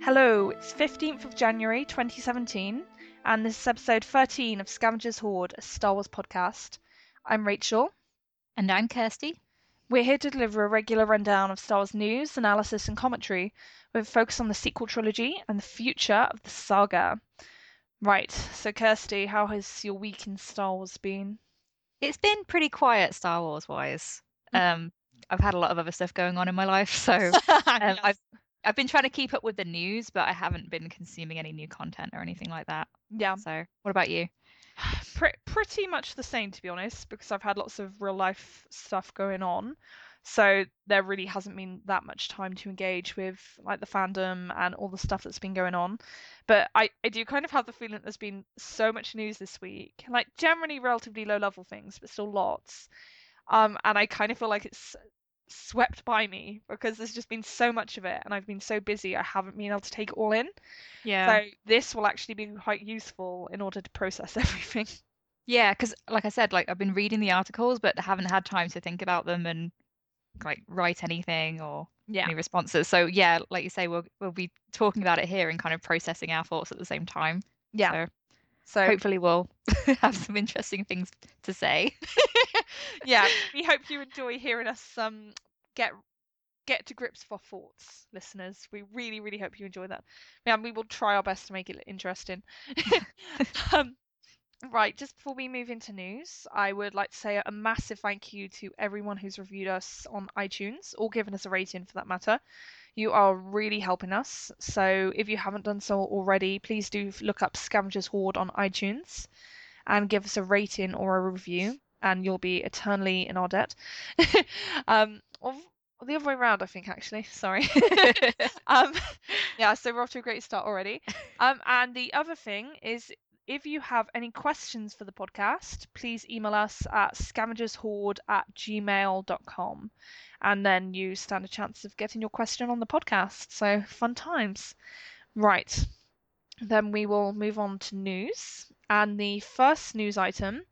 Hello, it's 15th of January 2017, and this is episode 13 of Scavengers Horde, a Star Wars podcast. I'm Rachel. And I'm Kirsty. We're here to deliver a regular rundown of Star Wars news, analysis, and commentary, with a focus on the sequel trilogy and the future of the saga. Right, so Kirsty, how has your week in Star Wars been? It's been pretty quiet Star Wars wise. Um, I've had a lot of other stuff going on in my life, so um, Yes. I've I've been trying to keep up with the news, but I haven't been consuming any new content or anything like that. Yeah, So, what about you? Pre- pretty much the same to be honest, because I've had lots of real life stuff going on. So there really hasn't been that much time to engage with like the fandom and all the stuff that's been going on. But I, I do kind of have the feeling there's been so much news this week, like generally relatively low level things, but still lots. Um, and I kind of feel like it's swept by me because there's just been so much of it, and I've been so busy I haven't been able to take it all in. Yeah. So this will actually be quite useful in order to process everything. Yeah, because like I said, like I've been reading the articles, but haven't had time to think about them and like write anything or Yeah. any responses. So yeah, like you say, we'll we'll be talking about it here and kind of processing our thoughts at the same time. Yeah. So So hopefully we'll have some interesting things to say. yeah, we hope you enjoy hearing us um get get to grips with our thoughts, listeners. We really, really hope you enjoy that. Yeah, we will try our best to make it interesting. um, right, just before we move into news, I would like to say a massive thank you to everyone who's reviewed us on iTunes or given us a rating for that matter. You are really helping us. So if you haven't done so already, please do look up Scavengers Horde on iTunes and give us a rating or a review, and you'll be eternally in our debt. um, the other way around, I think, actually. Sorry. um, yeah, so we're off to a great start already. Um, and the other thing is, if you have any questions for the podcast, please email us at scavengershorde at gmail.com. And then you stand a chance of getting your question on the podcast. So fun times. Right. Then we will move on to news. And the first news item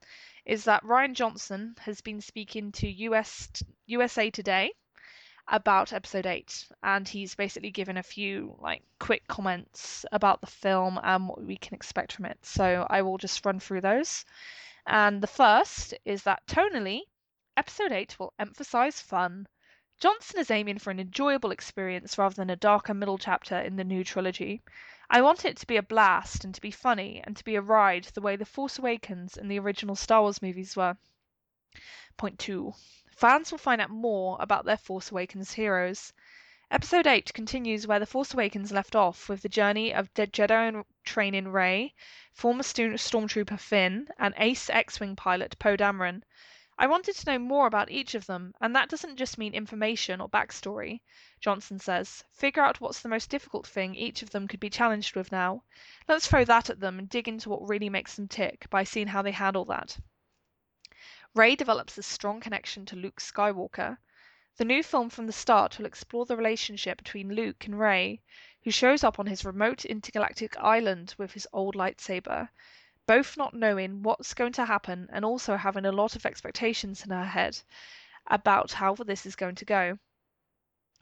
is that Rian Johnson has been speaking to US USA Today about episode 8 and he's basically given a few like quick comments about the film and what we can expect from it. So I will just run through those. And the first is that tonally episode 8 will emphasize fun. Johnson is aiming for an enjoyable experience rather than a darker middle chapter in the new trilogy. I want it to be a blast and to be funny and to be a ride the way The Force Awakens and the original Star Wars movies were. Point 2. Fans will find out more about their Force Awakens heroes. Episode 8 continues where The Force Awakens left off with the journey of Jedi training Rey, former stormtrooper Finn, and ace X-Wing pilot Poe Dameron. I wanted to know more about each of them, and that doesn't just mean information or backstory. Johnson says, figure out what's the most difficult thing each of them could be challenged with now. Let's throw that at them and dig into what really makes them tick by seeing how they handle that. Rey develops a strong connection to Luke Skywalker. The new film from the start will explore the relationship between Luke and Rey, who shows up on his remote intergalactic island with his old lightsaber, both not knowing what's going to happen and also having a lot of expectations in her head about how this is going to go.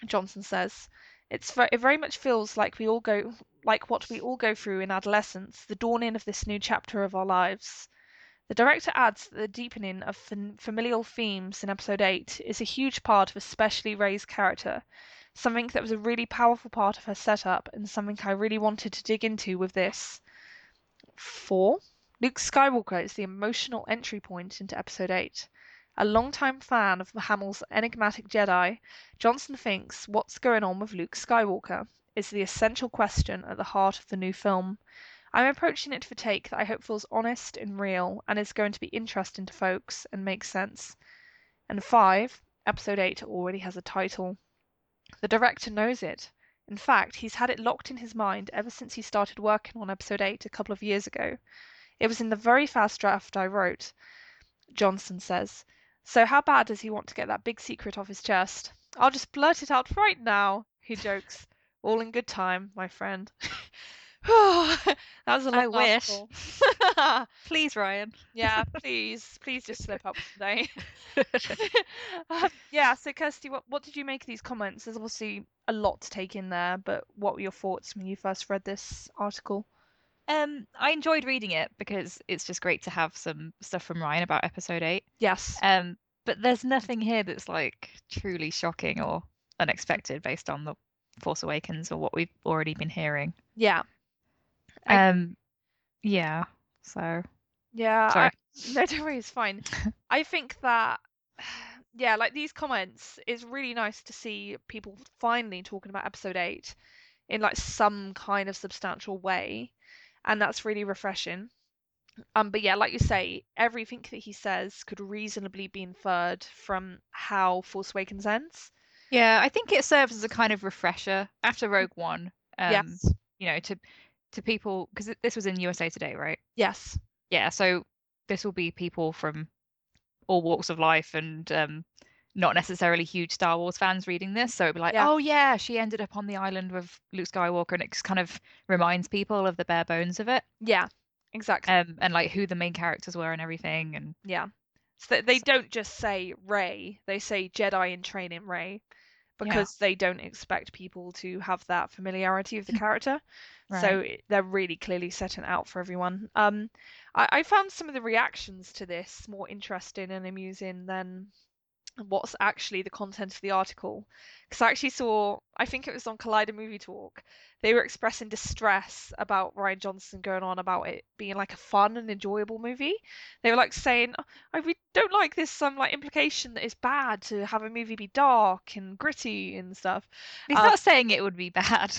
Johnson says, it's ve- it very much feels like we all go like what we all go through in adolescence, the dawning of this new chapter of our lives. The director adds that the deepening of fam- familial themes in episode 8 is a huge part of especially Rey's character, something that was a really powerful part of her setup and something I really wanted to dig into with this. 4. Luke Skywalker is the emotional entry point into episode 8. A longtime fan of Hamill's enigmatic Jedi, Johnson thinks what's going on with Luke Skywalker is the essential question at the heart of the new film. I'm approaching it for take that I hope feels honest and real and is going to be interesting to folks and make sense. And 5. Episode 8 already has a title. The director knows it. In fact, he's had it locked in his mind ever since he started working on episode 8 a couple of years ago. It was in the very first draft I wrote, Johnson says. So, how bad does he want to get that big secret off his chest? I'll just blurt it out right now, he jokes. All in good time, my friend. that was a long I wish. Please, Rian. yeah, please, please just slip up today. um, yeah, so Kirsty, what, what did you make of these comments? There's obviously a lot to take in there, but what were your thoughts when you first read this article? Um, I enjoyed reading it because it's just great to have some stuff from Rian about episode eight. Yes. Um, but there's nothing here that's like truly shocking or unexpected based on the Force Awakens or what we've already been hearing. Yeah. I- Um, yeah. So Yeah. sorry. I, no, don't worry, it's fine. I think that, yeah, like these comments, it's really nice to see people finally talking about episode eight in like some kind of substantial way. And that's really refreshing. Um, but yeah, like you say, everything that he says could reasonably be inferred from how Force Awakens ends. Yeah, I think it serves as a kind of refresher after Rogue One. Um, yes. you know, to to people because this was in USA Today, right? Yes. Yeah, so this will be people from all walks of life and um, not necessarily huge Star Wars fans reading this. So it'll be like, Yeah. oh yeah, she ended up on the island with Luke Skywalker, and it just kind of reminds people of the bare bones of it, Yeah. Exactly. um, and like who the main characters were and everything. And Yeah. So they don't just say Rey, they say Jedi in training Rey because they don't expect people to have that familiarity with the character. So Right. it- they're really clearly setting it out for everyone. Um, I, I found some of the reactions to this more interesting and amusing than what's actually the content of the article. Because I actually saw, I think it was on Collider Movie Talk, they were expressing distress about Rian Johnson going on about it being like a fun and enjoyable movie. They were like saying, "Oh, I we don't like this some like implication that it's bad to have a movie be dark and gritty and stuff. he's not saying it would be bad.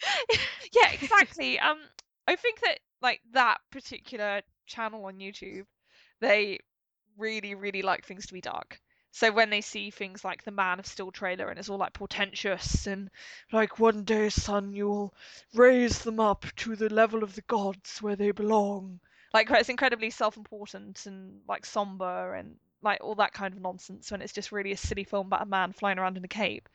yeah, exactly. Um, I think that like that particular channel on YouTube, they really, really like things to be dark. So when they see things like the Man of Steel trailer and it's all like portentous and like one day, son, you'll raise them up to the level of the gods where they belong. Like it's incredibly self-important and like somber and like all that kind of nonsense when it's just really a silly film about a man flying around in a cape.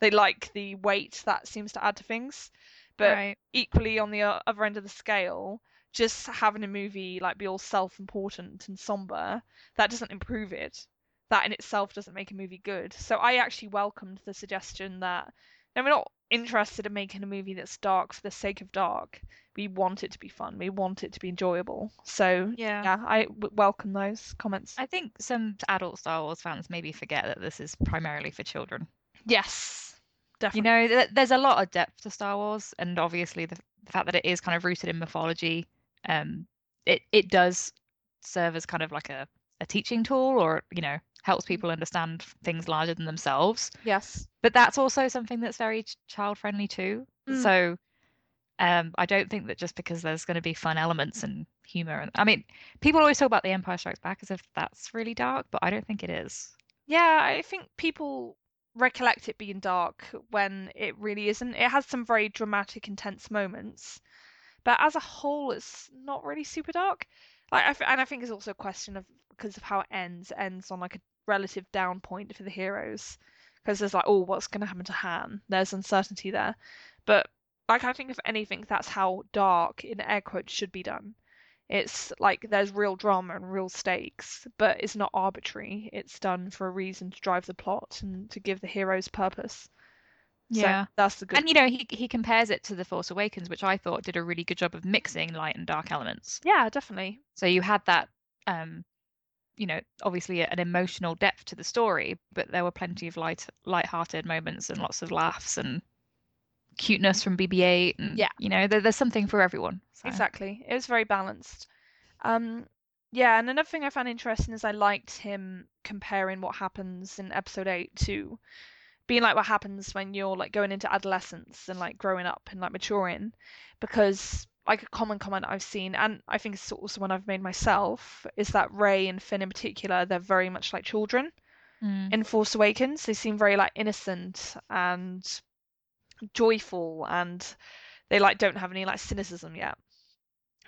They like the weight that seems to add to things. But right. equally on the other end of the scale, just having a movie like be all self-important and somber, that doesn't improve it. That in itself doesn't make a movie good. So I actually welcomed the suggestion that no, we're not interested in making a movie that's dark for the sake of dark. We want it to be fun. We want it to be enjoyable. So Yeah. yeah, I w- welcome those comments. I think some adult Star Wars fans maybe forget that this is primarily for children. yes, definitely. You know, th- there's a lot of depth to Star Wars, and obviously the, the fact that it is kind of rooted in mythology, um, it it does serve as kind of like a, a teaching tool, or you know, helps people understand things larger than themselves. Yes. But that's also something that's very child friendly too. Mm. So, um, I don't think that just because there's going to be fun elements and humor, and I mean, people always talk about The Empire Strikes Back as if that's really dark, but I don't think it is. Yeah, I think people recollect it being dark when it really isn't. It has some very dramatic, intense moments, but as a whole, it's not really super dark. Like, I th- and I think it's also a question of because of how it ends. It ends on like a relative down point for the heroes, because there's like, oh, what's going to happen to Han? There's uncertainty there, but like I think if anything, that's how dark in air quotes should be done. It's like there's real drama and real stakes, but it's not arbitrary. It's done for a reason to drive the plot and to give the heroes purpose. So Yeah. that's the good. And you know, he he compares it to The Force Awakens, which I thought did a really good job of mixing light and dark elements. yeah, definitely. So you had that, um, you know, obviously an emotional depth to the story, but there were plenty of light, light-hearted moments and lots of laughs and cuteness from BB-8, and Yeah. you know, there, there's something for everyone. So. Exactly. It was very balanced. Um, yeah, and another thing I found interesting is I liked him comparing what happens in episode eight to being like what happens when you're like going into adolescence and like growing up and like maturing, because like a common comment I've seen, and I think it's also one I've made myself, is that Rey and Finn in particular, they're very much like children Mm. in Force Awakens. They seem very like innocent and joyful and they like don't have any like cynicism yet.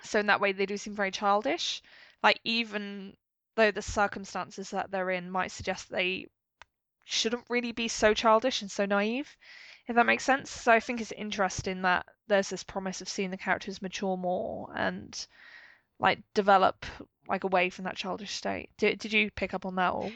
So in that way they do seem very childish. Like even though the circumstances that they're in might suggest they shouldn't really be so childish and so naive. If that makes sense. So I think it's interesting that there's this promise of seeing the characters mature more and like develop like away from that childish state. Did did you pick up on that or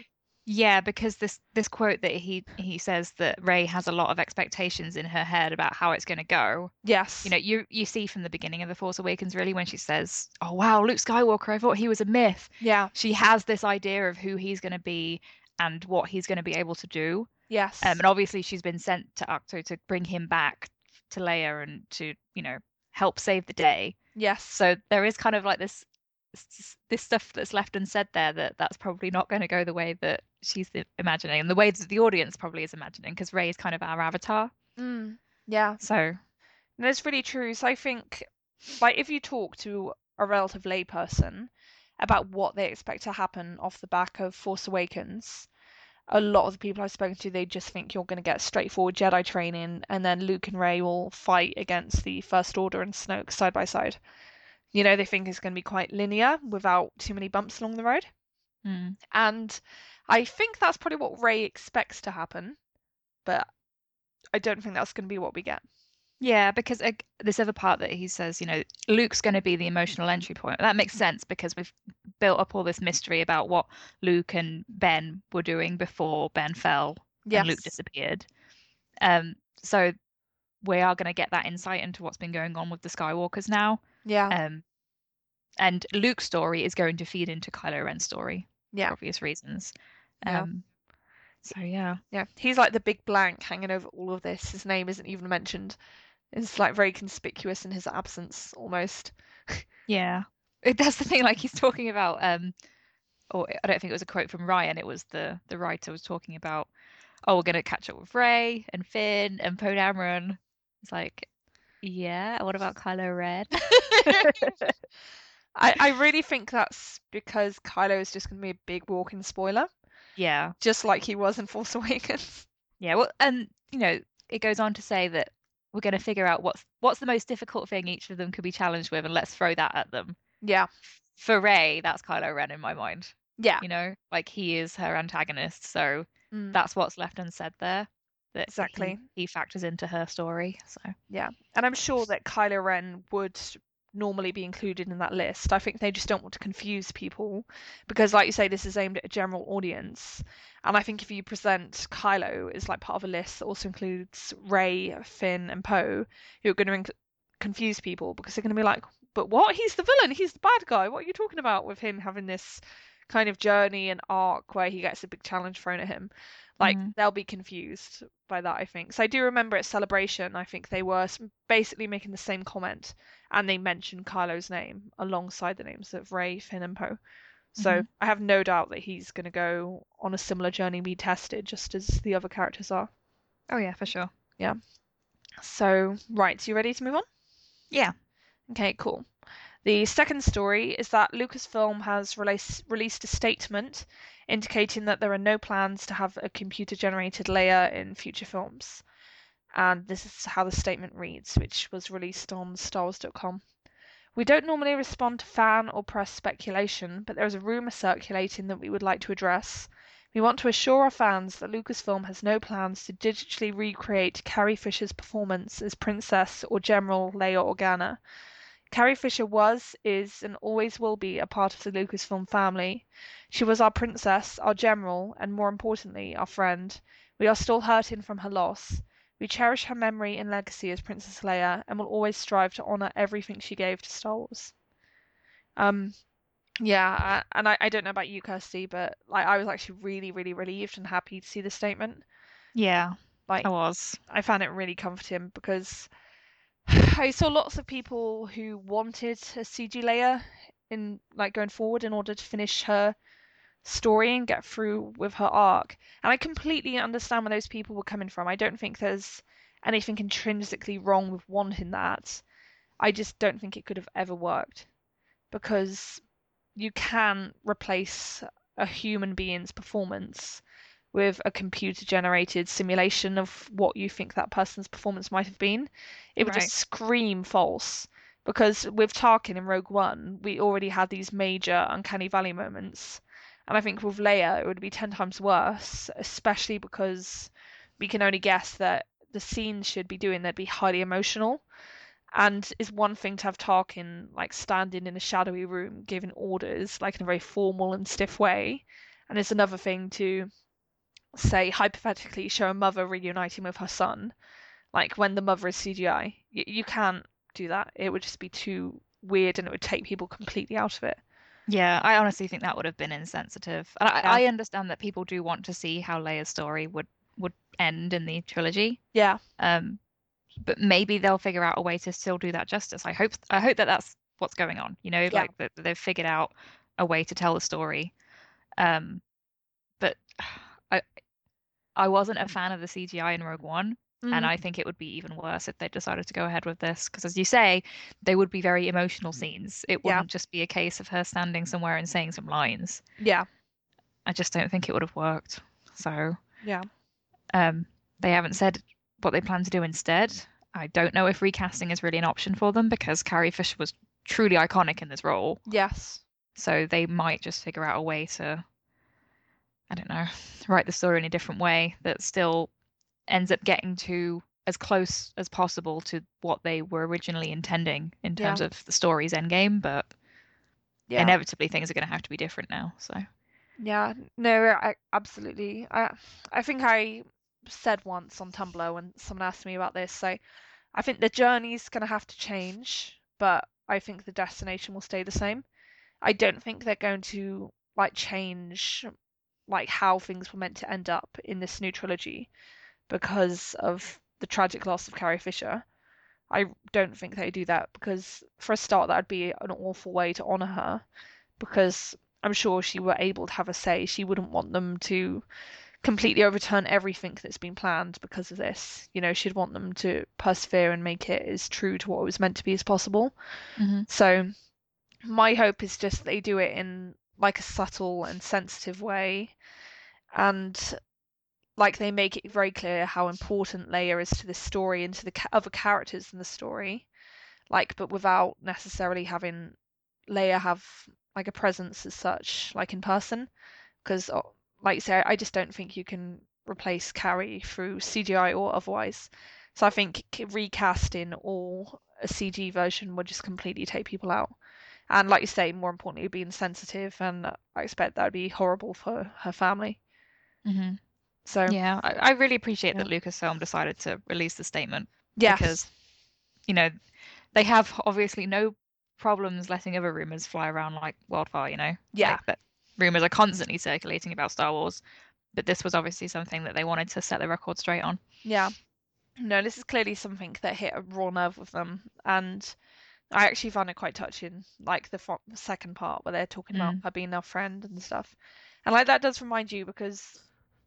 Yeah, because this this quote that he he says that Rey has a lot of expectations in her head about how it's going to go. yes. You know, you you see from the beginning of The Force Awakens really when she says, "Oh wow, Luke Skywalker, I thought he was a myth." yeah. She has this idea of who he's going to be and what he's going to be able to do. Yes. Um, and obviously she's been sent to Ahch-To to bring him back to Leia and to, you know, help save the day. yes. So there is kind of like this this stuff that's left unsaid there that that's probably not going to go the way that she's imagining and the way that the audience probably is imagining because Rey is kind of our avatar. Mm, yeah. So That's really true. So I think, like, if you talk to a relative layperson about what they expect to happen off the back of Force Awakens, a lot of the people I've spoken to, they just think you're going to get straightforward Jedi training, and then Luke and Rey will fight against the First Order and Snoke side by side. You know, they think it's going to be quite linear without too many bumps along the road. mm, And I think that's probably what Rey expects to happen, but I don't think that's going to be what we get. Yeah, because uh, this other part that he says, you know, Luke's going to be the emotional entry point. That makes sense because we've built up all this mystery about what Luke and Ben were doing before Ben fell and Luke disappeared. Um, so we are going to get that insight into what's been going on with the Skywalkers now. Yeah. Um, and Luke's story is going to feed into Kylo Ren's story Yeah. for obvious reasons. Yeah. Um, so yeah, Yeah, he's like the big blank hanging over all of this. His name isn't even mentioned. It's like very conspicuous in his absence almost. yeah. It- That's the thing. Like he's talking about, um, or I don't think it was a quote from Rian. It was the the writer was talking about, oh, we're gonna catch up with Rey and Finn and Poe Dameron. It's like, yeah. What about Kylo Ren? I, I really think that's because Kylo is just going to be a big walking spoiler, yeah. just like he was in Force Awakens. Yeah, well, and you know, it goes on to say that we're going to figure out what's what's the most difficult thing each of them could be challenged with, and let's throw that at them. Yeah, For Rey, that's Kylo Ren in my mind. yeah, You know, like he is her antagonist, so mm, that's what's left unsaid there. That he- Exactly. he, factors into her story. So yeah. And I'm sure that Kylo Ren would normally be included in that list. I think they just don't want to confuse people because, like you say, this is aimed at a general audience. And I think if you present Kylo as like part of a list that also includes Rey, Finn, and Poe, you're going to inc- confuse people because they're going to be like, "But what? He's the villain. He's the bad guy. What are you talking about with him having this kind of journey and arc where he gets a big challenge thrown at him?" Like Mhm. they'll be confused by that, I think. So I do remember at Celebration, I think they were basically making the same comment, and they mentioned Kylo's name alongside the names of Rey, Finn, and Poe. So Mhm. I have no doubt that he's going to go on a similar journey, be tested just as the other characters are. oh yeah, for sure. Yeah. So right, you ready to move on? Yeah. Okay, cool. The second story is that Lucasfilm has release, released a statement indicating that there are no plans to have a computer generated Leia in future films. And this is how the statement reads, which was released on StarWars.com. We don't normally respond to fan or press speculation, but there is a rumour circulating that we would like to address. We want to assure our fans that Lucasfilm has no plans to digitally recreate Carrie Fisher's performance as Princess or General Leia Organa. Carrie Fisher was, is, and always will be a part of the Lucasfilm family. She was our princess, our general, and more importantly, our friend. We are still hurting from her loss. We cherish her memory and legacy as Princess Leia and will always strive to honor everything she gave to Star Wars. Um, yeah, a- and I, I don't know about you, Kirsty, but like I was actually really, really relieved and happy to see the statement. Yeah, Like I was. I found it really comforting because I saw lots of people who wanted a CG Leia in like going forward in order to finish her story and get through with her arc. And I completely understand where those people were coming from. I don't think there's anything intrinsically wrong with wanting that. I just don't think it could have ever worked because you can replace a human being's performance with a computer generated simulation of what you think that person's performance might have been. It would Right. just scream false. Because with Tarkin in Rogue One, we already had these major uncanny valley moments. And I think with Leia, it would be 10 times worse, especially because we can only guess that the scenes should be doing, they'd be highly emotional. And it's one thing to have Tarkin like standing in a shadowy room giving orders like in a very formal and stiff way, and it's another thing to say hypothetically show a mother reuniting with her son, like when the mother is CGI. You, you can't do that. It would just be too weird, and it would take people completely out of it. Yeah, I honestly think that would have been insensitive. And I, Yeah. I understand that people do want to see how Leia's story would would end in the trilogy. Yeah, Um, but maybe they'll figure out a way to still do that justice. I hope I hope that that's what's going on. You know, Yeah. like that they've figured out a way to tell the story. Um, but I wasn't a fan of the CGI in Rogue One, Mhm. and I think it would be even worse if they decided to go ahead with this. Because as you say, they would be very emotional scenes. It Yeah. wouldn't just be a case of her standing somewhere and saying some lines. yeah, I just don't think it would have worked. So yeah. um, they haven't said what they plan to do instead. I don't know if recasting is really an option for them because Carrie Fisher was truly iconic in this role. Yes. So they might just figure out a way to, I don't know, write the story in a different way that still ends up getting to as close as possible to what they were originally intending in terms Yeah. of the story's endgame. But Yeah. inevitably, things are going to have to be different now. So Yeah, no, I, absolutely. I I think I said once on Tumblr when someone asked me about this, so I think the journey's going to have to change, but I think the destination will stay the same. I don't think they're going to like change like how things were meant to end up in this new trilogy because of the tragic loss of Carrie Fisher. I don't think they do that because for a start that would be an awful way to honor her because I'm sure she were able to have a say. She wouldn't want them to completely overturn everything that's been planned because of this. You know, she'd want them to persevere and make it as true to what it was meant to be as possible. Mm-hmm. So my hope is just they do it in like a subtle and sensitive way and like they make it very clear how important Leia is to this story and to the ca- other characters in the story. Like but without necessarily having Leia have like a presence as such like in person because like you say I just don't think you can replace Carrie through CGI or otherwise. So I think recasting or a CG version would just completely take people out. And like you say, more importantly, being sensitive, and I expect that would be horrible for her family. hmm So yeah, I, I really appreciate that Lucasfilm decided to release the statement yes, because you know they have obviously no problems letting other rumors fly around like wildfire. You know, Yeah. like rumors are constantly circulating about Star Wars, but this was obviously something that they wanted to set the record straight on. yeah, no, this is clearly something that hit a raw nerve with them, and I actually found it quite touching, like the, fo- second part where they're talking about Mm. her being their friend and stuff, and like that does remind you because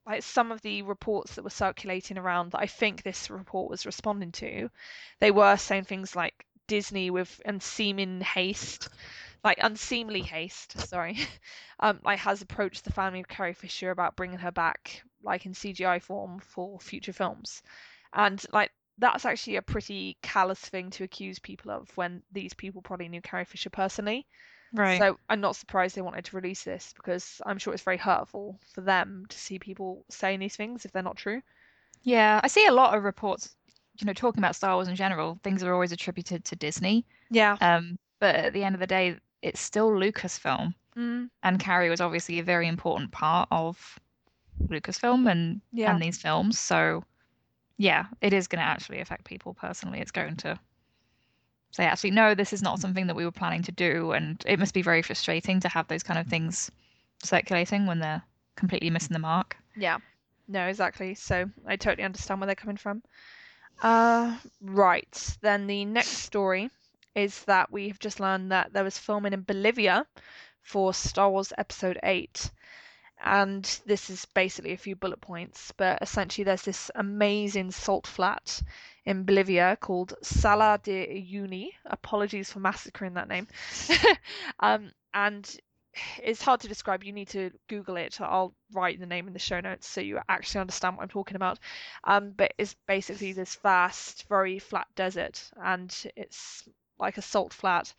like some of the reports that were circulating around that I think this report was responding to, they were saying things like Disney with unseeming haste, like unseemly haste, sorry, um, like has approached the family of Carrie Fisher about bringing her back, like in CGI form for future films, and like that's actually a pretty callous thing to accuse people of when these people probably knew Carrie Fisher personally. Right. So I'm not surprised they wanted to release this because I'm sure it's very hurtful for them to see people saying these things if they're not true. yeah, I see a lot of reports, you know, talking about Star Wars in general. Things are always attributed to Disney. Yeah. Um, but at the end of the day, it's still Lucasfilm, Mm, and Carrie was obviously a very important part of Lucasfilm and yeah. and these films. So, yeah, it is going to actually affect people personally. It's going to say, actually, no, this is not something that we were planning to do, and it must be very frustrating to have those kind of things circulating when they're completely missing the mark. Yeah. No, exactly. So I totally understand where they're coming from. Uh, right. Then the next story is that we have just learned that there was filming in Bolivia for Star Wars Episode 8. And this is basically a few bullet points, but essentially there's this amazing salt flat in Bolivia called Salar de Uyuni. Apologies for massacring that name. um, and it's hard to describe. You need to Google it. I'll write the name in the show notes so you actually understand what I'm talking about. Um, but it's basically this vast, very flat desert, and it's like a salt flat,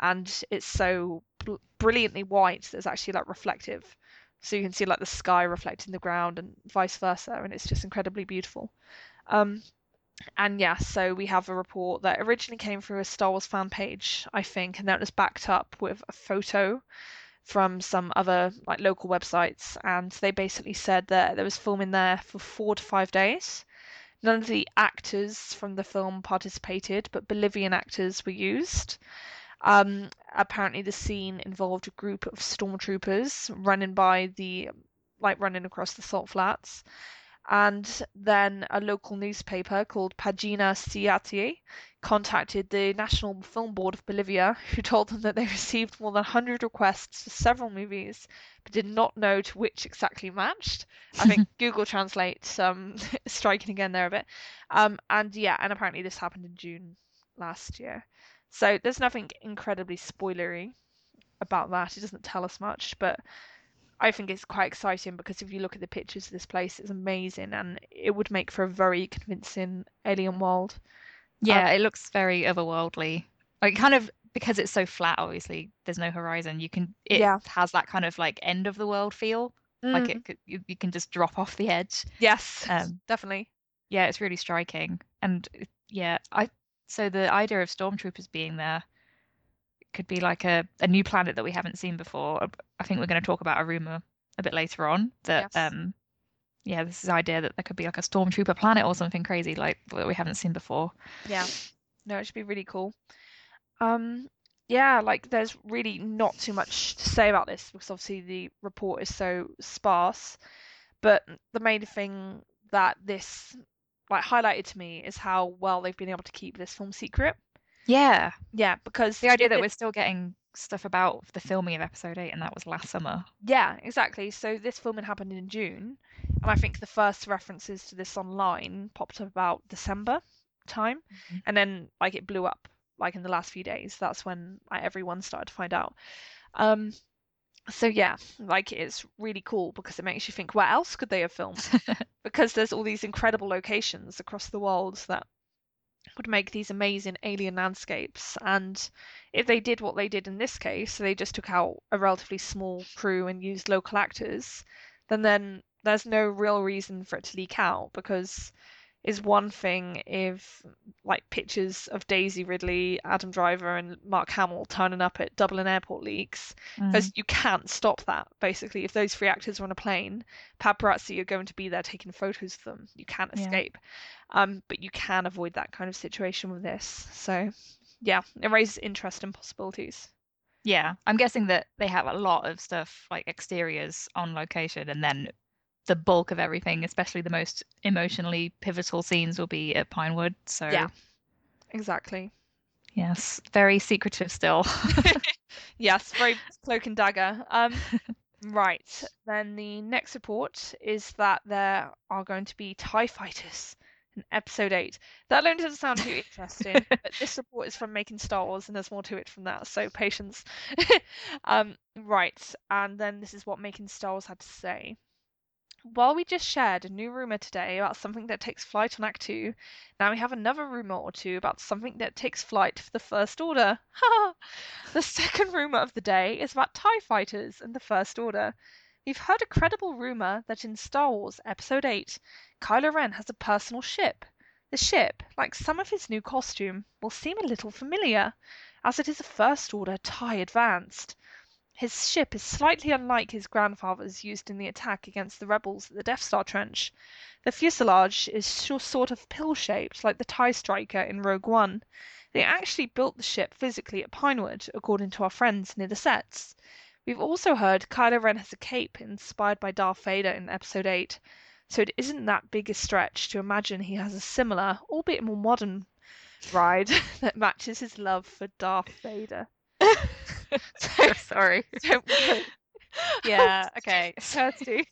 and it's so br- brilliantly white it's actually like reflective. So you can see like the sky reflecting the ground and vice versa, and it's just incredibly beautiful. Um, and yeah, so we have a report that originally came through a Star Wars fan page, I think, and that was backed up with a photo from some other like local websites, and they basically said that there was filming there for four to five days. None of the actors from the film participated, but Bolivian actors were used. Um, apparently, the scene involved a group of stormtroopers running by the, like running across the salt flats, and then a local newspaper called Pagina Siete contacted the National Film Board of Bolivia, who told them that they received more than 100 requests for several movies, but did not know to which exactly matched. I think Google Translate um, striking again there a bit. Um, and yeah, and apparently this happened in June last year. So there's nothing incredibly spoilery about that. It doesn't tell us much, but I think it's quite exciting because if you look at the pictures of this place, it's amazing and it would make for a very convincing alien world. Yeah, it looks very otherworldly. Like kind of because it's so flat, obviously, there's no horizon. You can it Yeah. has that kind of like end of the world feel. Like Mm, it you, you can just drop off the edge. yes, Um, definitely. yeah, it's really striking. And yeah, I so the idea of stormtroopers being there could be like a, a new planet that we haven't seen before. I think we're going to talk about a rumor a bit later on that Yes. um yeah, this is idea that there could be like a stormtrooper planet or something crazy like that we haven't seen before. Yeah. No, it should be really cool. Um, yeah, like there's really not too much to say about this because obviously the report is so sparse. But the main thing that this like highlighted to me is how well they've been able to keep this film secret. Yeah, Yeah, because the idea that it- we're still getting stuff about the filming of episode 8 and that was last summer. Yeah, exactly. So this filming happened in June, and I think the first references to this online popped up about December time, Mhm. and then like it blew up like in the last few days. That's when like, everyone started to find out. Um, so yeah, like it's really cool because it makes you think, where else could they have filmed? because there's all these incredible locations across the world that would make these amazing alien landscapes. And if they did what they did in this case, they just took out a relatively small crew and used local actors, then then there's no real reason for it to leak out because is one thing if like pictures of Daisy Ridley, Adam Driver, and Mark Hamill turning up at Dublin airport leaks Mm. because you can't stop that. Basically, if those three actors are on a plane, paparazzi are going to be there taking photos of them. You can't Yeah. escape. Um, but you can avoid that kind of situation with this. So, yeah, it raises interest and possibilities. Yeah, I'm guessing that they have a lot of stuff like exteriors on location, and then the bulk of everything, especially the most emotionally pivotal scenes, will be at Pinewood. So, Yeah. Exactly. yes, very secretive still. Yes, very cloak and dagger. Um, right. Then the next report is that there are going to be TIE fighters in episode 8. That alone doesn't sound too interesting, but this report is from Making Star Wars and there's more to it from that, so patience. um, right. And then this is what Making Star Wars had to say. While we just shared a new rumor today about something that takes flight on Ahch-To, now we have another rumor or two about something that takes flight for the First Order. Ha the second rumor of the day is about TIE fighters and the First Order. We've heard a credible rumor that in Star Wars Episode 8, Kylo Ren has a personal ship. The ship, like some of his new costume, will seem a little familiar, as it is a First Order TIE Advanced. His ship is slightly unlike his grandfather's used in the attack against the rebels at the Death Star Trench. The fuselage is sort of pill shaped, like the TIE Striker in Rogue One. They actually built the ship physically at Pinewood, according to our friends near the sets. We've also heard Kylo Ren has a cape inspired by Darth Vader in Episode 8, so it isn't that big a stretch to imagine he has a similar, albeit more modern, ride that matches his love for Darth Vader. So, Sorry. Yeah. Okay. Kirsty.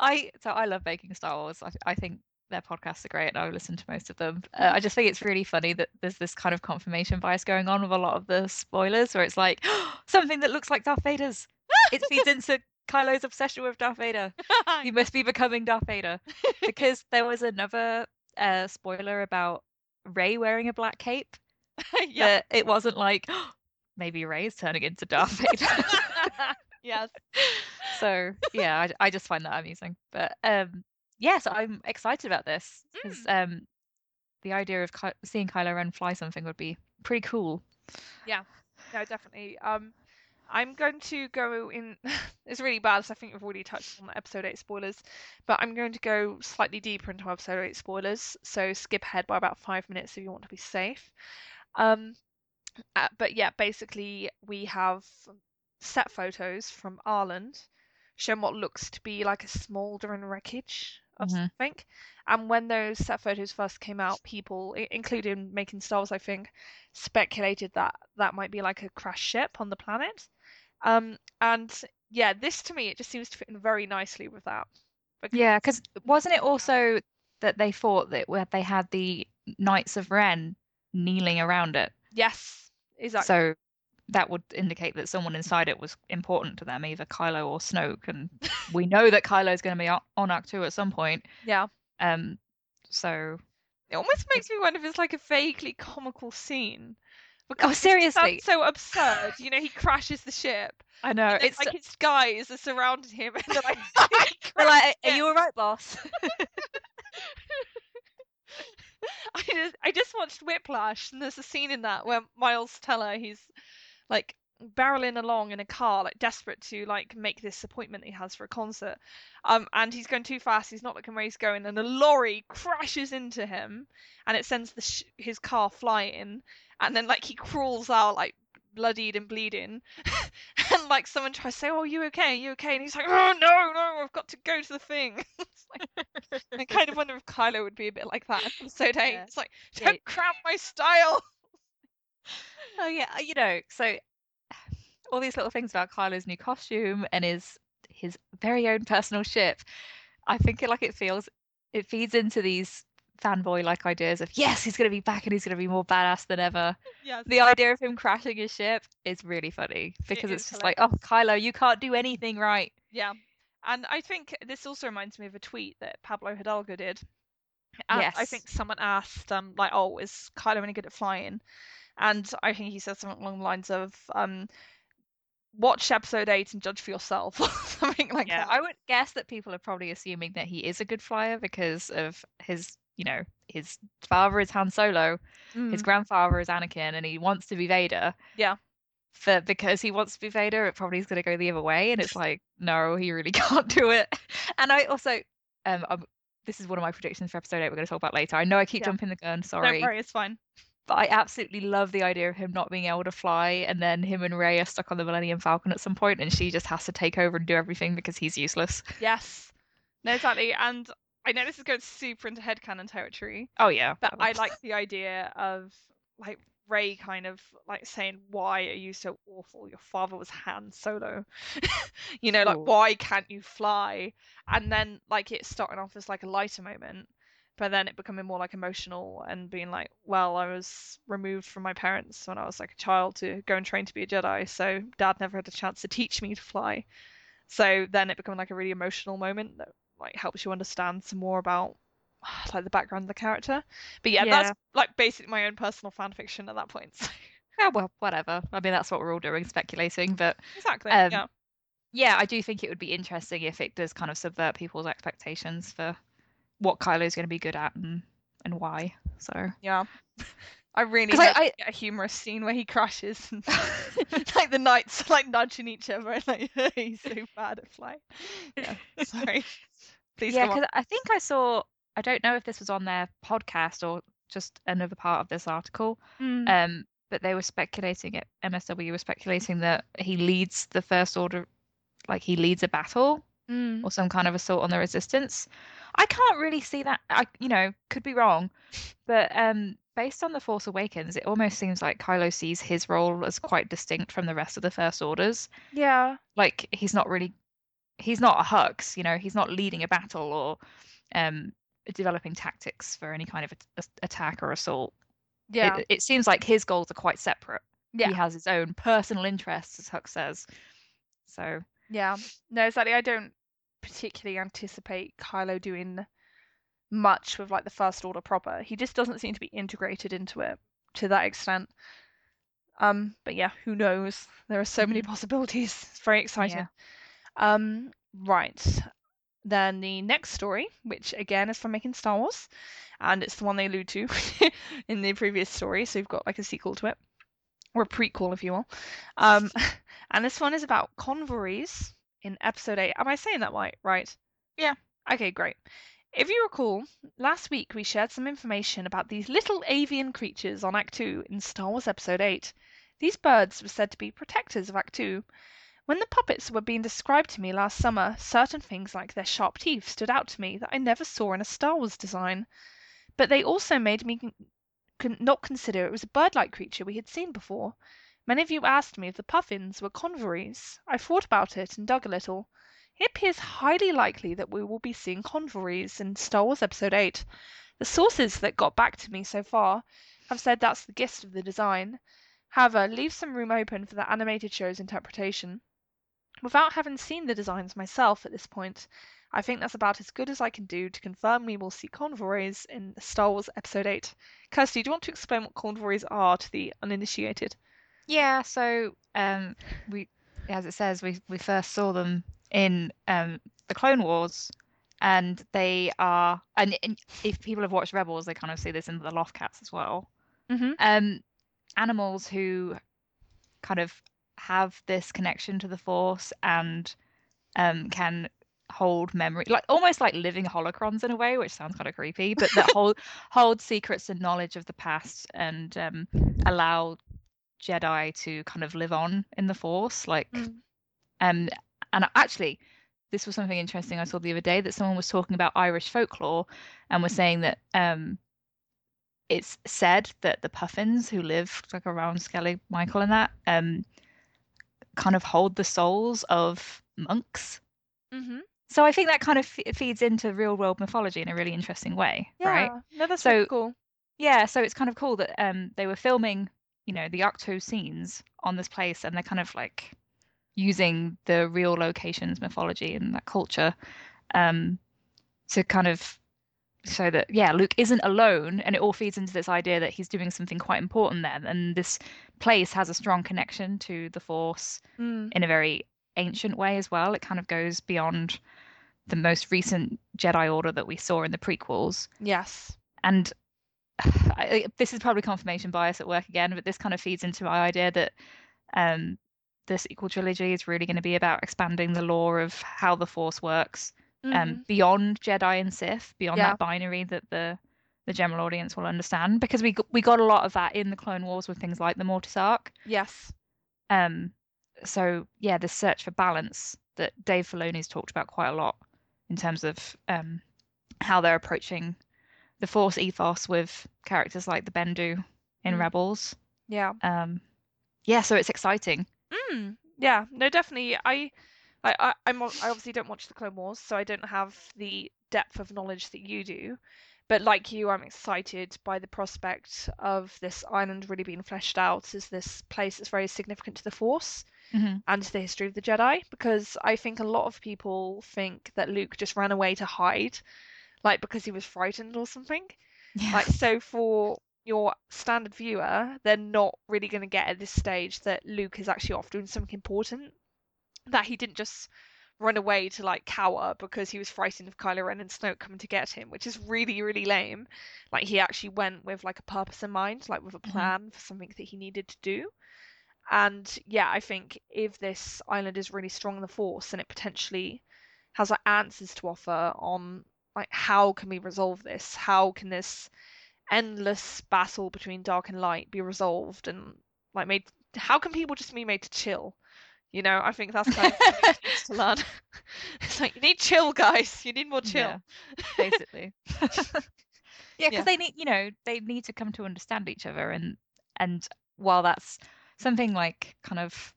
I so I love Making Star Wars. I, I think their podcasts are great, and I listen to most of them. Uh, I just think it's really funny that there's this kind of confirmation bias going on with a lot of the spoilers, where it's like something that looks like Darth Vader's. It feeds into Kylo's obsession with Darth Vader. He must be becoming Darth Vader because there was another uh, spoiler about Rey wearing a black cape. yeah. It wasn't like maybe Rey's turning into Darth Vader. yes. so yeah, I, I just find that amusing. But um, yes, I'm excited about this because um, the idea of Ky- seeing Kylo Ren fly something would be pretty cool. Yeah. No, definitely. Um, I'm going to go in. it's really bad, so I think we've already touched on episode eight spoilers, but I'm going to go slightly deeper into episode eight spoilers. So skip ahead by about five minutes if you want to be safe. Um, uh, but yeah, basically we have set photos from Ireland showing what looks to be like a smouldering wreckage of Mhm. something. And when those set photos first came out, people, including Making Stars, I think, speculated that that might be like a crashed ship on the planet. Um, and yeah, this to me, it just seems to fit in very nicely with that. Because- Yeah, because wasn't it also that they thought that where they had the Knights of Ren kneeling around it? Yes, exactly. So that would indicate that someone inside it was important to them, either Kylo or Snoke. And we know that Kylo is going to be on Ahch-To at some point. yeah. Um, so It almost makes me wonder if it's like a vaguely comical scene. Because Oh, seriously? so absurd. You know, he crashes the ship. I know it's like his guys are surrounding him, and they're like, like, "Are you all right, boss?" I just I just watched Whiplash, and there's a scene in that where Miles Teller he's like barreling along in a car, like desperate to like make this appointment he has for a concert, um, and he's going too fast. He's not looking where he's going, and a lorry crashes into him, and it sends sh- his car flying, and then like he crawls out like bloodied and bleeding, and like someone tries to say, "Oh, you okay? you okay?" And he's like, "Oh no, no, I've got to go to the thing." like, I kind of wonder if Kylo would be a bit like that in episode eight. Yeah. It's like, Yeah. don't cramp my style. Oh yeah, uh, you know, so all these little things about Kylo's new costume and his his very own personal ship. I think it like it feels it feeds into these fanboy like ideas of yes, he's gonna be back and he's gonna be more badass than ever. Yes. The idea of him crashing his ship is really funny because is it's just like, oh Kylo, you can't do anything right. Yeah. And I think this also reminds me of a tweet that Pablo Hidalgo did. And I think someone asked, um, like, oh, is Kylo any good at flying? And I think he said something along the lines of, um, watch episode eight and judge for yourself, or something like Yeah, that. I would guess that people are probably assuming that he is a good flyer because of his, you know, his father is Han Solo, his Mm, grandfather is Anakin, and he wants to be Vader. Yeah. For because he wants to be Vader, it probably is going to go the other way, and it's like, no, he really can't do it. And I also, um, i this is one of my predictions for episode eight. We're going to talk about later. I know I keep Yeah. jumping the gun, Don't sorry, worry, it's fine. but I absolutely love the idea of him not being able to fly, and then him and Rey are stuck on the Millennium Falcon at some point, and she just has to take over and do everything because he's useless. Yes. No, exactly. And I know this is going super into headcanon territory, Oh yeah, but I like the idea of like Rey kind of like saying, "Why are you so awful? Your father was Han Solo. you know, like Ooh. why can't you fly?" And then like it starting off as like a lighter moment, but then it becoming more like emotional and being like, "Well, I was removed from my parents when I was like a child to go and train to be a Jedi, so Dad never had a chance to teach me to fly." So then it becoming like a really emotional moment that like helps you understand some more about like the background of the character. But yeah, Yeah. that's like basically my own personal fan fiction at that point. So, Yeah, well, whatever. I mean, that's what we're all doing, speculating. But exactly. Um, yeah. yeah, I do think it would be interesting if it does kind of subvert people's expectations for what Kylo's going to be good at and and why. So Yeah. I really like I- a humorous scene where he crashes and like the knights like nudging each other and like he's so bad at flying. Yeah. Sorry. Please yeah, because I think I saw. I don't know if this was on their podcast or just another part of this article. Mm. Um, but they were speculating it. MSW was speculating that he leads the First Order, like he leads a battle Mm. or some kind of assault on the Resistance. I can't really see that. I, you know, could be wrong, but um, based on the Force Awakens, it almost seems like Kylo sees his role as quite distinct from the rest of the First Orders. Yeah. Like he's not really, he's not a Hux. You know, he's not leading a battle or um developing tactics for any kind of a- a- attack or assault. Yeah. It, it seems like his goals are quite separate. yeah. He has his own personal interests, as Hux says. So Yeah. No, exactly. I don't particularly anticipate Kylo doing much with like the First Order proper. He just doesn't seem to be integrated into it to that extent. Um, but yeah, who knows? There are so many Mhm. possibilities. It's very exciting. Yeah. Um, right. Then the next story, which again is from Making Star Wars, and it's the one they allude to in the previous story. So you've got like a sequel to it, or a prequel, if you will. Um, and this one is about convors in episode 8. Am I saying that right? Right. Yeah. Okay, great. If you recall, last week we shared some information about these little avian creatures on Ahch-To in Star Wars Episode 8. These birds were said to be protectors of Ahch-To. When the puppets were being described to me last summer, certain things like their sharp teeth stood out to me that I never saw in a Star Wars design. But they also made me con- not consider it was a bird like creature we had seen before. Many of you asked me if the puffins were convors. I thought about it and dug a little. It appears highly likely that we will be seeing convors in Star Wars Episode 8. The sources that got back to me so far have said that's the gist of the design. However, leave some room open for the animated show's interpretation. Without having seen the designs myself at this point, I think that's about as good as I can do to confirm we will see convors in Star Wars Episode 8. Kirsty, do you want to explain what convors are to the uninitiated? Yeah, so um, we, as it says, we we first saw them in um, the Clone Wars, and they are, and, and if people have watched Rebels, they kind of see this in the Loft Lothcats as well. Mm-hmm. Um, animals who kind of have this connection to the Force and um, can hold memory, like almost like living holocrons in a way, which sounds kind of creepy, but that hold hold secrets and knowledge of the past and um, allow Jedi to kind of live on in the Force, like Mm. um and actually this was something interesting I saw the other day that someone was talking about Irish folklore and was saying that um it's said that the puffins who live like around Skellig Michael and that um kind of hold the souls of monks. Mm-hmm. So I think that kind of f- feeds into real world mythology in a really interesting way, Yeah. right? No, that's So- cool. Yeah, so it's kind of cool that um they were filming, you know, the Ahch-To scenes on this place and they're kind of like using the real locations mythology and that culture um to kind of show that yeah, Luke isn't alone and it all feeds into this idea that he's doing something quite important there and this place has a strong connection to the force Mm. in a very ancient way as well. It kind of goes beyond the most recent Jedi Order that we saw in the prequels Yes. and I, this is probably confirmation bias at work again, but this kind of feeds into my idea that um, the sequel trilogy is really going to be about expanding the lore of how the Force works Mhm. um, beyond Jedi and Sith, beyond Yeah. that binary that the the general audience will understand. Because we got, we got a lot of that in the Clone Wars with things like the Mortis arc. yes. Um, so yeah, the search for balance that Dave Filoni's talked about quite a lot in terms of um, how they're approaching the Force ethos with characters like the Bendu in Mm. Rebels. Yeah. Um, yeah, so it's exciting. Mm. Yeah. No, definitely. I, I, I, I'm. I obviously don't watch the Clone Wars, so I don't have the depth of knowledge that you do. But like you, I'm excited by the prospect of this island really being fleshed out as this place that's very significant to the Force hmm and to the history of the Jedi. Because I think a lot of people think that Luke just ran away to hide, like because he was frightened or something. Yeah. Like so for your standard viewer, they're not really going to get at this stage that Luke is actually off doing something important. That he didn't just run away to like cower because he was frightened of Kylo Ren and Snoke coming to get him, which is really, really lame. Like he actually went with like a purpose in mind, like with a Mhm. plan for something that he needed to do. And yeah, I think if this island is really strong in the Force and it potentially has like answers to offer on like how can we resolve this? How can this endless battle between dark and light be resolved and like made how can people just be made to chill? You know, I think that's kind of to learn. it's like you need chill, guys. You need more chill. Yeah, basically. yeah, because Yeah. they need, you know, they need to come to understand each other, and and while that's something like kind of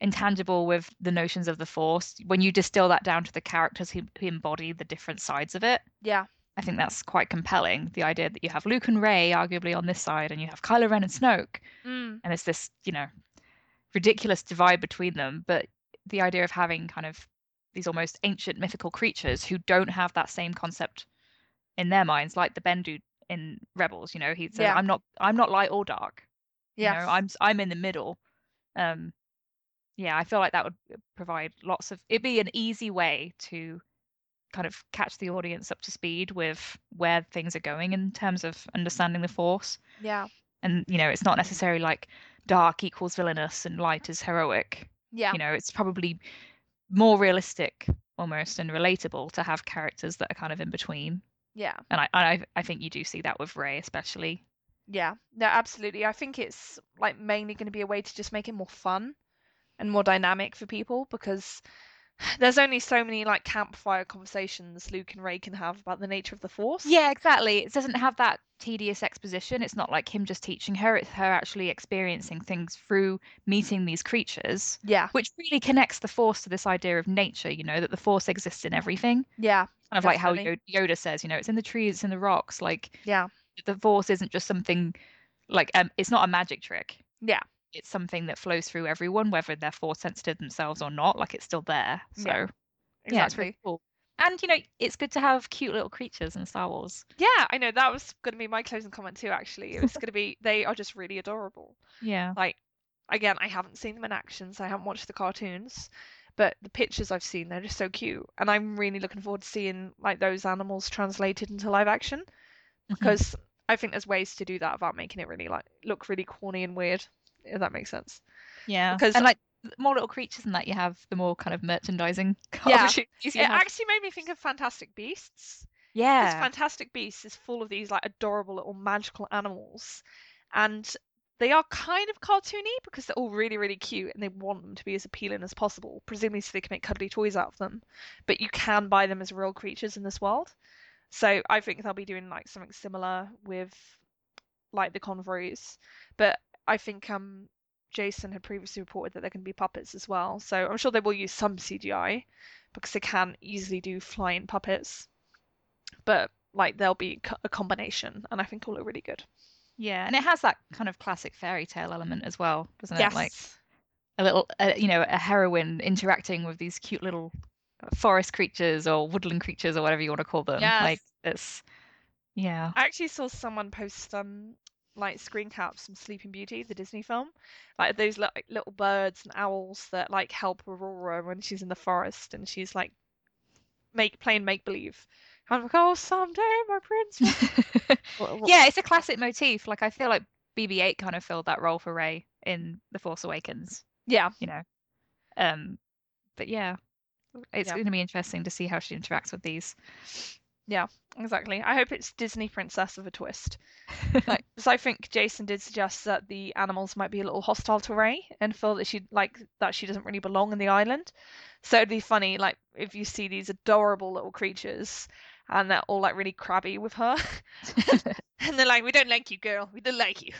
intangible with the notions of the Force, when you distill that down to the characters who, who embody the different sides of it, Yeah. I think that's quite compelling. The idea that you have Luke and Rey arguably on this side, and you have Kylo Ren and Snoke, Mm. and it's this, you know, ridiculous divide between them. But the idea of having kind of these almost ancient mythical creatures who don't have that same concept in their minds, like the Bendu in Rebels. You know, he says, Yeah. "I'm not, I'm not light or dark. Yeah. You know, I'm, I'm in the middle." Um, yeah, I feel like that would provide lots of. It'd be an easy way to kind of catch the audience up to speed with where things are going in terms of understanding the force. Yeah. And you know, it's not necessarily like dark equals villainous and light is heroic. Yeah. You know, it's probably more realistic almost and relatable to have characters that are kind of in between. Yeah. And I I I think you do see that with Rey especially. Yeah. No, absolutely. I think it's like mainly going to be a way to just make it more fun and more dynamic for people because there's only so many like campfire conversations Luke and Rey can have about the nature of the Force. Yeah, exactly. It doesn't have that tedious exposition. It's not like him just teaching her, it's her actually experiencing things through meeting these creatures, Yeah. which really connects the Force to this idea of nature, you know, that the Force exists in everything. Yeah. Kind of like how Yoda says, you know, it's in the trees, it's in the rocks. Like Yeah. the Force isn't just something like um, it's not a magic trick. Yeah. It's something that flows through everyone, whether they're Force sensitive themselves or not. Like it's still there. So Yeah, yeah, it's really cool. And you know, it's good to have cute little creatures in Star Wars. Yeah, I know that was going to be my closing comment too. Actually, it was going to be they are just really adorable. Yeah. Like, again, I haven't seen them in action, so I haven't watched the cartoons, but the pictures I've seen, they're just so cute, and I'm really looking forward to seeing like those animals translated into live action Mhm. because I think there's ways to do that without making it really like look really corny and weird. If that makes sense. Yeah, Because- and like the more little creatures than that you have, the more kind of merchandising Yeah. It have. actually made me think of Fantastic Beasts. Yeah, Fantastic Beasts is full of these like adorable little magical animals, and they are kind of cartoony because they're all really really cute and they want them to be as appealing as possible, presumably so they can make cuddly toys out of them. But you can buy them as real creatures in this world, so I think they'll be doing like something similar with like the convors. But I think um Jason had previously reported that going to be puppets as well, so I'm sure they will use some CGI because they can easily do flying puppets but like there'll be a combination, and I think it'll look really good. yeah, and it has that kind of classic fairy tale element as well, doesn't it? Like a little, uh, you know, a heroine interacting with these cute little forest creatures or woodland creatures or whatever you want to call them. Yes. Like it's, yeah, I actually saw someone post um like screen caps from Sleeping Beauty, the Disney film, like those like, little birds and owls that like help Aurora when she's in the forest and she's like make playing make believe. I'm like, oh, someday my prince. What- what- yeah. It's a classic motif. Like I feel like BB-8 kind of filled that role for Rey in The Force Awakens. yeah, you know. Um, but yeah, it's Yeah. going to be interesting to see how she interacts with these. Exactly. I hope it's Disney princess with a twist. like because I think Jason did suggest that the animals might be a little hostile to Rey and feel that she like that she doesn't really belong in the island. So it'd be funny like if you see these adorable little creatures and they're all like really crabby with her and they're like we don't like you girl we don't like you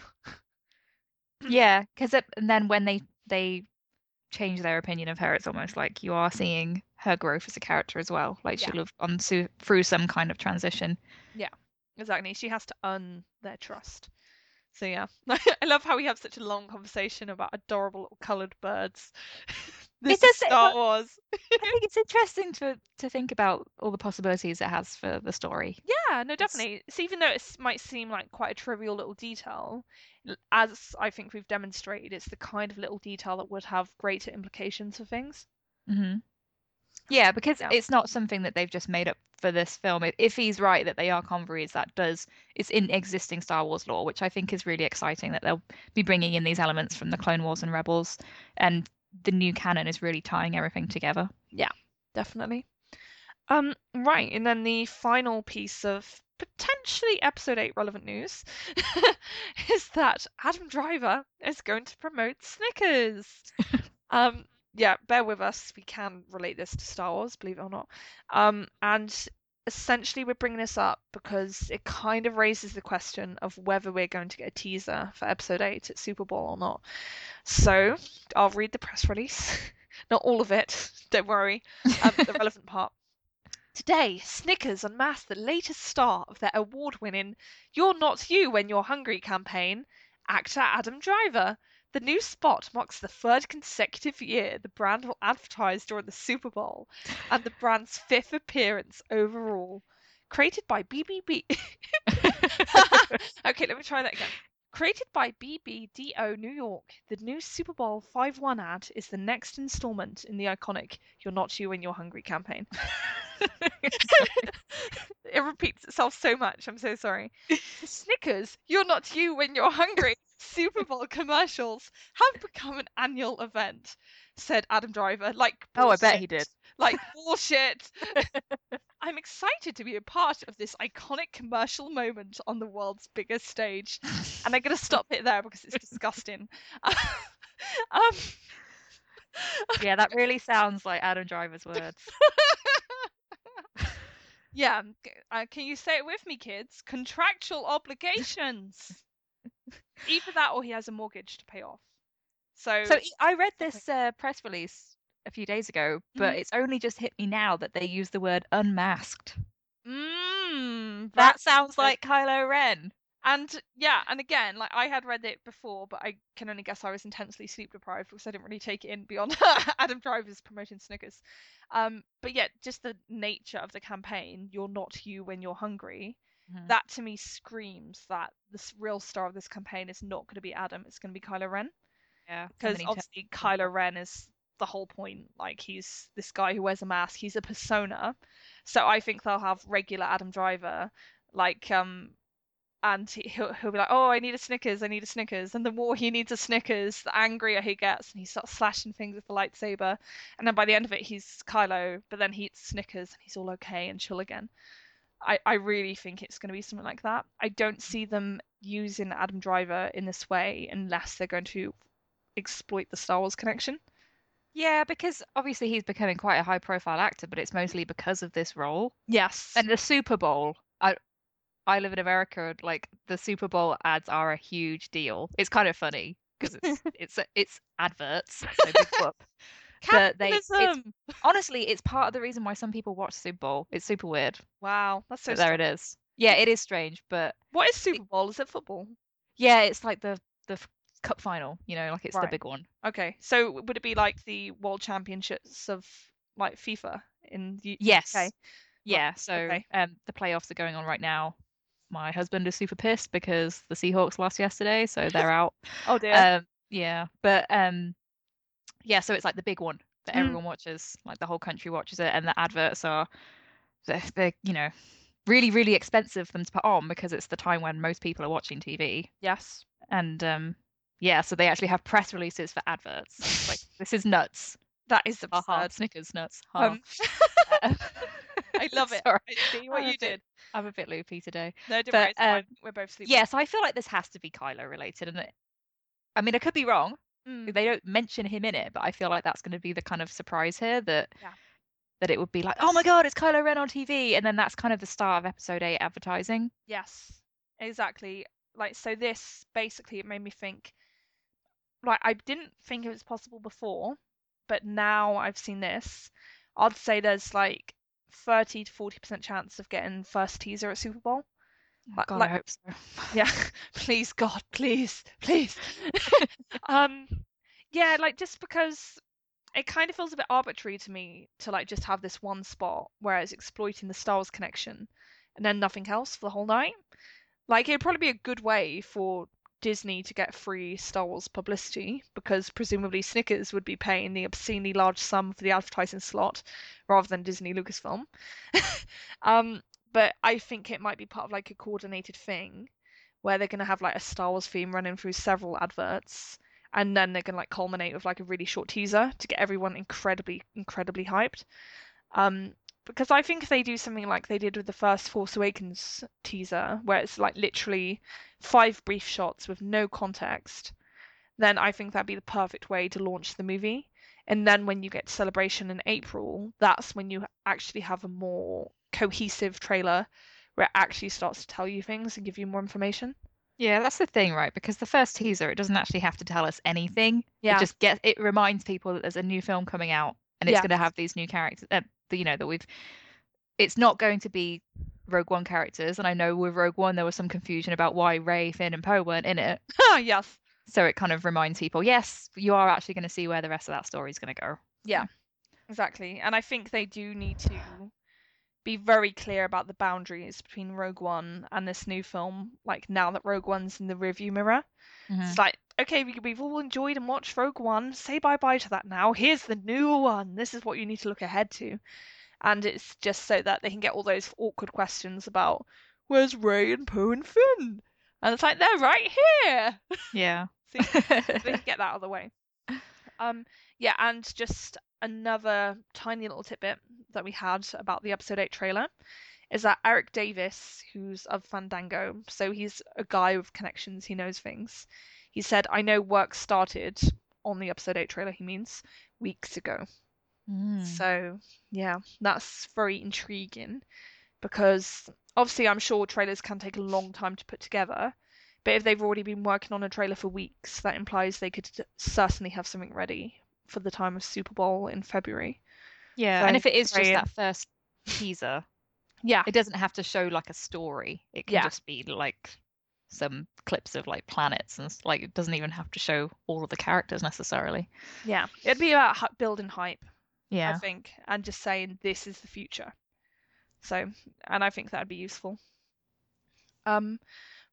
yeah, because and then when they they change their opinion of her, it's almost like you are seeing her growth as a character as well. Like she'll have gone through through some kind of transition. Yeah, exactly she has to earn their trust so yeah I love how we have such a long conversation about adorable little coloured birds this does Star Wars I think it's interesting to to think about all the possibilities it has for the story. Yeah, no, definitely. It's even though it might seem like quite a trivial little detail, as I think we've demonstrated, it's the kind of little detail that would have greater implications for things. hmm Yeah, because Yeah. it's not something that they've just made up for this film. If- he's right that they are convors, that does it's in existing Star Wars lore, which I think is really exciting that they'll be bringing in these elements from the Clone Wars and Rebels, and the new canon is really tying everything together. Yeah, definitely. Um, right, and then the final piece of potentially episode 8 relevant news is that Adam Driver is going to promote Snickers. um, yeah, bear with us. We can relate this to Star Wars, believe it or not. Um, and essentially, we're bringing this up because it kind of raises the question of whether we're going to get a teaser for episode 8 at Super Bowl or not. So, I'll read the press release. Not all of it, don't worry um, the relevant part. Today, Snickers unmasked the latest star of their award winning You're Not You When You're Hungry campaign, actor Adam Driver. The new spot marks the third consecutive year the brand will advertise during the Super Bowl and the brand's fifth appearance overall. Created by BBB. okay, let me try that again. Created by BBDO New York, the new Super Bowl 5-1 ad is the next installment in the iconic You're Not You When You're Hungry campaign. it repeats itself so much. I'm so sorry. Snickers, You're Not You When You're Hungry Super Bowl commercials have become an annual event, said Adam Driver. Like, oh, I bet he did. Like, bullshit. I'm excited to be a part of this iconic commercial moment on the world's biggest stage. And I'm going to stop it there because it's disgusting. um, Yeah, that really sounds like Adam Driver's words. yeah, uh, can you say it with me, kids? Contractual obligations. Either that or he has a mortgage to pay off. So, So I read this uh, press release a few days ago, but Mhm. it's only just hit me now that they use the word unmasked. mm, That sounds like Kylo Ren. And yeah, and again, like I had read it before, but I can only guess I was intensely sleep deprived because I didn't really take it in beyond Adam Driver's promoting Snickers. Um, but yeah, just the nature of the campaign, you're not you when you're hungry. Mhm. That to me screams that the real star of this campaign is not going to be Adam, it's going to be Kylo Ren. Yeah, Because turns obviously into Kylo Ren is the whole point. Like he's this guy who wears a mask, he's a persona. So I think they'll have regular Adam Driver, like um and he- he'll, he'll be like, "Oh, I need a Snickers, I need a Snickers." And the more he needs a Snickers, the angrier he gets, and he starts slashing things with the lightsaber. And then by the end of it, he's Kylo, but then he eats Snickers and he's all okay and chill again. I, I really think it's going to be something like that. I don't see them using Adam Driver in this way unless they're going to exploit the Star Wars connection. Yeah, because obviously he's becoming quite a high profile actor, but it's mostly because of this role. Yes. And the Super Bowl, I I live in America, like the Super Bowl ads are a huge deal. It's kind of funny because it's it's it's adverts, so But they it's, Capitalism. honestly, it's part of the reason why some people watch Super Bowl. It's super weird. Wow, that's so. But there it is. Yeah, it is strange, but What is Super Bowl? Is it football? yeah, it's like the the cup final, you know, like it's the big one. Okay, so would it be like the World Championships of like FIFA in the Yes. UK? Yeah, so okay. um the playoffs are going on right now. My husband is super pissed because the Seahawks lost yesterday, so they're out. Oh dear. Um yeah, but um yeah, so it's like the big one that Mm. everyone watches, like the whole country watches it and the adverts are they're, they're you know really really expensive for them to put on because it's the time when most people are watching TV. yes. And um yeah, so they actually have press releases for adverts. Like this is nuts. That is absurd. Snickers nuts. Ha. Um, I love it. Sorry. I see what I'm you bit- did. I'm a bit loopy today. No, don't but, worry, um, We're both sleeping. Yeah, so I feel like this has to be Kylo related, and it, I mean, I could be wrong. Mm. They don't mention him in it, but I feel like that's going to be the kind of surprise here that Yeah. that it would be like, oh my god, it's Kylo Ren on TV, and then that's kind of the start of Episode Eight advertising. Yes, exactly. Like so, this basically it made me think. Like I didn't think it was possible before, but now I've seen this. I'd say there's like thirty to forty percent chance of getting first teaser at Super Bowl. God, like- I hope so. Yeah, please God, please, please. um, yeah, like just because it kind of feels a bit arbitrary to me to like just have this one spot where it's exploiting the Star Wars connection and then nothing else for the whole night. Like it'd probably be a good way for Disney to get free Star Wars publicity because presumably Snickers would be paying the obscenely large sum for the advertising slot rather than Disney Lucasfilm. um, but I think it might be part of like a coordinated thing where they're gonna have like a Star Wars theme running through several adverts, and then they're gonna like culminate with like a really short teaser to get everyone incredibly, incredibly hyped. Um, because I think if they do something like they did with the first Force Awakens teaser, where it's like literally five brief shots with no context, then I think that'd be the perfect way to launch the movie. And then when you get to Celebration in April, that's when you actually have a more cohesive trailer where it actually starts to tell you things and give you more information. Yeah, that's the thing, right? Because the first teaser, it doesn't actually have to tell us anything. Yeah. It just get it reminds people that there's a new film coming out and it's Yeah. going to have these new characters. Uh, that, you know that we've. It's not going to be Rogue One characters, and I know with Rogue One there was some confusion about why Rey, Finn, and Poe weren't in it. yes. So it kind of reminds people, yes, you are actually going to see where the rest of that story is going to go. Yeah. Exactly. And I think they do need to be very clear about the boundaries between Rogue One and this new film. Like now that Rogue One's in the rearview mirror, Mhm. it's like okay, we, we've all enjoyed and watched Rogue One. Say bye bye to that now. Here's the new one. This is what you need to look ahead to, and it's just so that they can get all those awkward questions about where's Rey and Poe and Finn, and it's like they're right here. Yeah. See, they can get that out of the way. Um, yeah, and just another tiny little tidbit that we had about the episode eight trailer is that Eric Davis, who's of Fandango, so he's a guy with connections, he knows things. He said, "I know work started on the episode eight trailer." He means weeks ago. Mm. So yeah, that's very intriguing because obviously I'm sure trailers can take a long time to put together. But if they've already been working on a trailer for weeks, that implies they could certainly have something ready for the time of Super Bowl in February. Yeah, So and if it is just that first teaser, Yeah, it doesn't have to show like a story. It can Yeah. just be like some clips of like planets and like it doesn't even have to show all of the characters necessarily. yeah. It'd be about building hype, Yeah, I think, and just saying this is the future. So, and I think that'd be useful. Um,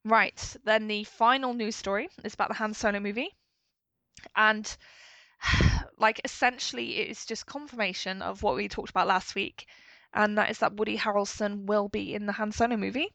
right. Then the final news story is about the Han Solo movie, and like essentially it is just confirmation of what we talked about last week, and that is that Woody Harrelson will be in the Han Solo movie.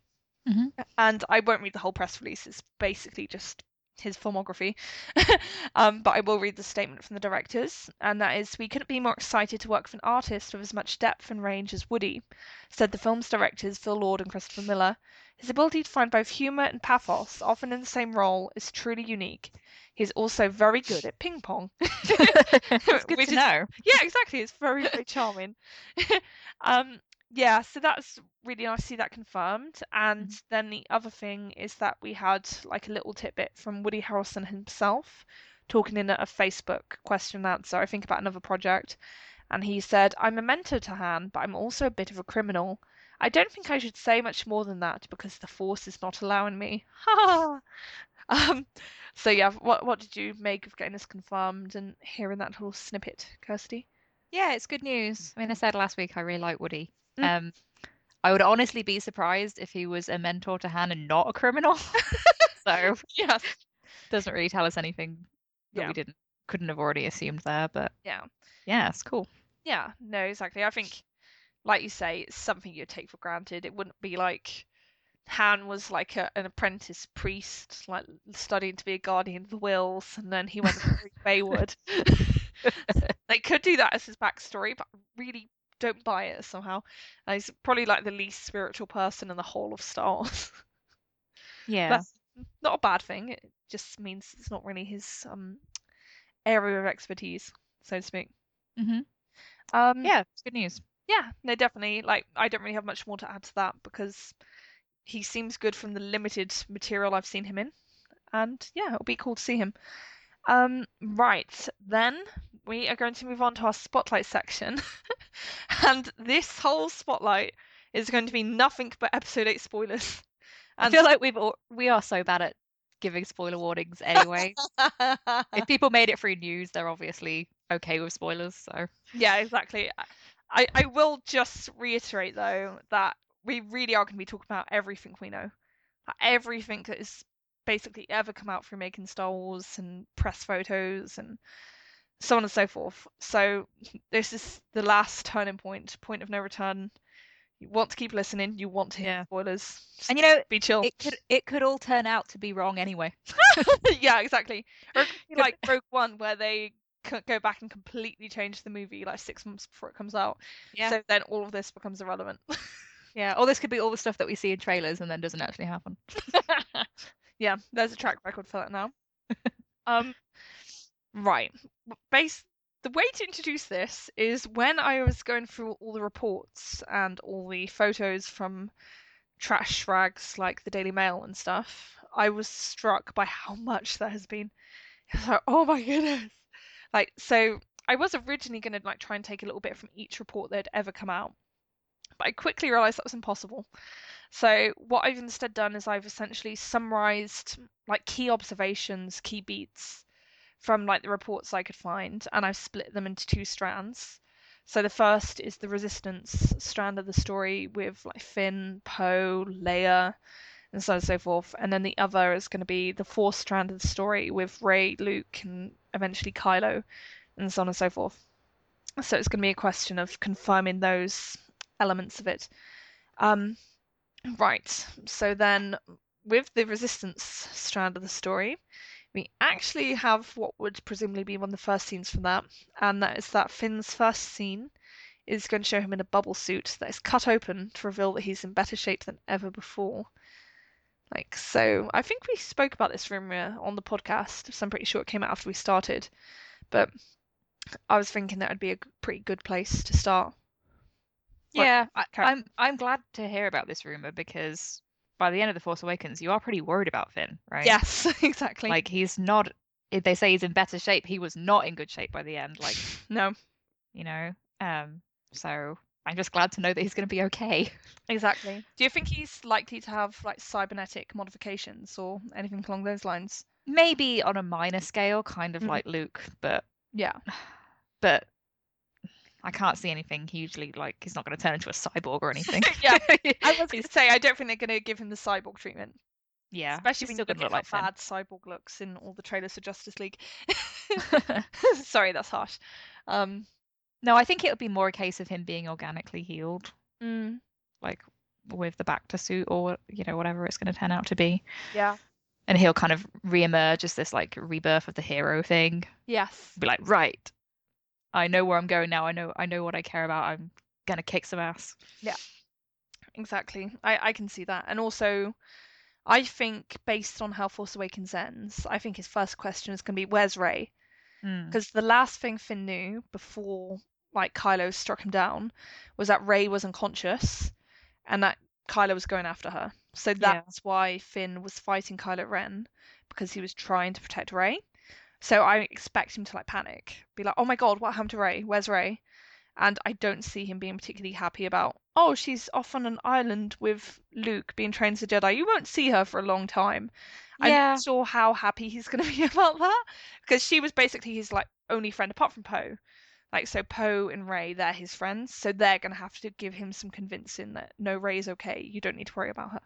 Mhm. And I won't read the whole press release. It's basically just his filmography. um, but I will read the statement from the directors, and that is We couldn't be more excited to work with an artist with as much depth and range as Woody, said the film's directors Phil Lord and Christopher Miller. His ability to find both humour and pathos, often in the same role, is truly unique. He's also very good at ping pong. it's good Which to is- know. yeah, exactly. It's very, very charming. um, yeah, so that's really nice to see that confirmed. And then the other thing is that we had like a little tidbit from Woody Harrelson himself talking in a Facebook question and answer, I think about another project. And he said, I'm a mentor to Han, but I'm also a bit of a criminal. I don't think I should say much more than that because the force is not allowing me. Ha! um, so yeah, what what did you make of getting this confirmed and hearing that little snippet, Kirsty? Yeah, it's good news. I mean, I said last week I really like Woody. Mm. Um, I would honestly be surprised if he was a mentor to Han and not a criminal. so yeah, doesn't really tell us anything that Yeah. we didn't couldn't have already assumed there. But Yeah. yeah, it's cool. Yeah, no, exactly. I think, like you say, it's something you take for granted. It wouldn't be like Han was like a, an apprentice priest, like studying to be a guardian of the Whills, and then he went to Baywood. they could do that as his backstory, but really don't buy it somehow. He's probably like the least spiritual person in the whole of Star Wars. Yeah. That's not a bad thing. It just means it's not really his um area of expertise, so to speak. hmm Um, Yeah, it's good news. yeah, no, definitely. Like, I don't really have much more to add to that because he seems good from the limited material I've seen him in, and yeah, it'll be cool to see him. Um, right, then we are going to move on to our spotlight section, and this whole spotlight is going to be nothing but episode eight spoilers. And I feel like we've all, we are so bad at giving spoiler warnings anyway. if people made it through news, they're obviously okay with spoilers. So Yeah, exactly. I, I will just reiterate though that we really are going to be talking about everything we know, Like, everything has basically ever come out through making Star Wars and press photos and so on and so forth. So this is the last turning point, point of no return. You want to keep listening. You want to hear Yeah. spoilers. and you know be chill. it could it could all turn out to be wrong anyway. yeah, exactly. Or it could be Could- like Rogue One, where they go back and completely change the movie like six months before it comes out. Yeah. So then all of this becomes irrelevant. Yeah. Or this could be all the stuff that we see in trailers and then doesn't actually happen. yeah, there's a track record for that now. um, right. Base. The way to introduce this is when I was going through all the reports and all the photos from trash rags like the Daily Mail and stuff. I was struck by how much there has been. I was like, oh my goodness. Like, so I was originally going to like try and take a little bit from each report that had ever come out, but I quickly realized that was impossible. So what I've instead done is I've essentially summarized like key observations, key beats from like the reports I could find, and I've split them into two strands. So the first is the resistance strand of the story with like Finn, Poe, Leia, and so on and so forth. And then the other is going to be the fourth strand of the story with Rey, Luke, and eventually Kylo, and so on and so forth. So it's going to be a question of confirming those elements of it. Um, right. So then, with the resistance strand of the story, we actually have what would presumably be one of the first scenes from that, and that is that Finn's first scene is going to show him in a bubble suit that is cut open to reveal that he's in better shape than ever before. Like, so I think we spoke about this rumor on the podcast, so I'm pretty sure it came out after we started. But I was thinking that would be a pretty good place to start. Yeah, I, i'm I'm glad to hear about this rumor because by the end of the Force Awakens, you are pretty worried about Finn, right? Yes, exactly. Like he's not. If they say he's in better shape, he was not in good shape by the end. Like no, you know. Um. So I'm just glad to know that he's going to be okay. exactly. Do you think he's likely to have like cybernetic modifications or anything along those lines? Maybe on a minor scale, kind of Mm. like Luke, but Yeah. but I can't see anything hugely like he's not going to turn into a cyborg or anything. Yeah, I was going to say I don't think they're going to give him the cyborg treatment, yeah, especially he's when still you going look to at look how like bad cyborg looks in all the trailers for Justice League. Sorry, that's harsh. Um, no, I think it would be more a case of him being organically healed, mm, like with the bacta suit or you know whatever it's going to turn out to be, yeah. and he'll kind of reemerge as this like rebirth of the hero thing. Yes. Be like, right, I know where I'm going now. I know I know what I care about. I'm gonna kick some ass. Yeah, exactly. I, I can see that. And also, I think based on how Force Awakens ends, I think his first question is going to be, Where's Rey? Mm. Because the last thing Finn knew before like Kylo struck him down was that Rey was unconscious and that Kylo was going after her. So Yeah. that's why Finn was fighting Kylo Ren because he was trying to protect Rey. So I expect him to like panic, be like, "Oh my god, what happened to Rey? Where's Rey?" And I don't see him being particularly happy about, "Oh, she's off on an island with Luke being trained as a Jedi. You won't see her for a long time." I'm Yeah. not sure how happy he's going to be about that because she was basically his like only friend apart from Poe. Like so, Poe and Rey, they're his friends, so they're going to have to give him some convincing that no, Rey's okay. You don't need to worry about her.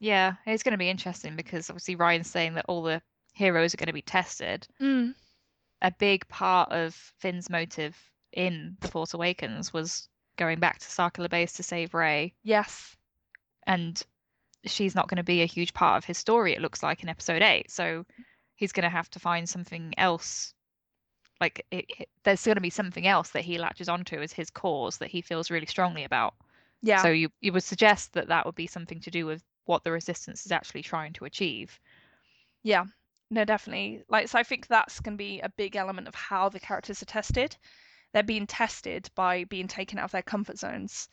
Yeah, it's going to be interesting because obviously Rian's saying that all the heroes are going to be tested. Mm. A big part of Finn's motive in The Force Awakens was going back to Starkiller Base to save Rey, Yes. and she's not going to be a huge part of his story. It looks like in Episode Eight, so he's going to have to find something else. Like it, it- there's going to be something else that he latches onto as his cause that he feels really strongly about. Yeah. So you you would suggest that that would be something to do with what the resistance is actually trying to achieve. Yeah, no, definitely. Like, so I think that's going to be a big element of how the characters are tested. They're being tested by being taken out of their comfort zones.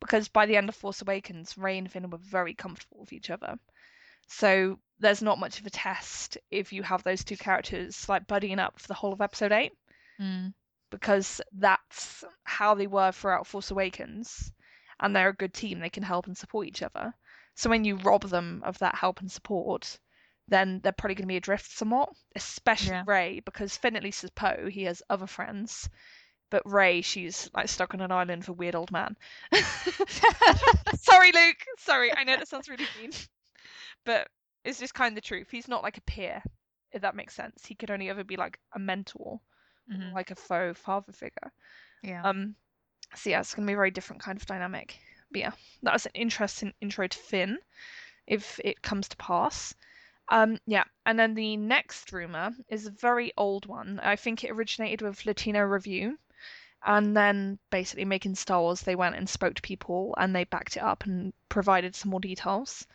Because by the end of Force Awakens, Rey and Finn were very comfortable with each other. So there's not much of a test if you have those two characters like buddying up for the whole of Episode 8, Mm. because that's how they were throughout Force Awakens. And they're a good team, they can help and support each other. So when you rob them of that help and support, then they're probably going to be adrift somewhat, especially Yeah. Rey, because Finn at least is Poe, he has other friends. But Rey, she's like stuck on an island with a weird old man. Sorry, Luke. Sorry, I know that sounds really mean, but it's just kind of the truth. He's not like a peer, if that makes sense. He could only ever be like a mentor, Mhm. like a faux father figure. Yeah. Um, so yeah, it's gonna be a very different kind of dynamic. But yeah, that was an interesting intro to Finn, if it comes to pass. Um, yeah, and then the next rumor is a very old one. I think it originated with Latino Review, and then basically making Star Wars, they went and spoke to people and they backed it up and provided some more details.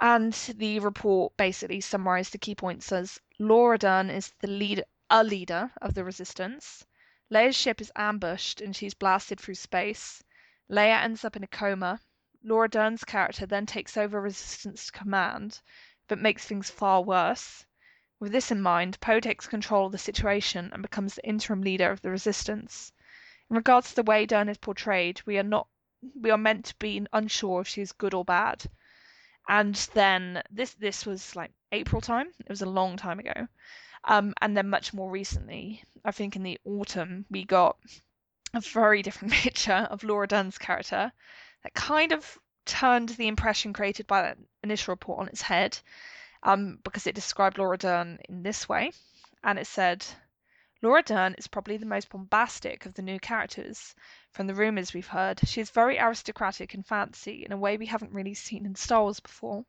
And the report basically summarized the key points as Laura Dern is the lead, a leader of the Resistance. Leia's ship is ambushed and she's blasted through space. Leia ends up in a coma. Laura Dern's character then takes over Resistance command, but makes things far worse. With this in mind, Poe takes control of the situation and becomes the interim leader of the Resistance. In regards to the way Dern is portrayed, we are not we are meant to be unsure if she is good or bad. And then this this was like April time. It was a long time ago. Um, and then much more recently, I think in the autumn, we got a very different picture of Laura Dern's character that kind of turned the impression created by that initial report on its head um, because it described Laura Dern in this way. And it said, Laura Dern is probably the most bombastic of the new characters. From the rumours we've heard, she is very aristocratic and fancy in a way we haven't really seen in Star Wars before.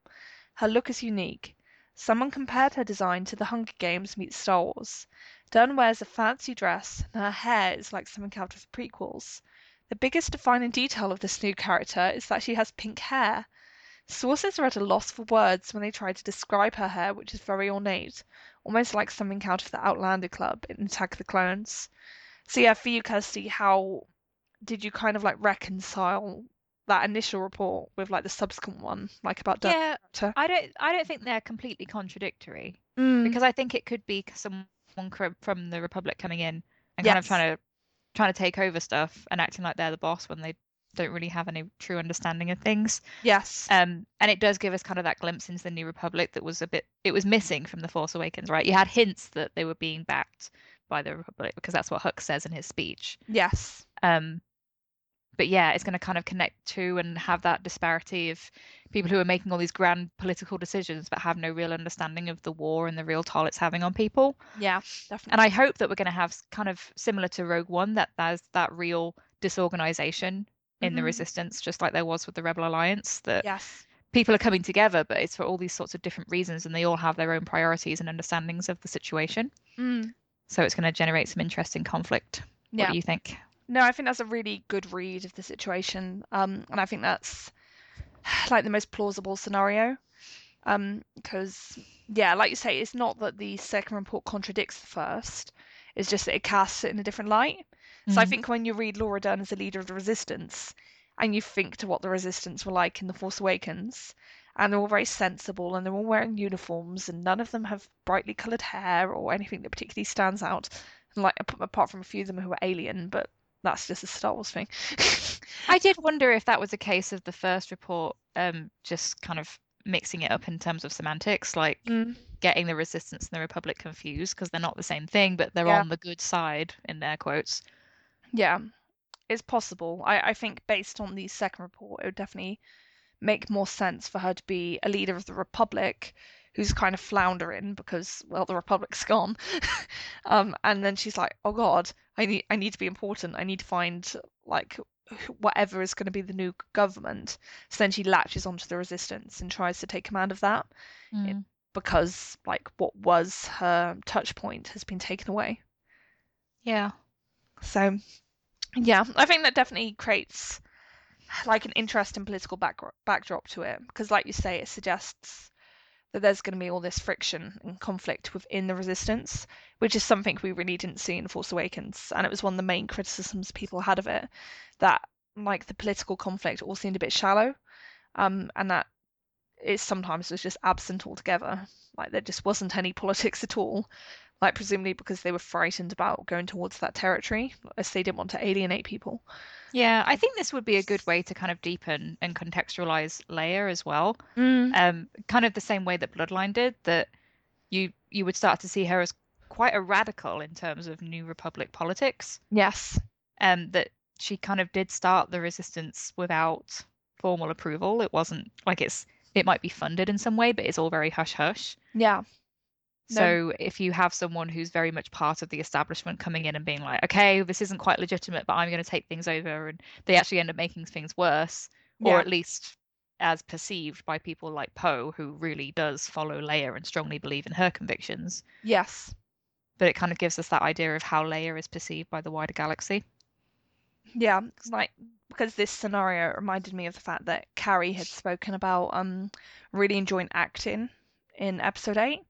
Her look is unique. Someone compared her design to the Hunger Games meets Star Wars. Dern wears a fancy dress, and her hair is like something out of the prequels. The biggest defining detail of this new character is that she has pink hair. Sources are at a loss for words when they try to describe her hair, which is very ornate, almost like something out of the Outlander Club in Attack of the Clones. So yeah, for you, Kirsty, how did you kind of like reconcile that initial report with like the subsequent one, like about Yeah? I don't I don't think they're completely contradictory Mm, because I think it could be someone from the Republic coming in and kind of trying to trying to take over stuff and acting like they're the boss when they don't really have any true understanding of things. yes. Um, and it does give us kind of that glimpse into the New Republic that was a bit it was missing from the Force Awakens, right? You had hints that they were being backed by the Republic because that's what Hux says in his speech. yes. Um, but yeah, it's going to kind of connect to and have that disparity of people who are making all these grand political decisions but have no real understanding of the war and the real toll it's having on people. Yeah, definitely. And I hope that we're going to have kind of similar to Rogue One that there's that real disorganization in the Mhm. resistance, just like there was with the Rebel Alliance, that yes. people are coming together, but it's for all these sorts of different reasons and they all have their own priorities and understandings of the situation. Mm, So it's going to generate some interesting conflict. What do you think? No, I think that's a really good read of the situation. Um, and I think that's like the most plausible scenario. Um, because yeah, like you say, it's not that the second report contradicts the first. It's just that it casts it in a different light. So I Mm. think when you read Laura Dern as a leader of the resistance, and you think to what the resistance were like in The Force Awakens, and they're all very sensible and they're all wearing uniforms and none of them have brightly coloured hair or anything that particularly stands out. Like apart from a few of them who are alien, but that's just a Star Wars thing. I did wonder if that was a case of the first report um, just kind of mixing it up in terms of semantics, like Mm, getting the resistance and the republic confused because they're not the same thing, but they're Yeah. on the good side in their quotes. yeah, it's possible. I, I think based on the second report, it would definitely make more sense for her to be a leader of the Republic who's kind of floundering because well the Republic's gone. um and then she's like, "Oh god, I need I need to be important. I need to find like whatever is going to be the new government." So then she latches onto the resistance and tries to take command of that Mm. because like what was her touch point has been taken away. Yeah. So, yeah, I think that definitely creates like an interesting political back- backdrop to it because, like you say, it suggests that there's going to be all this friction and conflict within the resistance, which is something we really didn't see in Force Awakens, and it was one of the main criticisms people had of it that like the political conflict all seemed a bit shallow, um, and that it sometimes was just absent altogether. Like there just wasn't any politics at all like presumably because they were frightened about going towards that territory as they didn't want to alienate people Yeah, I think this would be a good way to kind of deepen and contextualize Leia as well. mm. Um, kind of the same way that Bloodline did, that you you would start to see her as quite a radical in terms of New Republic politics. yes um, that she kind of did start the resistance without formal approval. It wasn't like it's it might be funded in some way, but it's all very hush hush. yeah No. So if you have someone who's very much part of the establishment coming in and being like, okay, this isn't quite legitimate, but I'm going to take things over, and they actually end up making things worse, or at least as perceived by people like Poe, who really does follow Leia and strongly believe in her convictions. yes But it kind of gives us that idea of how Leia is perceived by the wider galaxy. yeah it's like because this scenario reminded me of the fact that carrie had spoken about um really enjoying acting in episode 8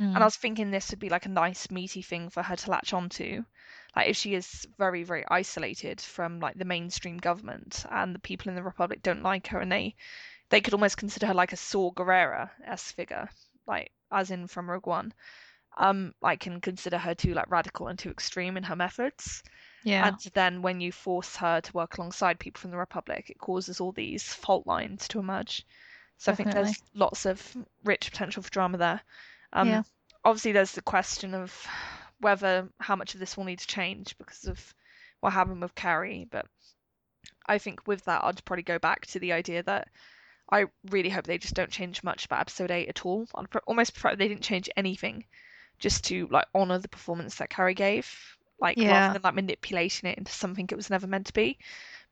Mm. and i was thinking this would be like a nice meaty thing for her to latch onto. Like if she is very very isolated from like the mainstream government and the people in the republic don't like her and they they could almost consider her like a Saw Gerrera s figure like as in from Rogue One um like can consider her too like radical and too extreme in her methods. Yeah. and then when you force her to work alongside people from the republic it causes all these fault lines to emerge. So i think there's lots of rich potential for drama there um Yeah. obviously there's the question of whether how much of this will need to change because of what happened with Carrie, but I think with that I'd probably go back to the idea that I really hope they just don't change much about episode eight at all. I'd pr- almost prefer they didn't change anything, just to like honor the performance that Carrie gave, like Yeah. rather than like manipulating it into something it was never meant to be.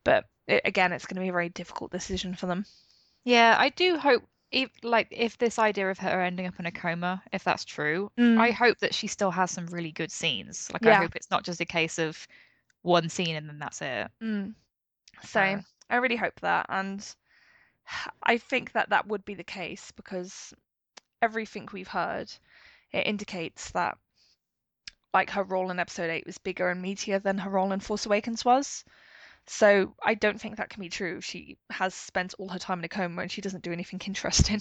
But it, again, it's going to be a very difficult decision for them. Yeah, I do hope if like if this idea of her ending up in a coma, if that's true, Mm. I hope that she still has some really good scenes. Like I hope it's not just a case of one scene and then that's it. Mm. So So- I really hope that, and I think that that would be the case because everything we've heard it indicates that like her role in episode 8 was bigger and meatier than her role in Force Awakens was. So I don't think that can be true. She has spent all her time in a coma and she doesn't do anything interesting.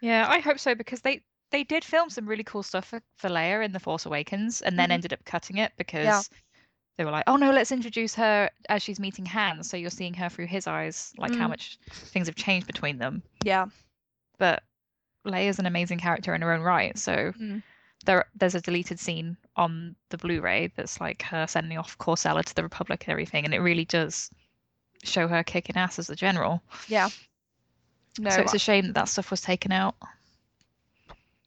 Yeah, I hope so because they they did film some really cool stuff for, for Leia in The Force Awakens and then Mhm. ended up cutting it because they were like, oh no, let's introduce her as she's meeting Han, so you're seeing her through his eyes, like how Mm. much things have changed between them. Yeah. But Leia's an amazing character in her own right, so Mm. There there's a deleted scene on the Blu-ray that's like her sending off Korr Sella to the Republic and everything, and it really does show her kicking ass as a general. Yeah. No, so it's a shame that that stuff was taken out.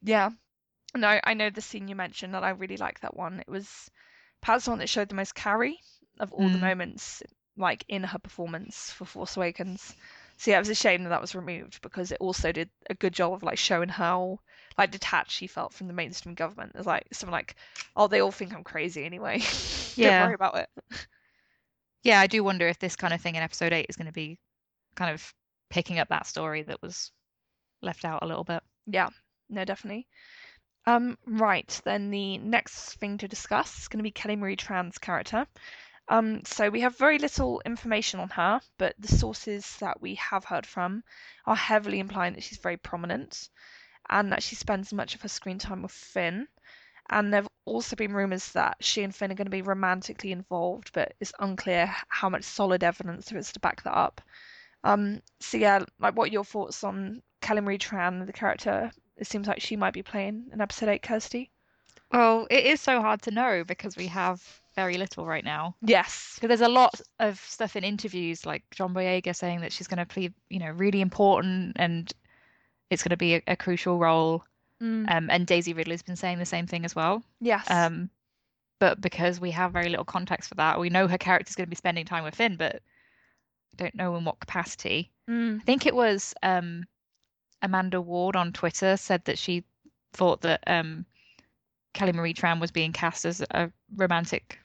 Yeah. No, I know the scene you mentioned, and I really like that one. It was perhaps the one that showed the most Carrie of all the Mm. moments, like in her performance for Force Awakens. So yeah, it was a shame that that was removed because it also did a good job of like showing how like detached she felt from the mainstream government. It's like something like, oh, they all think I'm crazy anyway. Yeah. Don't worry about it. Yeah, I do wonder if this kind of thing in episode eight is going to be kind of picking up that story that was left out a little bit. Yeah, no, definitely. Um, right, then the next thing to discuss is going to be Kelly Marie Tran's character. Um, so we have very little information on her, but the sources that we have heard from are heavily implying that she's very prominent and that she spends much of her screen time with Finn. And there have also been rumours that she and Finn are going to be romantically involved, but it's unclear how much solid evidence there is to back that up. Um, so yeah, like what are your thoughts on Kelly Marie Tran, the character? It seems like she might be playing in episode eight, Kirsty. Well, it is so hard to know because we have very little right now. Yes. Because there's a lot of stuff in interviews, like John Boyega saying that she's going to play, you know, really important and it's going to be a, a crucial role. Mm, Um, and Daisy Ridley's been saying the same thing as well. yes. Um, but because we have very little context for that, we know her character's going to be spending time with Finn, but I don't know in what capacity. Mm, I think it was um, Amanda Ward on Twitter said that she thought that um, Kelly Marie Tran was being cast as a romantic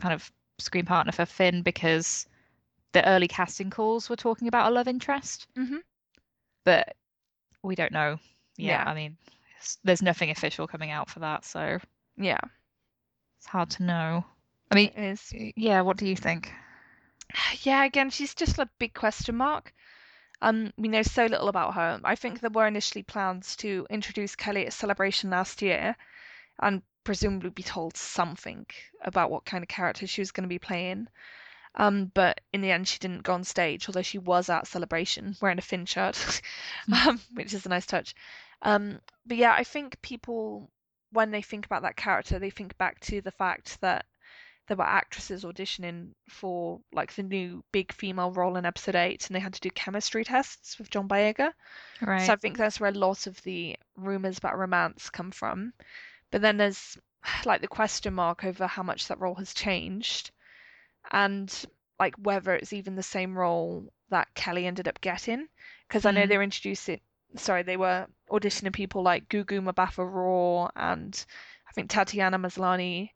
kind of screen partner for Finn because the early casting calls were talking about a love interest, mhm. but we don't know. Yeah, Yeah. I mean, there's nothing official coming out for that, so Yeah, it's hard to know. I mean, it is. yeah, what do you think? Yeah, again, she's just a big question mark. Um, we know so little about her. I think there were initially plans to introduce Kelly at Celebration last year and presumably be told something about what kind of character she was going to be playing. Um, but in the end, she didn't go on stage, although she was at Celebration wearing a Finn shirt, um, which is a nice touch. Um, but yeah, I think people, when they think about that character, they think back to the fact that there were actresses auditioning for like the new big female role in episode eight, and they had to do chemistry tests with John Boyega. Right. So I think that's where a lot of the rumors about romance come from. But then there's like the question mark over how much that role has changed and like whether it's even the same role that Kelly ended up getting. Because I know Mm. they were introducing, sorry, they were auditioning people like Gugu Mbatha-Raw and I think Tatiana Maslany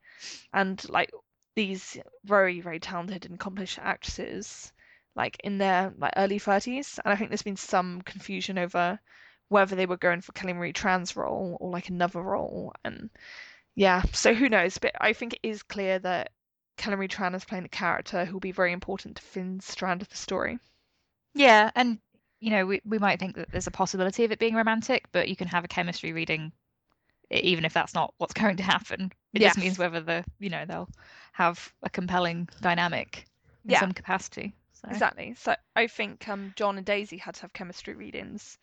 and like these very, very talented and accomplished actresses like in their like early 30s. And I think there's been some confusion over whether they were going for Kelly Marie Tran's role or like another role. And yeah, so who knows? But I think it is clear that Kelly Marie Tran is playing a character who will be very important to Finn's strand of the story. Yeah, and you know, we, we might think that there's a possibility of it being romantic, but you can have a chemistry reading even if that's not what's going to happen. It just means whether the you know, they'll have a compelling dynamic in Yeah. some capacity. So Exactly. So I think um, John and Daisy had to have chemistry readings,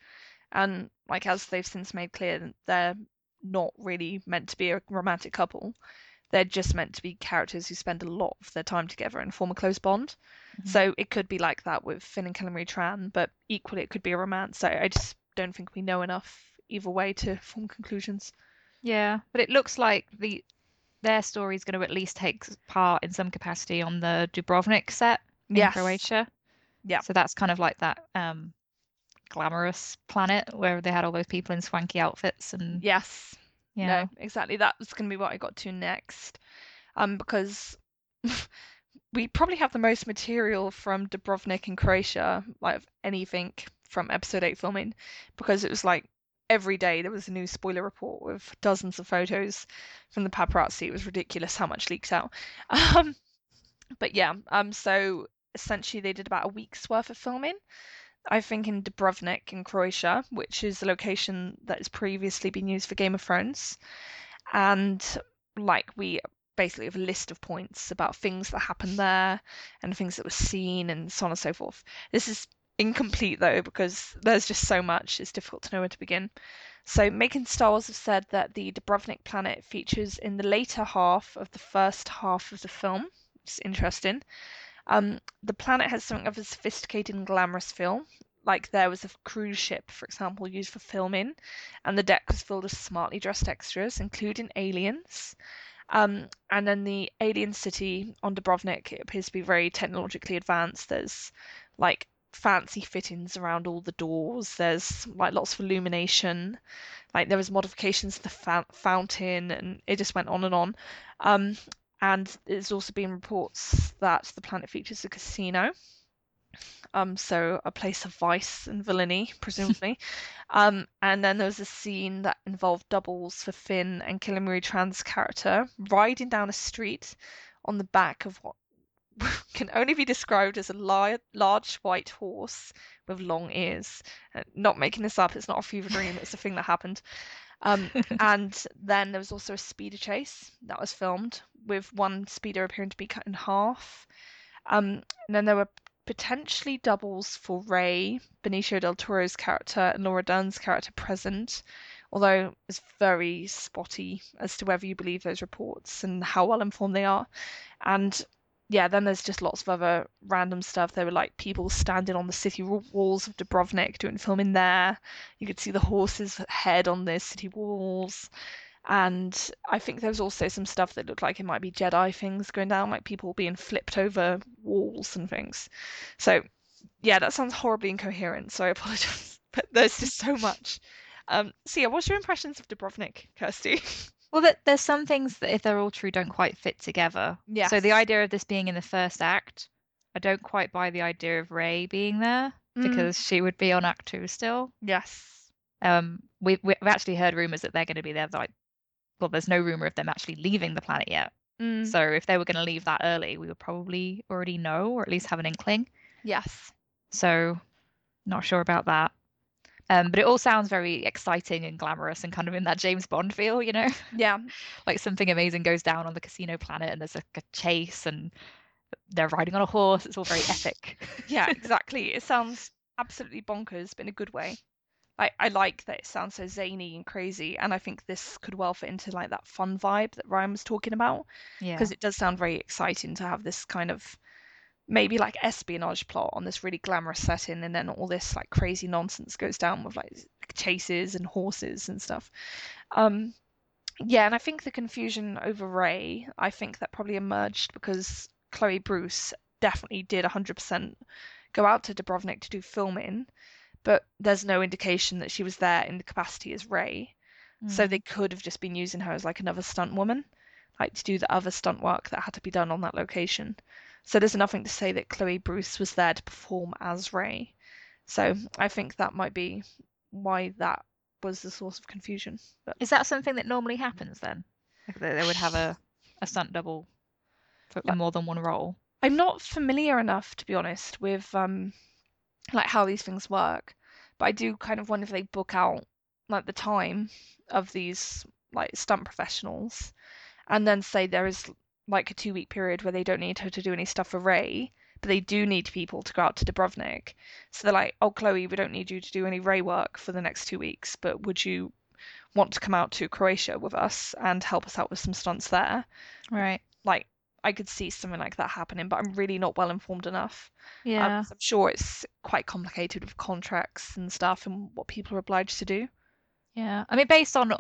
and like as they've since made clear, that they're not really meant to be a romantic couple. They're just meant to be characters who spend a lot of their time together and form a close bond. Mhm. So it could be like that with Finn and Kelly Marie Tran, but equally it could be a romance. So I just don't think we know enough either way to form conclusions. Yeah, but it looks like the their story is going to at least take part in some capacity on the Dubrovnik set in Yes. Croatia. Yeah. So that's kind of like that um glamorous planet where they had all those people in swanky outfits and Yes. Yeah. No, exactly. That was going to be what I got to next. Um, because we probably have the most material from Dubrovnik in Croatia, like of anything from episode 8 filming, because it was like every day there was a new spoiler report with dozens of photos from the paparazzi. It was ridiculous how much leaked out. Um, but yeah, um, so essentially they did about a week's worth of filming. I think in Dubrovnik in Croatia, which is a location that has previously been used for Game of Thrones. And like we basically have a list of points about things that happened there and things that were seen and so on and so forth. This is incomplete though because there's just so much, it's difficult to know where to begin. So Making Star Wars have said that the Dubrovnik planet features in the later half of the first half of the film, it's interesting. Um, the planet has something of a sophisticated and glamorous feel. Like there was a cruise ship, for example, used for filming, and the deck was filled with smartly dressed extras, including aliens. Um, and then the alien city on Dubrovnik it appears to be very technologically advanced. There's like fancy fittings around all the doors. There's like lots of illumination. Like there was modifications to the fa- fountain, and it just went on and on. Um, and there's also been reports that the planet features a casino. Um, so a place of vice and villainy, presumably. um, and then there was a scene that involved doubles for Finn and Kelly Marie Tran's character riding down a street on the back of what can only be described as a li- large white horse with long ears. Uh, not making this up, it's not a fever dream, it's a thing that happened. Um, and then there was also a speeder chase that was filmed with one speeder appearing to be cut in half. Um, and then there were potentially doubles for Rey, Benicio del Toro's character, and Laura Dern's character present, although it's very spotty as to whether you believe those reports and how well informed they are. And yeah, then there's just lots of other random stuff. There were like people standing on the city walls of Dubrovnik doing filming there. You could see the horse's head on the city walls. And I think there's also some stuff that looked like it might be Jedi things going down, like people being flipped over walls and things. So, yeah, that sounds horribly incoherent, so I apologize. But there's just so much. Um, so, yeah, what's your impressions of Dubrovnik, Kirsty? Well, that there's some things that, if they're all true, don't quite fit together. Yeah. So the idea of this being in the first act, I don't quite buy the idea of Rey being there Mm. because she would be on Ahch-To still. Yes. Um, we we've actually heard rumors that they're going to be there. Like, well, there's no rumor of them actually leaving the planet yet. Mm. So if they were going to leave that early, we would probably already know or at least have an inkling. Yes. So not sure about that. Um, but it all sounds very exciting and glamorous and kind of in that James Bond feel, you know, Yeah. like something amazing goes down on the casino planet and there's like a chase and they're riding on a horse. It's all very epic. Yeah, exactly. It sounds absolutely bonkers, but in a good way. I, I like that it sounds so zany and crazy, and I think this could well fit into like that fun vibe that Rian was talking about, Yeah. because it does sound very exciting to have this kind of maybe like espionage plot on this really glamorous setting, and then all this like crazy nonsense goes down with like chases and horses and stuff. Um, yeah, and I think the confusion over Rey, I think that probably emerged because Chloe Bruce definitely did 100% go out to Dubrovnik to do filming, but there's no indication that she was there in the capacity as Rey. So Mm. they could have just been using her as like another stunt woman, like to do the other stunt work that had to be done on that location. So there's nothing to say that Chloe Bruce was there to perform as Rey. So I think that might be why that was the source of confusion. But Is that something that normally happens then? Like they, they would have a, a stunt double for, in more than one role. I'm not familiar enough, to be honest, with um like how these things work. But I do kind of wonder if they book out like the time of these like stunt professionals and then say there is like a two week period where they don't need her to do any stuff for Rey, but they do need people to go out to Dubrovnik. So they're like, Oh Chloe, we don't need you to do any Rey work for the next two weeks, but would you want to come out to Croatia with us and help us out with some stunts there. Right. Like I could see something like that happening, but I'm really not well informed enough. Um, Yeah. I'm sure it's quite complicated with contracts and stuff and what people are obliged to do. Yeah. I mean, based on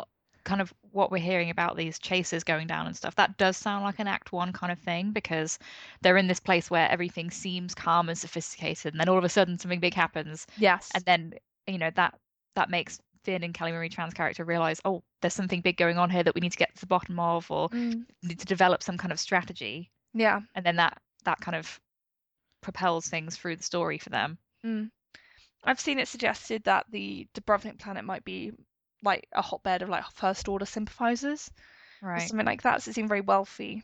kind of what we're hearing about these chases going down and stuff, that does sound like an Act One kind of thing because they're in this place where everything seems calm and sophisticated, and then all of a sudden something big happens, Yes. and then you know that that makes Finn and Kelly Marie Tran's character realize, oh, there's something big going on here that we need to get to the bottom of, or Mm, need to develop some kind of strategy, yeah. and then that that kind of propels things through the story for them. Mm. I've seen it suggested that the Dubrovnik planet might be like a hotbed of like first order sympathizers or Right. something like that. So it seemed very wealthy.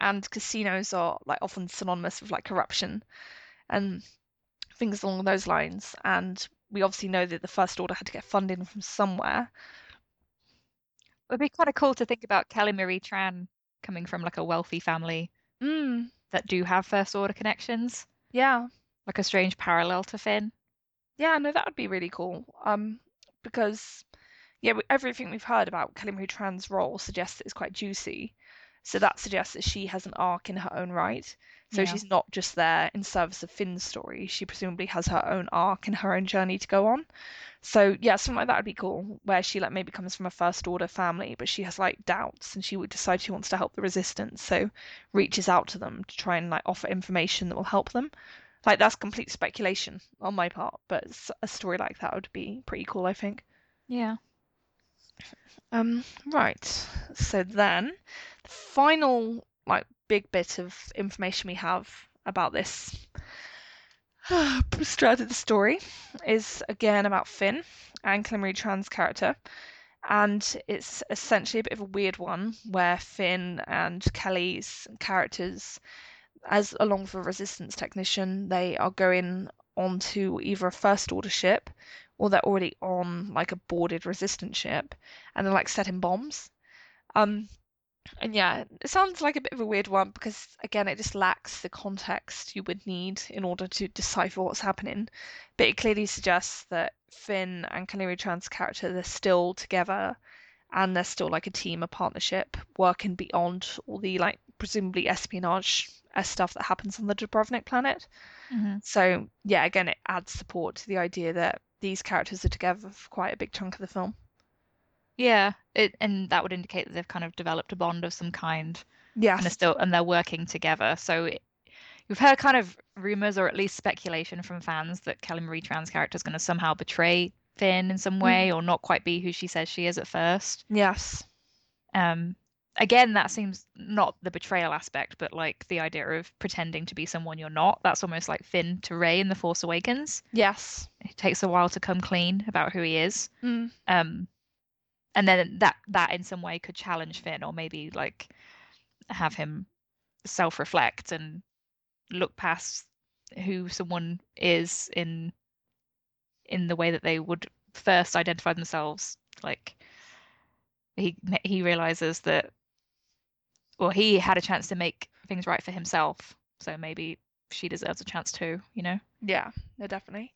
And casinos are like often synonymous with like corruption and things along those lines. And we obviously know that the first order had to get funding from somewhere. It'd be kind of cool to think about Kelly Marie Tran coming from like a wealthy family Mm, that do have first order connections, yeah. like a strange parallel to Finn. Yeah, no, that would be really cool. Um, because yeah, everything we've heard about Kelly Marie Tran's role suggests that it's quite juicy. So that suggests that she has an arc in her own right. So Yeah. she's not just there in service of Finn's story. She presumably has her own arc and her own journey to go on. So yeah, something like that would be cool, where she like maybe comes from a first order family, but she has like doubts and she would decide she wants to help the resistance, so reaches out to them to try and like offer information that will help them. Like that's complete speculation on my part, but a story like that would be pretty cool, I think. Yeah. Um, right. So then, the final like big bit of information we have about this strand of the story is again about Finn and Kelly Marie Tran's character. And it's essentially a bit of a weird one where Finn and Kelly's characters, as along with a resistance technician, they are going onto either a first order ship or they're already on like a boarded resistance ship and they're like setting bombs. Um, and yeah, it sounds like a bit of a weird one because again, it just lacks the context you would need in order to decipher what's happening. But it clearly suggests that Finn and Kelly Marie Tran's character they're still together and they're still like a team, a partnership, working beyond all the like presumably espionage uh, stuff that happens on the Dubrovnik planet. hmm So yeah, again, it adds support to the idea that these characters are together for quite a big chunk of the film. Yeah. It and that would indicate that they've kind of developed a bond of some kind Yeah, and they're still and they're working together. So it, we've heard kind of rumors or at least speculation from fans that Kelly Marie Tran's character is going to somehow betray Finn in some way or not quite be who she says she is at first. Yes. Um, again, that seems not the betrayal aspect, but like the idea of pretending to be someone you're not. That's almost like Finn to Rey in The Force Awakens. Yes. It takes a while to come clean about who he is. Mm. Um, and then that that in some way could challenge Finn, or maybe like have him self-reflect and look past who someone is in in the way that they would first identify themselves. Like he he realizes that well he had a chance to make things right for himself, so maybe she deserves a chance too, you know. Yeah. No, definitely.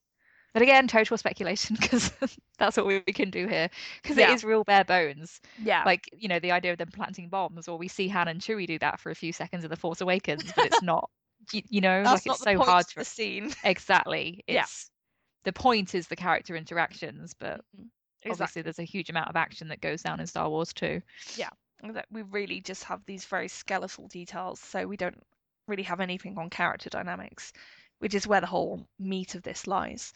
But again, total speculation because that's what we we can do here because Yeah. it is real bare bones. Yeah. Like you know the idea of them planting bombs, or we see Han and Chewie do that for a few seconds in The Force Awakens, but it's not. You, you know, That's like it's so hard to the scene. exactly. Yeah. It's the point is the character interactions, but mm-hmm. Exactly. obviously there's a huge amount of action that goes down in Star Wars too. That we really just have these very skeletal details, so we don't really have anything on character dynamics, which is where the whole meat of this lies.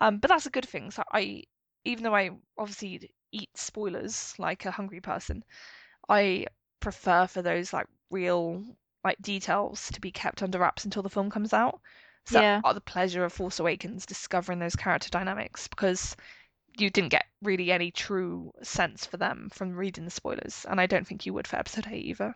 Um, but that's a good thing. So I, even though I obviously eat spoilers like a hungry person, I prefer for those like real like details to be kept under wraps until the film comes out. So Yeah. that's part of the pleasure of Force Awakens discovering those character dynamics because you didn't get really any true sense for them from reading the spoilers, and I don't think you would for episode eight either.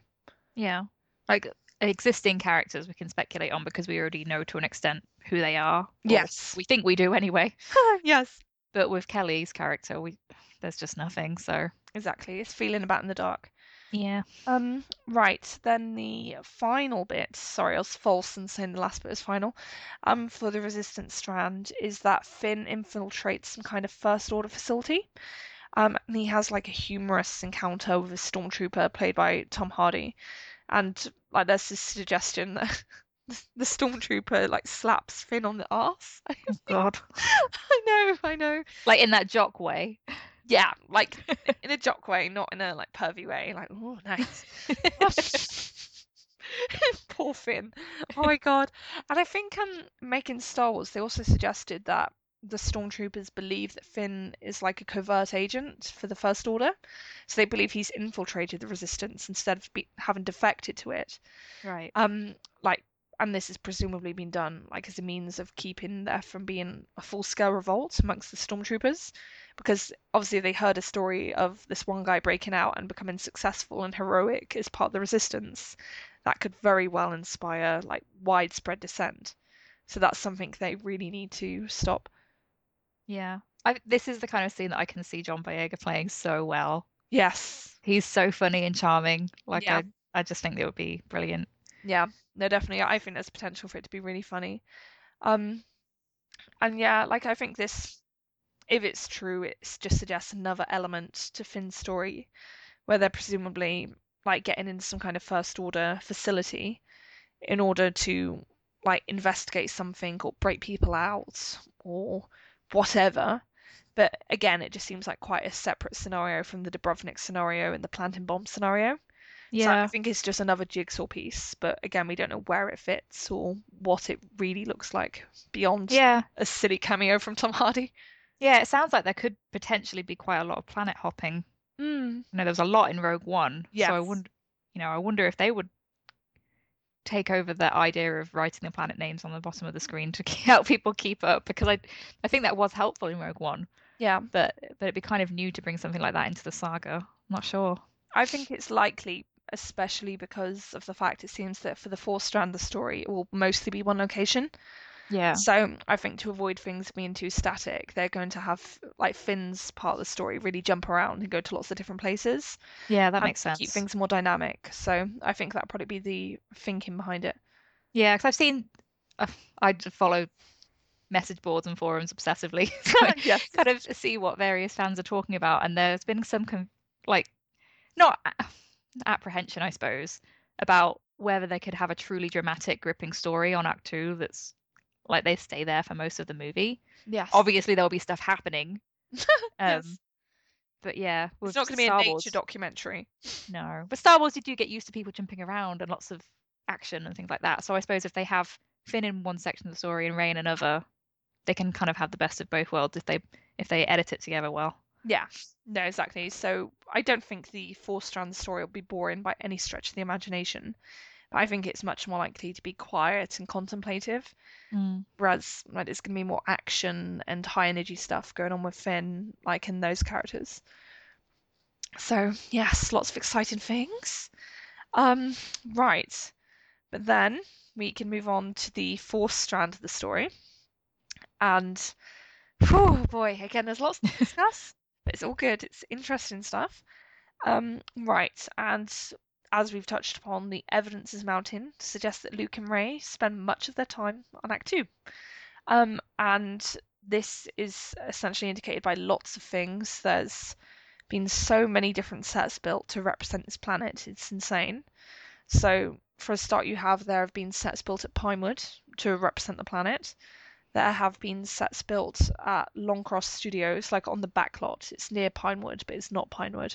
Yeah, like existing characters we can speculate on because we already know to an extent who they are. Yes. we think we do anyway. yes. But with Kelly's character, we there's just nothing. So Exactly. It's feeling about in the dark. Yeah, Um, right, then the final bit, sorry, I was false in saying the last bit was final, um, for the resistance strand is that Finn infiltrates some kind of first order facility. Um, and he has like a humorous encounter with a stormtrooper played by Tom Hardy, and like there's this suggestion that the stormtrooper like slaps Finn on the ass. Oh, God. I know, I know. Like in that jock way. Yeah, like in a jock way, not in a like pervy way. Like, oh, nice. Poor Finn. Oh my god. And I think um making Star Wars, they also suggested that the stormtroopers believe that Finn is like a covert agent for the First Order. So they believe he's infiltrated the resistance instead of be- having defected to it. Right. Um like and this has presumably been done like as a means of keeping there from being a full-scale revolt amongst the stormtroopers because obviously they heard a story of this one guy breaking out and becoming successful and heroic as part of the resistance that could very well inspire like widespread dissent so that's something they really need to stop Yeah. I, this is the kind of scene that I can see John Boyega playing so well. yes He's so funny and charming. Like Yeah. I, I just think it would be brilliant. Yeah, no, definitely. I think there's potential for it to be really funny. Um, and yeah, like I think this, if it's true, it just suggests another element to Finn's story, where they're presumably like getting into some kind of first order facility in order to like investigate something or break people out or whatever. But again, it just seems like quite a separate scenario from the Dubrovnik scenario and the planting bomb scenario. So I think it's just another jigsaw piece, but again, we don't know where it fits or what it really looks like beyond Yeah. a silly cameo from Tom Hardy. Yeah. It sounds like there could potentially be quite a lot of planet hopping. Mm. You know, there was a lot in Rogue One. So I Yes. wonder, you know, I wonder if they would take over the idea of writing the planet names on the bottom of the screen to help people keep up because I I think that was helpful in Rogue One, Yeah, but but it'd be kind of new to bring something like that into the saga. I'm not sure. I think it's likely, especially because of the fact it seems that for the fourth strand of the story, it will mostly be one location. Yeah. So I think to avoid things being too static, they're going to have like Finn's part of the story really jump around and go to lots of different places. Yeah, that makes sense. Keep things more dynamic. So I think that'd probably be the thinking behind it. Yeah, because I've seen, uh, I follow message boards and forums obsessively, so yes. kind of see what various fans are talking about, and there's been some con- like not apprehension, I suppose, about whether they could have a truly dramatic, gripping story on Ahch-To that's like they stay there for most of the movie. Yes. Obviously, there'll be stuff happening. Um, Yes. But yeah, It's not going to be a nature Wars, documentary. no. But Star Wars, you do get used to people jumping around and lots of action and things like that. So I suppose if they have Finn in one section of the story and Rey in another, they can kind of have the best of both worlds if they if they edit it together well. Yeah. No, exactly. So I don't think the four strand story will be boring by any stretch of the imagination. I think it's much more likely to be quiet and contemplative. Whereas like there's going to be more action and high energy stuff going on with Finn, like in those characters. So yes, lots of exciting things. Um, right. But then we can move on to the fourth strand of the story. And oh boy, again, there's lots to discuss, but it's all good. It's interesting stuff. Um, right, and as we've touched upon, the evidence is mounting to suggest that Luke and Rey spend much of their time on Ahch-To. Um, and this is essentially indicated by lots of things. There's been so many different sets built to represent this planet. It's insane. So, for a start, you have there have been sets built at Pinewood to represent the planet. There have been sets built at Longcross Studios, like on the backlot. It's near Pinewood, but it's not Pinewood.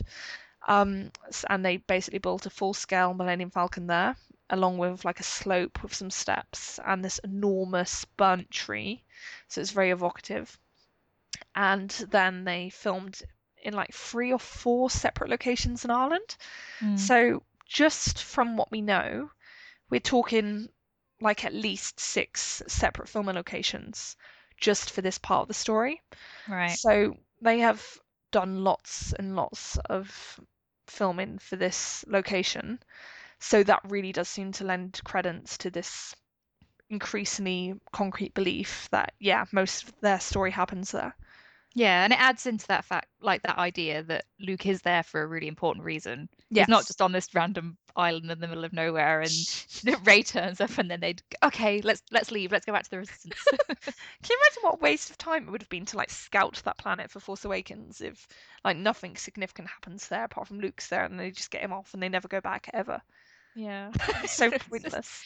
Um, and they basically built a full-scale Millennium Falcon there, along with like a slope with some steps and this enormous burnt tree. So it's very evocative. And then they filmed in like three or four separate locations in Ireland. Mm. So just from what we know, we're talking like at least six separate filming locations just for this part of the story. Right. So they have done lots and lots of filming for this location. So that really does seem to lend credence to this increasingly concrete belief that, yeah, most of their story happens there. Yeah, and it adds into that fact, like that idea that Luke is there for a really important reason. Yes. He's not just on this random island in the middle of nowhere, and Rey turns up, and then they'd okay, let's let's leave, let's go back to the Resistance. Can you imagine what waste of time it would have been to like scout that planet for Force Awakens if like nothing significant happens there apart from Luke's there and they just get him off and they never go back ever? yeah, so just- pointless.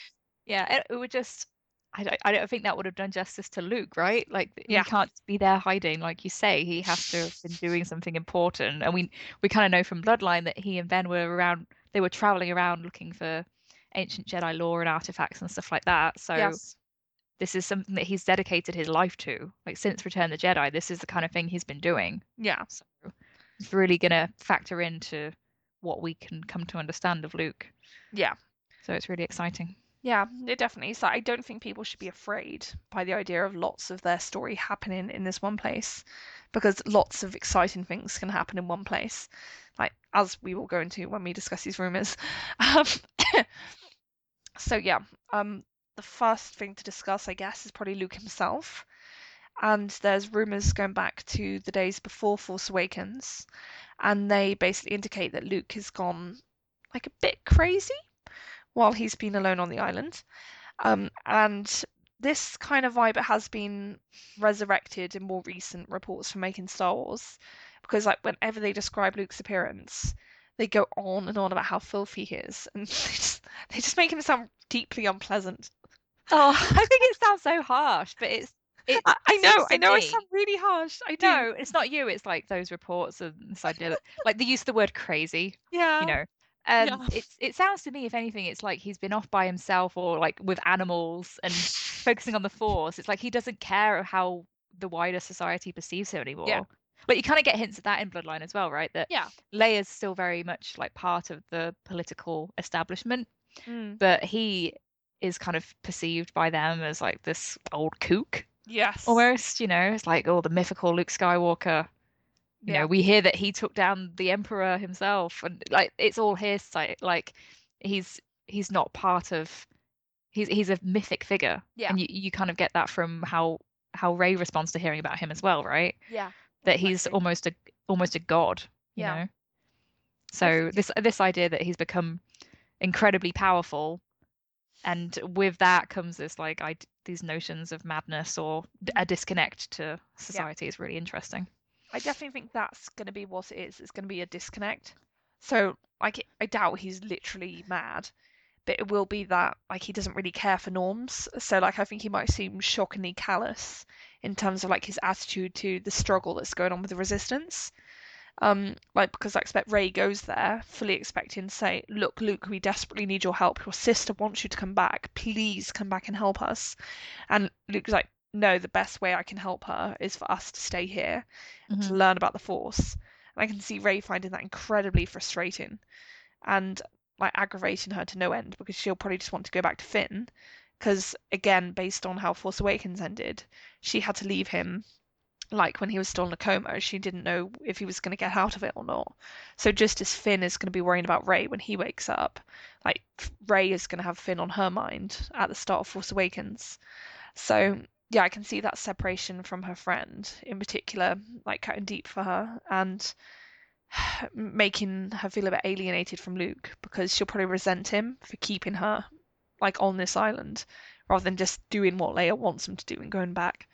yeah, it, it would just. I don't, I don't think that would have done justice to Luke, right? Like Yeah. he can't be there hiding, like you say. He has to have been doing something important, and we we kind of know from Bloodline that he and Ben were around. They were traveling around looking for ancient Jedi lore and artifacts and stuff like that. So yes. this is something that he's dedicated his life to. Like since Return of the Jedi, this is the kind of thing he's been doing. Yeah. So it's really gonna factor into what we can come to understand of Luke. Yeah. So it's really exciting. Yeah, it definitely. So I don't think people should be afraid by the idea of lots of their story happening in this one place, because lots of exciting things can happen in one place, like as we will go into when we discuss these rumors. Um, so yeah, um, the first thing to discuss, I guess, is probably Luke himself, and there's rumors going back to the days before Force Awakens, and they basically indicate that Luke has gone like a bit crazy while he's been alone on the island. Um, and this kind of vibe has been resurrected in more recent reports from making Star Wars, because like whenever they describe Luke's appearance, they go on and on about how filthy he is, and they just they just make him sound deeply unpleasant. Oh, I think it sounds so harsh, but it's it. I, I know, I know, I me- sound really harsh. I do. No, it's not you. It's like those reports and this idea that, like, they use of the word crazy. yeah, You know, and Yeah. it's it sounds to me, if anything, it's like he's been off by himself or like with animals and focusing on the force. It's like he doesn't care how the wider society perceives him anymore. But you kind of get hints of that in Bloodline as well, right? That Yeah. Leia's still very much like part of the political establishment, Mm, but he is kind of perceived by them as like this old kook yes, almost. You know, it's like oh, the mythical Luke Skywalker. You Yeah. know, we hear that he took down the Emperor himself, and like it's all hearsay. Like he's he's not part of. He's he's a mythic figure, Yeah. and you, you kind of get that from how how Rey responds to hearing about him as well, right? yeah, that he's almost a almost a god you Yeah. know so this this idea that he's become incredibly powerful and with that comes this like I, these notions of madness or a mm-hmm. disconnect to society is really interesting I definitely think that's going to be what it is. It's going to be a disconnect. So, like, I doubt he's literally mad, but it will be that, like, he doesn't really care for norms. So, like, I think he might seem shockingly callous in terms of, like, his attitude to the struggle that's going on with the resistance. Um, like, because I expect Rey goes there fully expecting to say, Look, Luke, we desperately need your help. Your sister wants you to come back. Please come back and help us. And Luke's like, No, the best way I can help her is for us to stay here and to mm-hmm. learn about the Force. And I can see Rey finding that incredibly frustrating and like aggravating her to no end because she'll probably just want to go back to Finn. Because again, based on how Force Awakens ended, she had to leave him like when he was still in a coma. She didn't know if he was going to get out of it or not. So just as Finn is going to be worrying about Rey when he wakes up, like Rey is going to have Finn on her mind at the start of Force Awakens. So yeah, I can see that separation from her friend in particular, like cutting deep for her and making her feel a bit alienated from Luke because she'll probably resent him for keeping her like on this island rather than just doing what Leia wants him to do and going back.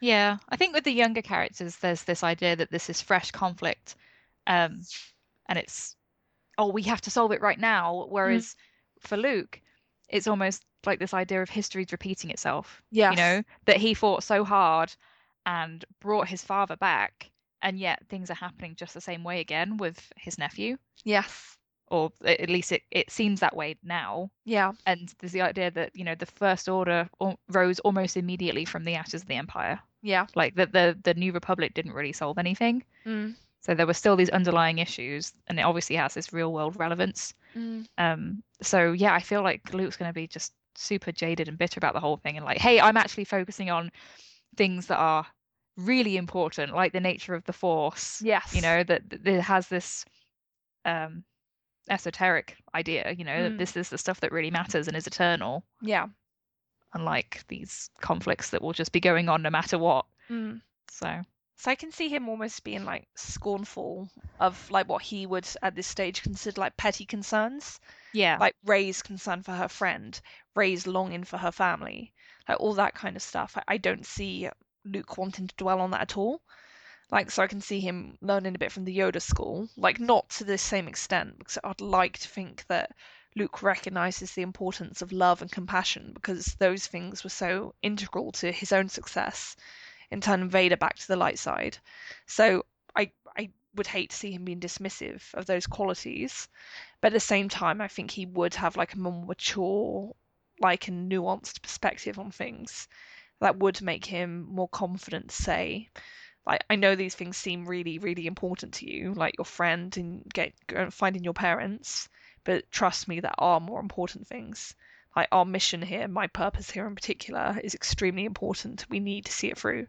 yeah i think with the younger characters there's this idea that this is fresh conflict um and it's oh we have to solve it right now whereas for luke it's almost like this idea of history's repeating itself Yeah. you know that he fought so hard and brought his father back and yet things are happening just the same way again with his nephew Yes. or at least it, it seems that way now Yeah. and there's the idea that you know the first order rose almost immediately from the ashes of the empire Yeah. like the the, the new republic didn't really solve anything Mm. so there were still these underlying issues and it obviously has this real world relevance Mm. um so yeah i feel like luke's going to be just super jaded and bitter about the whole thing and like hey i'm actually focusing on things that are really important like the nature of the force Yes. you know that that it has this um esoteric idea you know Mm. that this is the stuff that really matters and is eternal Yeah. unlike these conflicts that will just be going on no matter what Mm. so So I can see him almost being like scornful of like what he would at this stage consider like petty concerns, Yeah. like Rey's concern for her friend, Rey's longing for her family, like all that kind of stuff. I, I don't see Luke wanting to dwell on that at all. Like, so I can see him learning a bit from the Yoda school, like not to the same extent, because I'd like to think that Luke recognizes the importance of love and compassion because those things were so integral to his own success in turn Vader back to the light side. So I I would hate to see him being dismissive of those qualities, but at the same time, I think he would have like a more mature, like a nuanced perspective on things that would make him more confident to say like I know these things seem really really important to you like your friend and get finding your parents but trust me there are more important things like our mission here my purpose here in particular is extremely important. We need to see it through.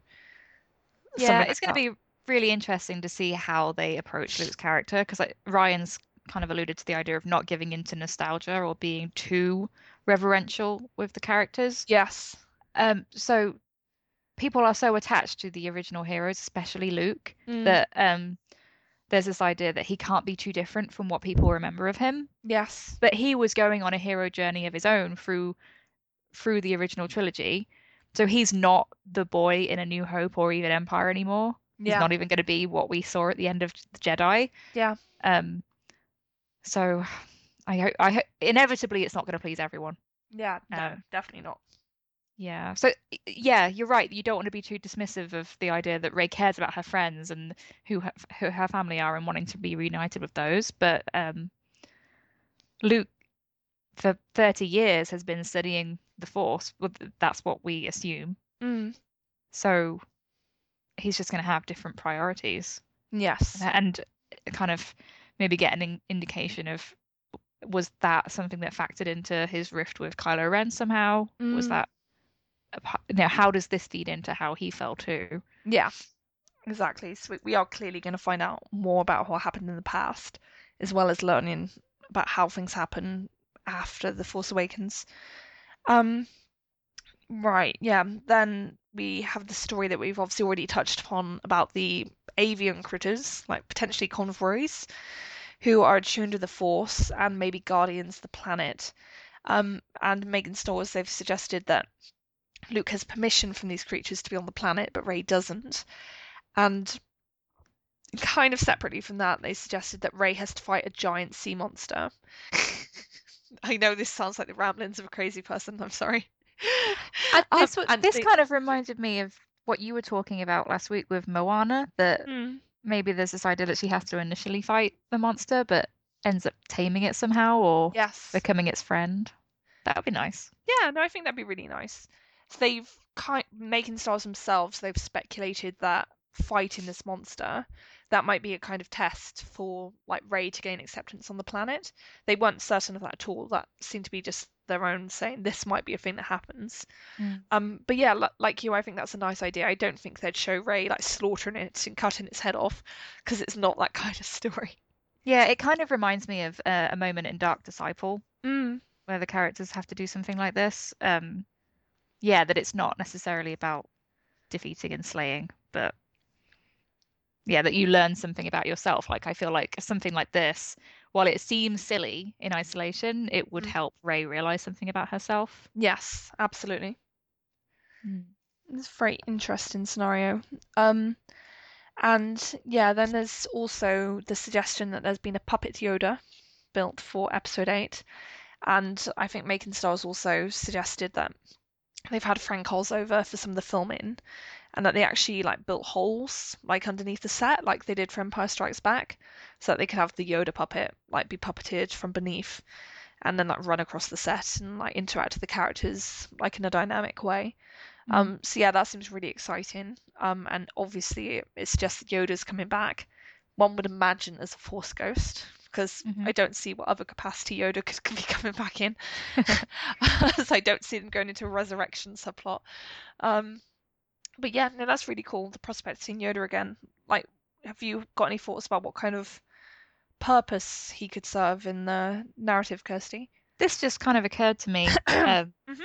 Yeah, Something it's like going to be really interesting to see how they approach Luke's character because like Rian's kind of alluded to the idea of not giving into nostalgia or being too reverential with the characters. yes. Um, so people are so attached to the original heroes, especially Luke, Mm, that um, there's this idea that he can't be too different from what people remember of him. yes But he was going on a hero journey of his own through through the original trilogy. So he's not the boy in A New Hope or even Empire anymore. He's yeah not even going to be what we saw at the end of the Jedi. yeah Um, so I hope I hope inevitably it's not going to please everyone. yeah no Um, definitely not Yeah. So yeah, you're right. You don't want to be too dismissive of the idea that Rey cares about her friends and who her, who her family are and wanting to be reunited with those. But um, Luke, for 30 years, has been studying the Force. Well, that's what we assume. mm, So he's just going to have different priorities yes and kind of maybe get an in- indication of was that something that factored into his rift with Kylo Ren somehow? Was Mm. that a pa- you know, how does this feed into how he felt too? Yeah, exactly. So we- we are clearly going to find out more about what happened in the past, as well as learning about how things happen after The Force Awakens. Um, right, yeah. Then we have the story that we've obviously already touched upon about the avian critters, like potentially convors, who are attuned to the Force and maybe guardians of the planet. Um, and Megan Stores, they've suggested that Luke has permission from these creatures to be on the planet, but Rey doesn't. And kind of separately from that, they suggested that Rey has to fight a giant sea monster. I know this sounds like the ramblings of a crazy person. I'm sorry. Um, this and this they- kind of reminded me of what you were talking about last week with Moana, that Mm, maybe there's this idea that she has to initially fight the monster, but ends up taming it somehow or yes. becoming its friend. That would be nice. Yeah, no, I think that'd be really nice. So they've kind making stars themselves. They've speculated that fighting this monster, that might be a kind of test for like Rey to gain acceptance on the planet. They weren't certain of that at all. That seemed to be just their own saying this might be a thing that happens. Mm. Um, but yeah, li- like you, I think that's a nice idea. I don't think they'd show Rey like slaughtering it and cutting its head off because it's not that kind of story. Yeah, it kind of reminds me of uh, a moment in Dark Disciple Mm, where the characters have to do something like this. Um, yeah, that it's not necessarily about defeating and slaying, but yeah, that you learn something about yourself. Like I feel like something like this, while it seems silly in isolation, it would Mm. help Rey realize something about herself. yes, absolutely. It's a very interesting scenario. Um, and yeah, then there's also the suggestion that there's been a puppet Yoda built for Episode Eight, and I think Macon Stars also suggested that they've had Frank Oz over for some of the filming, and that they actually like built holes like underneath the set, like they did for Empire Strikes Back, so that they could have the Yoda puppet like be puppeted from beneath, and then like run across the set and like interact with the characters like in a dynamic way. Mm. Um, so yeah, that seems really exciting. Um, and obviously it's just Yoda's coming back. One would imagine as a Force ghost, because Mhm. I don't see what other capacity Yoda could, could be coming back in. so I don't see them going into a resurrection subplot. Um, but yeah, no, that's really cool. The prospect of seeing Yoda again. Like, have you got any thoughts about what kind of purpose he could serve in the narrative, Kirsty? This just kind of occurred to me. um, Mhm.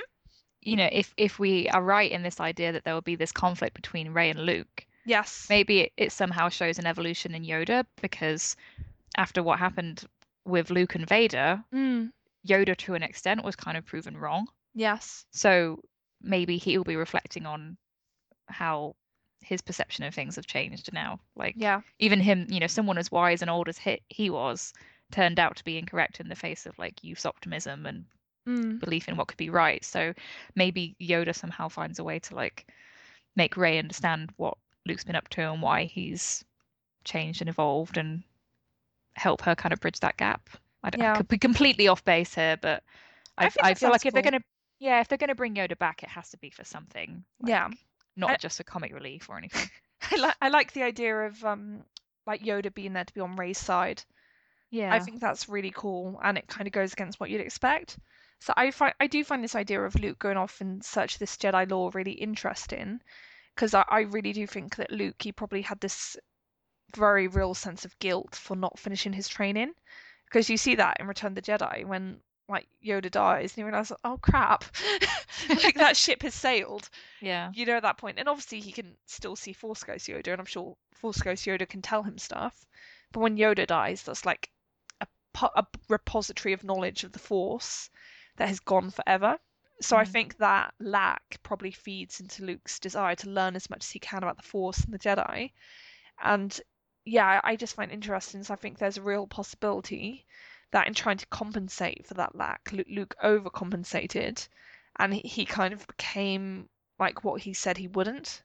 You know, if if we are right in this idea that there will be this conflict between Rey and Luke, Yes. maybe it, it somehow shows an evolution in Yoda because after what happened with Luke and Vader, Mm. Yoda to an extent was kind of proven wrong. Yes. So maybe he'll be reflecting on how his perception of things have changed now. Like Yeah. even him, you know, someone as wise and old as he, he was turned out to be incorrect in the face of like youth's optimism and Mm. belief in what could be right. So maybe Yoda somehow finds a way to like make Rey understand what Luke's been up to and why he's changed and evolved and help her kind of bridge that gap. I, don't, Yeah. I could be completely off base here, but I I, I, feel like if they're gonna, yeah, if they're gonna bring Yoda back, it has to be for something. Yeah. not I- just a comic relief or anything. I like I like the idea of um like Yoda being there to be on Rey's side. Yeah, I think that's really cool, and it kind of goes against what you'd expect. So I find I do find this idea of Luke going off in search of this Jedi lore really interesting, because I, I really do think that Luke he probably had this very real sense of guilt for not finishing his training, because you see that in Return of the Jedi when like Yoda dies and you realize oh crap, like that ship has sailed. yeah, You know at that point, and obviously he can still see Force Ghost Yoda, and I'm sure Force Ghost Yoda can tell him stuff. But when Yoda dies, that's like a, a repository of knowledge of the Force that has gone forever. So I Mhm. think that lack probably feeds into Luke's desire to learn as much as he can about the Force and the Jedi. And yeah, I just find interesting. So I think there's a real possibility that in trying to compensate for that lack, Luke overcompensated, and he, kind of became like what he said he wouldn't,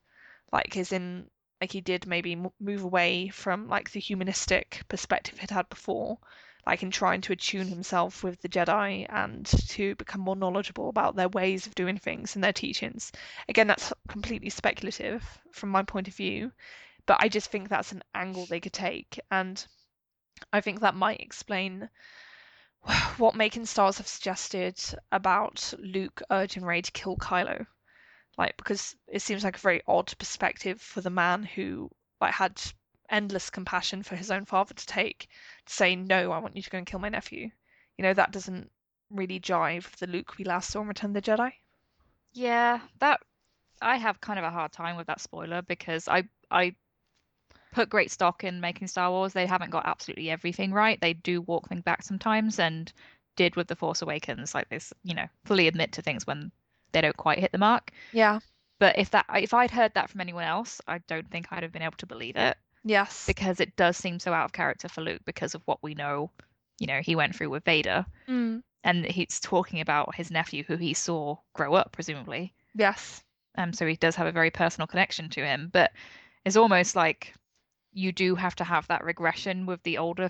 like as in like he did maybe move away from like the humanistic perspective he'd had before, like in trying to attune himself with the Jedi and to become more knowledgeable about their ways of doing things and their teachings. Again, that's completely speculative from my point of view, but I just think that's an angle they could take, and I think that might explain what Making Stars have suggested about Luke urging Rey to kill Kylo. Like, because it seems like a very odd perspective for the man who like had endless compassion for his own father to take to say, No, I want you to go and kill my nephew. You know, that doesn't really jive with the Luke we last saw in Return of the Jedi. yeah. That I have kind of a hard time with that spoiler because I I put great stock in making Star Wars. They haven't got absolutely everything right. They do walk things back sometimes, and did with the Force Awakens. Like this, you know, fully admit to things when they don't quite hit the mark. Yeah. But if that if I'd heard that from anyone else, I don't think I'd have been able to believe it Yes. because it does seem so out of character for Luke because of what we know, you know, he went through with Vader. Mm. And he's talking about his nephew who he saw grow up, presumably. Yes. Um, so he does have a very personal connection to him. But it's almost like you do have to have that regression with the older,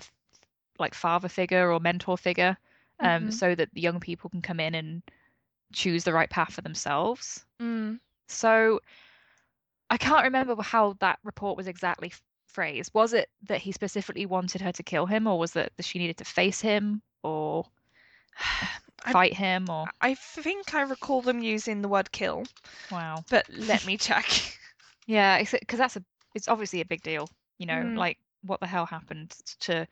like father figure or mentor figure, um, Mhm. so that the young people can come in and choose the right path for themselves. Mm. So I can't remember how that report was exactly phrased. Was it that he specifically wanted her to kill him, or was it that she needed to face him or I- fight him? Or I think I recall them using the word kill, wow, but let me check. yeah, because that's a it's obviously a big deal. You know, Mm. like what the hell happened to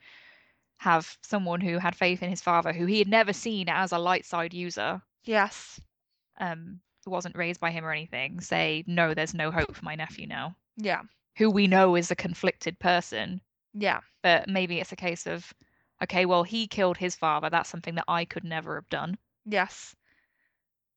have someone who had faith in his father, who he had never seen as a light side user, yes. um, wasn't raised by him or anything, say no, there's no hope for my nephew now. Yeah. Who we know is a conflicted person, Yeah. but maybe it's a case of okay well he killed his father that's something that i could never have done Yes.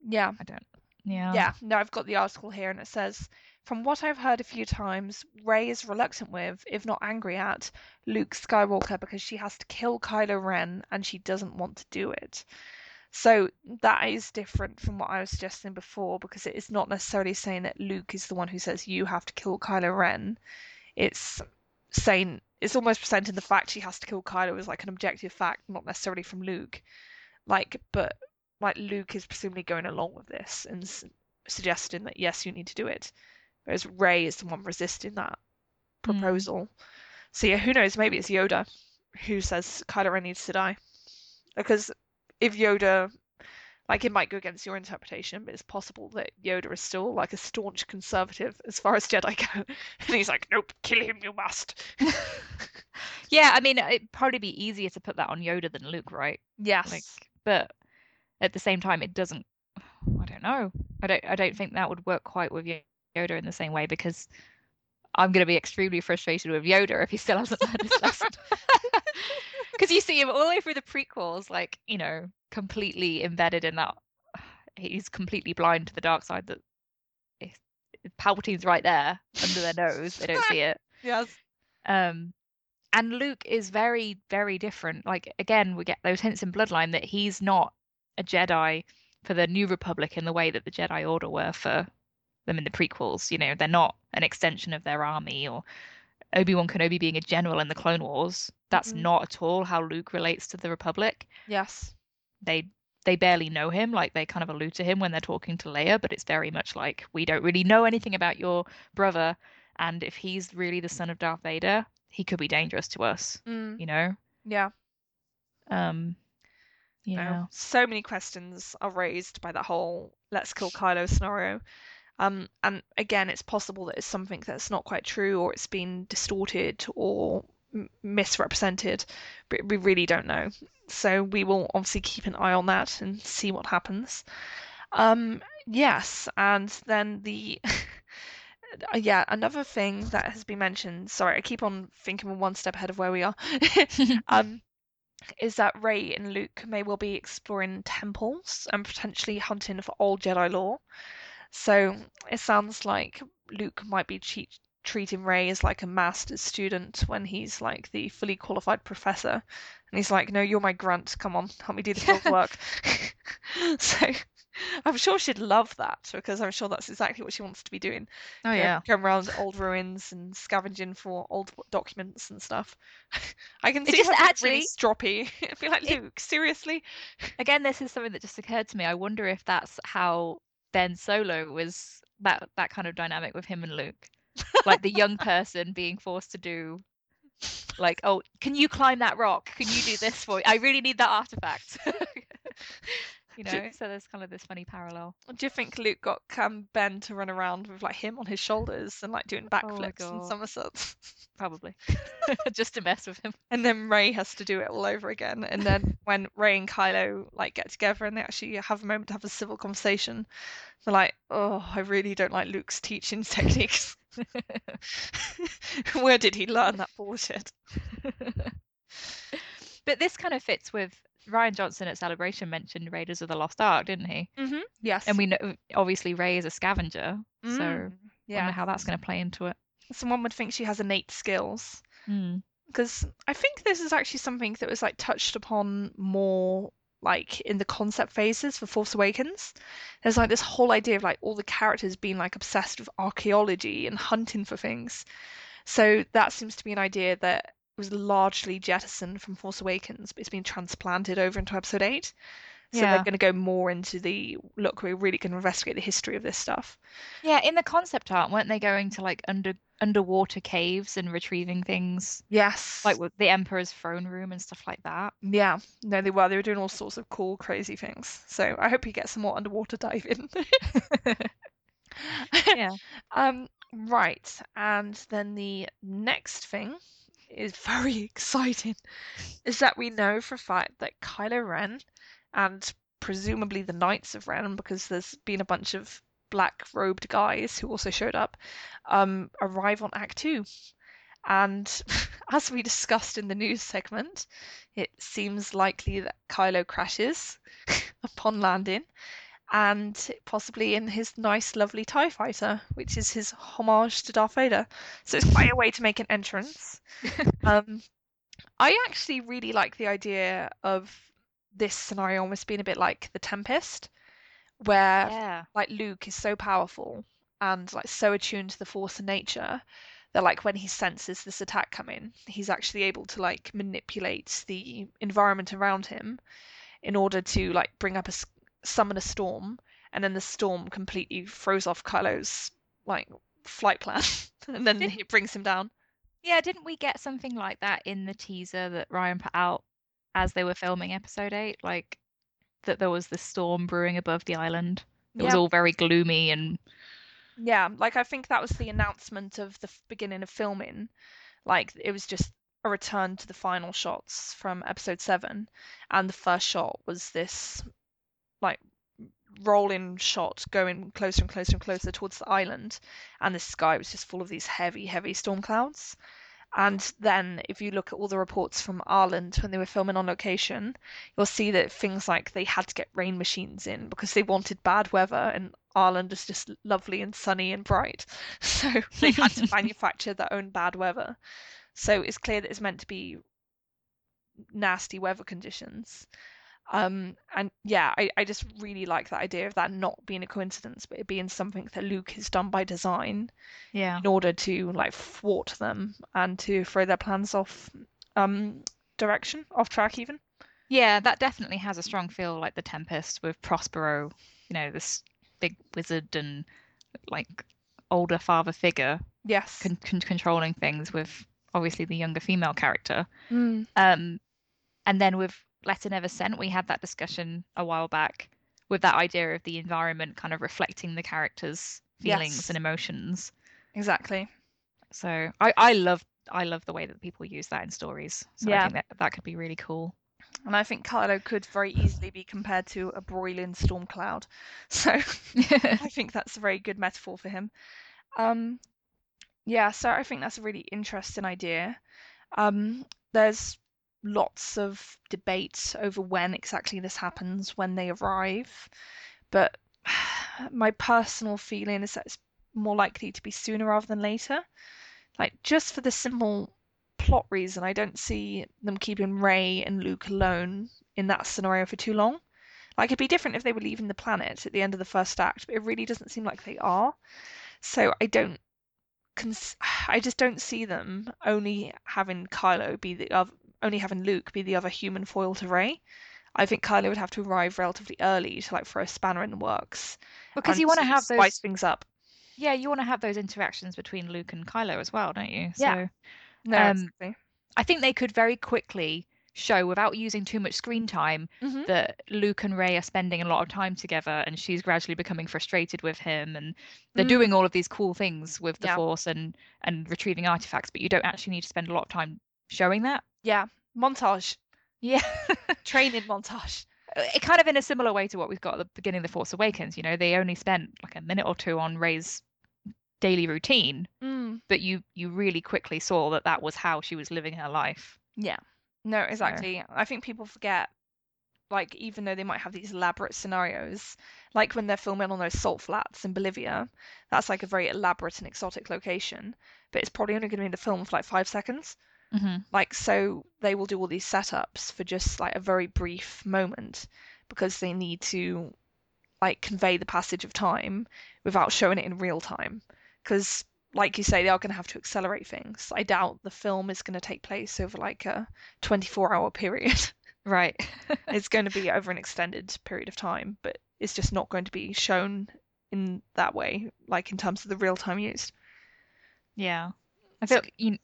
Yeah. i don't yeah Yeah. No, I've got the article here and it says from what I've heard a few times, Rey is reluctant with, if not angry at, Luke Skywalker because she has to kill Kylo Ren and she doesn't want to do it. So that is different from what I was suggesting before because it is not necessarily saying that Luke is the one who says you have to kill Kylo Ren. It's saying it's almost presenting the fact she has to kill Kylo as like an objective fact, not necessarily from Luke. Like, but like Luke is presumably going along with this and suggesting that yes, you need to do it, whereas Rey is the one resisting that Hmm. proposal. So yeah, who knows? Maybe it's Yoda who says Kylo Ren needs to die, because if Yoda, like, it might go against your interpretation, but it's possible that Yoda is still like a staunch conservative as far as Jedi go, and he's like, nope, kill him, you must. yeah i mean it'd probably be easier to put that on yoda than luke right Yes. like but at the same time it doesn't i don't know i don't i don't think that would work quite with Yo- yoda in the same way because I'm going to be extremely frustrated with Yoda if he still hasn't learned his lesson. Because you see him all the way through the prequels, like, you know, completely embedded in that. He's completely blind to the dark side that Palpatine's right there under their nose, they don't see it. Yes. Um, and Luke is very, very different. Like, again, we get those hints in Bloodline that he's not a Jedi for the New Republic in the way that the Jedi Order were for them in the prequels. You know, they're not an extension of their army or Obi-Wan Kenobi being a general in the Clone Wars. That's Mhm. not at all how Luke relates to the Republic. Yes. They they barely know him, like they kind of allude to him when they're talking to Leia, but it's very much like we don't really know anything about your brother, and if he's really the son of Darth Vader, he could be dangerous to us, Mm, you know? yeah. Um yeah. So many questions are raised by that whole let's kill Kylo scenario. Um, and again, it's possible that it's something that's not quite true or it's been distorted or m- misrepresented, but we really don't know. So we will obviously keep an eye on that and see what happens. Um, yes, and then the uh, yeah, another thing that has been mentioned. Sorry, I keep on thinking we're one step ahead of where we are. um, is that Rey and Luke may well be exploring temples and potentially hunting for old Jedi lore. So it sounds like Luke might be cheat- treating Rey as like a master's student when he's like the fully qualified professor. And he's like, No, you're my grunt. Come on, help me do the field work. so I'm sure she'd love that because I'm sure that's exactly what she wants to be doing. oh Go- yeah. Going around old ruins and scavenging for old documents and stuff. I can It see just her being actually- really stroppy. I'd be like, It- Luke, seriously? Again, this is something that just occurred to me. I wonder if that's how Ben Solo was that that kind of dynamic with him and Luke. Like the young person being forced to do like, oh, can you climb that rock? Can you do this for me? I really need that artifact. you know, so there's kind of this funny parallel. Do you think Luke got um, Ben to run around with like him on his shoulders and like doing Oh backflips and somersaults? Probably. Just to mess with him. And then Rey has to do it all over again. And then when Rey and Kylo like get together and they actually have a moment to have a civil conversation, they're like, "Oh, I really don't like Luke's teaching techniques. Where did he learn that bullshit?" but this kind of fits with Rian Johnson at Celebration mentioned Raiders of the Lost Ark, didn't he? Mm-hmm. Yes. And we know obviously Rey is a scavenger, so Mm, yeah, yeah. how that's going to play into it. Someone would think she has innate skills. Mm. because I think this is actually something that was like touched upon more like in the concept phases for Force Awakens. There's like this whole idea of like all the characters being like obsessed with archaeology and hunting for things. So that seems to be an idea that was largely jettisoned from Force Awakens, but it's been transplanted over into Episode 8. So they're going to go more into the look, we're really going to investigate the history of this stuff. Yeah, in the concept art, weren't they going to like under underwater caves and retrieving things Yes. like with the Emperor's throne room and stuff like that? Yeah, no, they were. They were doing all sorts of cool, crazy things. So I hope you get some more underwater diving. Yeah. Um, right, and then the next thing is very exciting, is that we know for a fact that Kylo Ren and presumably the Knights of Ren, because there's been a bunch of black robed guys who also showed up, um, arrive on Ahch-To. And as we discussed in the news segment, it seems likely that Kylo crashes upon landing and possibly in his nice, lovely TIE fighter, which is his homage to Darth Vader. So it's quite a way to make an entrance. um, I actually really like the idea of this scenario almost being a bit like The Tempest, where Yeah. like Luke is so powerful and like so attuned to the force of nature that like when he senses this attack coming, he's actually able to like manipulate the environment around him in order to like bring up a summon a storm, and then the storm completely throws off Kylo's like flight plan, and then Didn't- it brings him down. Yeah, didn't we get something like that in the teaser that Rian put out as they were filming episode 8? Like that there was this storm brewing above the island. It was Yeah. all very gloomy and Yeah, like I think that was the announcement of the f- beginning of filming. Like it was just a return to the final shots from episode seven, and the first shot was this like rolling shot going closer and closer and closer towards the island, and the sky was just full of these heavy, heavy storm clouds. And then, if you look at all the reports from Ireland when they were filming on location, you'll see that things like they had to get rain machines in because they wanted bad weather, and Ireland is just lovely and sunny and bright. So they had to manufacture their own bad weather. So it's clear that it's meant to be nasty weather conditions. Um, and yeah, I, I just really like that idea of that not being a coincidence, but it being something that Luke has done by design Yeah. in order to like thwart them and to throw their plans off um direction, off track even. Yeah, that definitely has a strong feel like the Tempest with Prospero, you know, this big wizard and like older father figure Yes. con- con- controlling things with obviously the younger female character. Mm, Um, and then with Letter Never Sent, we had that discussion a while back with that idea of the environment kind of reflecting the characters' feelings Yes. and emotions. exactly. So I, I love I love the way that people use that in stories. So I Yeah. think that that could be really cool. And I think Kylo could very easily be compared to a broiling storm cloud. So I think that's a very good metaphor for him. Um, yeah, so I think that's a really interesting idea. Um, there's lots of debate over when exactly this happens, when they arrive, but my personal feeling is that it's more likely to be sooner rather than later. Like, just for the simple plot reason, I don't see them keeping Rey and Luke alone in that scenario for too long. Like, it'd be different if they were leaving the planet at the end of the first act, but it really doesn't seem like they are. So I don't, cons- I just don't see them only having Kylo be the other, only having Luke be the other human foil to Rey. I think Kylo would have to arrive relatively early to like throw a spanner in the works. because you want to have spice those things up. yeah you want to have those interactions between Luke and Kylo as well, don't you? Yeah. So No, Um, exactly. I think they could very quickly show without using too much screen time Mhm. that Luke and Rey are spending a lot of time together and she's gradually becoming frustrated with him and they're Mm. doing all of these cool things with the Yeah. force and and retrieving artifacts but you don't actually need to spend a lot of time showing that Yeah, montage, yeah training montage. it kind of in a similar way to what we've got at the beginning of the force awakens you know they only spent like a minute or two on Rey's daily routine Mm. but you you really quickly saw that that was how she was living her life Yeah. No, exactly. I think people forget, like, even though they might have these elaborate scenarios, like when they're filming on those salt flats in Bolivia, that's like a very elaborate and exotic location, but it's probably only going to be in the film for like five seconds. Hmm Like, so they will do all these setups for just like a very brief moment because they need to like convey the passage of time without showing it in real time. Because, like you say, they are going to have to accelerate things. I doubt the film is going to take place over like a 24 hour period. right it's going to be over an extended period of time, but it's just not going to be shown in that way, like in terms of the real time used. Yeah, I feel you,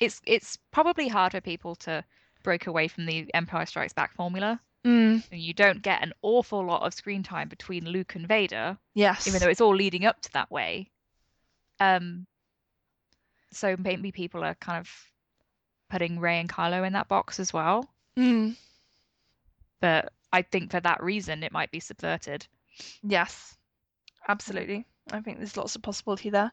it's it's probably hard for people to break away from the Empire Strikes Back formula. Mm, you don't get an awful lot of screen time between Luke and Vader, yes. even though it's all leading up to that way. Um, so maybe people are kind of putting Rey and Kylo in that box as well. Mm, But I think for that reason, it might be subverted. yes. Absolutely. I think there's lots of possibility there.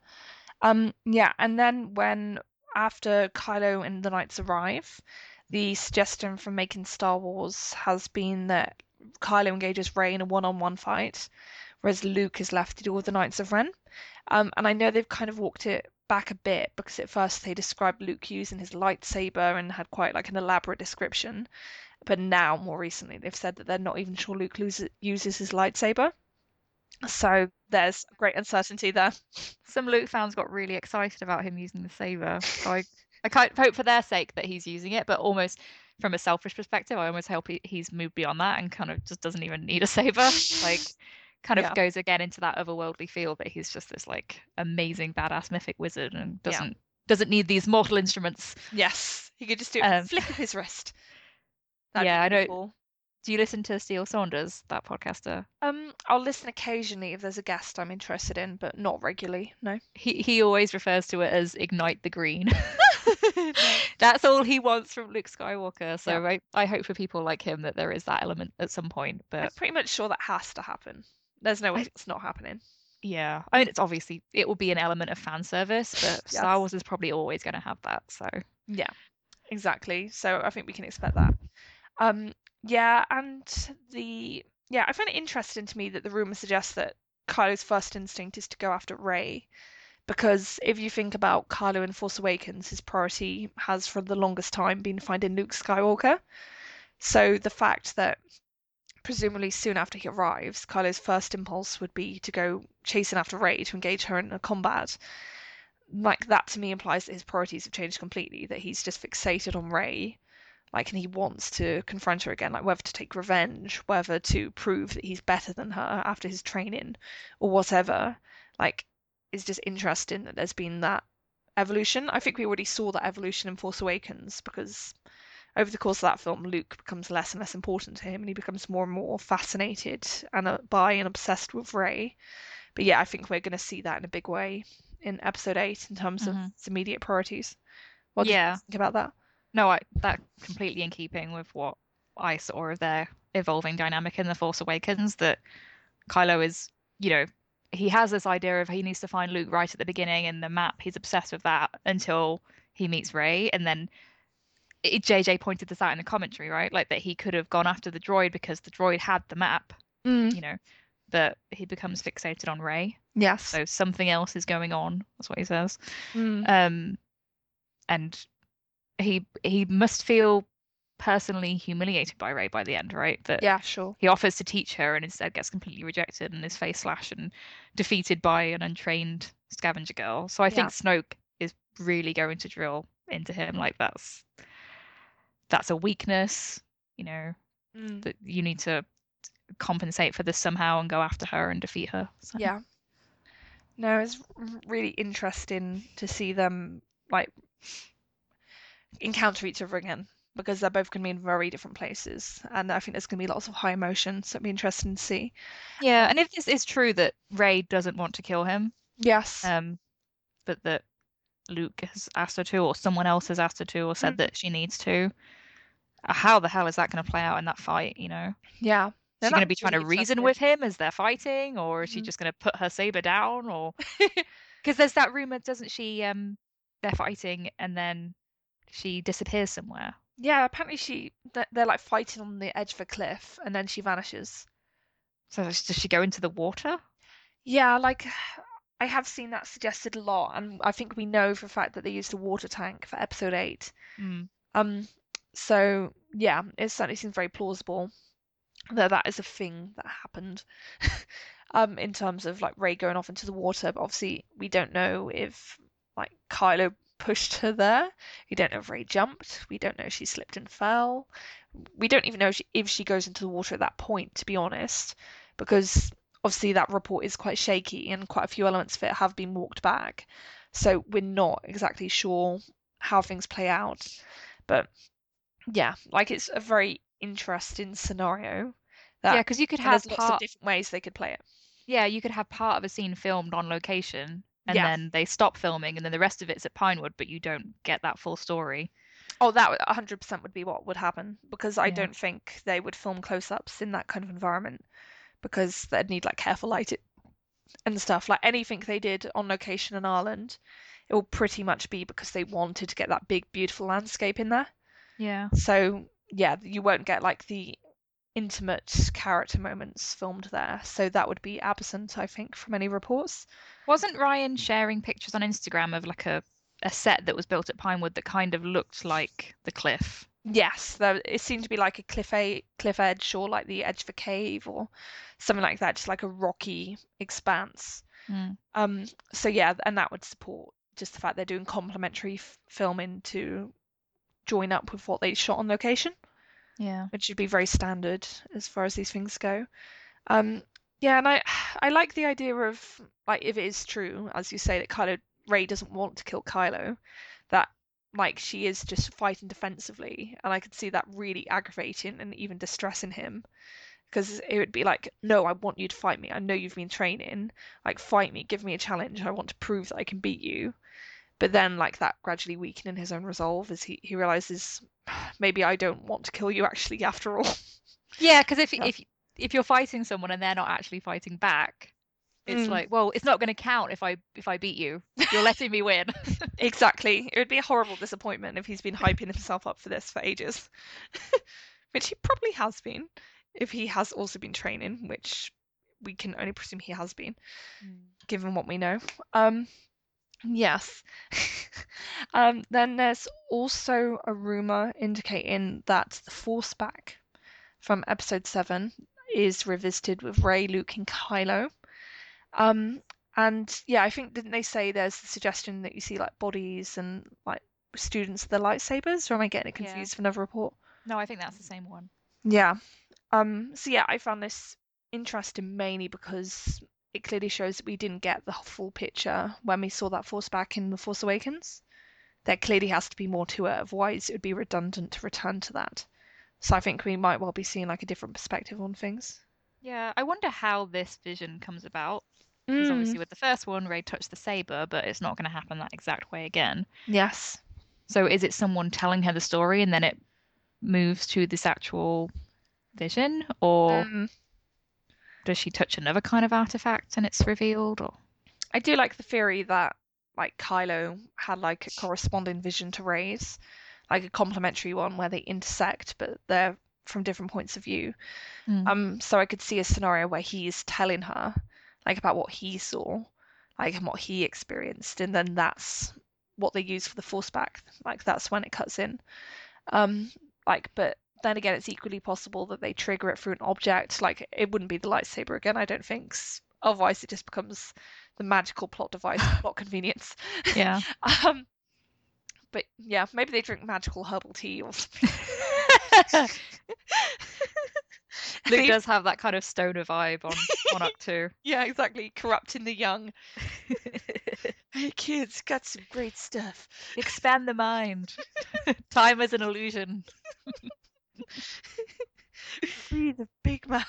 Um, yeah, and then when after Kylo and the Knights arrive, the suggestion from making Star Wars has been that Kylo engages Rey in a one-on-one fight, whereas Luke is left to deal with the Knights of Ren. Um, and I know they've kind of walked it back a bit because at first they described Luke using his lightsaber and had quite like an elaborate description, but now more recently they've said that they're not even sure Luke loses, uses his lightsaber. So there's great uncertainty there. Some Luke fans got really excited about him using the saber. So I, I kind of hope for their sake that he's using it, but almost from a selfish perspective, I almost hope he, he's moved beyond that and kind of just doesn't even need a saber. like, kind of Yeah. goes again into that otherworldly feel that he's just this like amazing badass mythic wizard and doesn't doesn't need these mortal instruments. Yes, he could just do it with Um, a flick of his wrist. That'd yeah, be I know- cool. Do you listen to Steele Saunders, that podcaster? Um, I'll listen occasionally if there's a guest I'm interested in, but not regularly. No. He he always refers to it as ignite the green. That's all he wants from Luke Skywalker. So I, I hope for people like him that there is that element at some point. I'm But pretty much sure that has to happen. There's no way I- it's not happening. Yeah, I mean, it's obviously it will be an element of fan service, but Star Wars is probably always going to have that. So Yeah, exactly. So I think we can expect that. Um, yeah, and the yeah, I find it interesting to me that the rumor suggests that Kylo's first instinct is to go after Rey, because if you think about Kylo in Force Awakens, his priority has for the longest time been finding Luke Skywalker. So the fact that presumably soon after he arrives, Kylo's first impulse would be to go chasing after Rey to engage her in a combat. Like that to me implies that his priorities have changed completely, that he's just fixated on Rey. Like and he wants to confront her again, like whether to take revenge, whether to prove that he's better than her after his training, or whatever. Like it's just interesting that there's been that evolution. I think we already saw that evolution in Force Awakens because over the course of that film, Luke becomes less and less important to him, and he becomes more and more fascinated and uh, by and obsessed with Rey. But yeah, I think we're going to see that in a big way in Episode Eight in terms Mhm. of its immediate priorities. What do you Yeah. think about that? No, I that completely in keeping with what I saw of their evolving dynamic in The Force Awakens. That Kylo is, you know, he has this idea of he needs to find Luke right at the beginning in the map. He's obsessed with that until he meets Rey. and then it, JJ pointed this out in the commentary, right? Like that he could have gone after the droid because the droid had the map, Mm, you know, but he becomes fixated on Rey. yes. So something else is going on. That's what he says. Mm, Um, and he he must feel personally humiliated by Rey by the end, right? That yeah, sure. he offers to teach her and instead gets completely rejected and his face slashed and defeated by an untrained scavenger girl. So I think Snoke is really going to drill into him like that's that's a weakness, you know, Mm, that you need to compensate for this somehow and go after her and defeat her. So, yeah. No, it's really interesting to see them like encounter each other again because they're both going to be in very different places, and I think there's going to be lots of high emotion. So it'd be interesting to see. Yeah, and if this is true that Rey doesn't want to kill him, Yes. um, but that Luke has asked her to, or someone else has asked her to, or said Mm. that she needs to. uh, How the hell is that going to play out in that fight? You know, yeah. is she going to be trying to reason with him as they're fighting, or is she Mhm. just going to put her saber down? Or because there's that rumor, doesn't she? Um, they're fighting and then she disappears somewhere. Yeah, apparently she they're, like fighting on the edge of a cliff, and then she vanishes. So does does she go into the water? Yeah, like I have seen that suggested a lot, and I think we know for a fact that they used a water tank for episode eight. Mm. Um, so yeah, it certainly seems very plausible that that is a thing that happened. Um, in terms of like Rey going off into the water, but obviously we don't know if like Kylo pushed her there. We don't know if Rey jumped. We don't know if she slipped and fell. We don't even know if she, if she goes into the water at that point, to be honest, because obviously that report is quite shaky and quite a few elements of it have been walked back. So we're not exactly sure how things play out. But yeah, like it's a very interesting scenario. That, Yeah, because you could have there's lots of different ways they could play it. Yeah, you could have part of a scene filmed on location, and Yeah. then they stop filming, and then the rest of it's at Pinewood, but you don't get that full story. Oh, that 100% would be what would happen because I Yeah. don't think they would film close-ups in that kind of environment because they'd need like careful lighting and stuff. Like anything they did on location in Ireland, it will pretty much be because they wanted to get that big, beautiful landscape in there. Yeah. So yeah, you won't get like the intimate character moments filmed there. So that would be absent, I think, from any reports. Wasn't Rian sharing pictures on Instagram of like a, a set that was built at Pinewood that kind of looked like the cliff? Yes, there it seemed to be like a cliff a cliff edge or like the edge of a cave or something like that, just like a rocky expanse. Mm. Um, so yeah, and that would support just the fact they're doing complementary f- filming to join up with what they shot on location, Yeah. which should be very standard as far as these things go. Um, yeah, and I I like the idea of like if it is true, as you say, that Kylo Rey doesn't want to kill Kylo, that like she is just fighting defensively, and I could see that really aggravating and even distressing him. Because it would be like, no, I want you to fight me. I know you've been training. Like, fight me. Give me a challenge. I want to prove that I can beat you. But then, like, that gradually weakening his own resolve as he, he realizes maybe I don't want to kill you actually after all. Yeah, because if Yeah. if if you're fighting someone and they're not actually fighting back, it's Mm. like, well, it's not going to count if I if I beat you. You're letting me win. Exactly. It would be a horrible disappointment if he's been hyping himself up for this for ages. which he probably has been, if he has also been training, which we can only presume he has been, given what we know. Um, yes. um, then there's also a rumor indicating that the Force back from episode seven is revisited with Rey, Luke, and Kylo. Um, and yeah, I think didn't they say there's the suggestion that you see like bodies and like students of the lightsabers, or am I getting it Yeah. confused with another report? No, I think that's the same one. Yeah. Um, so yeah, I found this interesting mainly because it clearly shows that we didn't get the full picture when we saw that force back in The Force Awakens. There clearly has to be more to it, otherwise it would be redundant to return to that. So I think we might well be seeing like a different perspective on things. Yeah, I wonder how this vision comes about. Because Mm, obviously with the first one, Rey touched the saber, but it's not going to happen that exact way again. yes. So is it someone telling her the story and then it moves to this actual vision, or Mm, does she touch another kind of artifact and it's revealed? Or I do like the theory that like Kylo had like a corresponding vision to Rey's, like a complementary one where they intersect, but they're from different points of view. Mm. Um, so I could see a scenario where he's telling her like about what he saw, like and what he experienced, and then that's what they use for the force back. Like that's when it cuts in. Um, like, but then again, it's equally possible that they trigger it through an object. Like it wouldn't be the lightsaber again, I don't think. Otherwise, it just becomes the magical plot device, plot convenience. yeah. Um, but yeah, maybe they drink magical herbal tea or something. Luke They- does have that kind of stoner vibe on on Ahch-To. Yeah, exactly. Corrupting the young. Hey kids, got some great stuff. Expand the mind. Time is an illusion. Free the big man.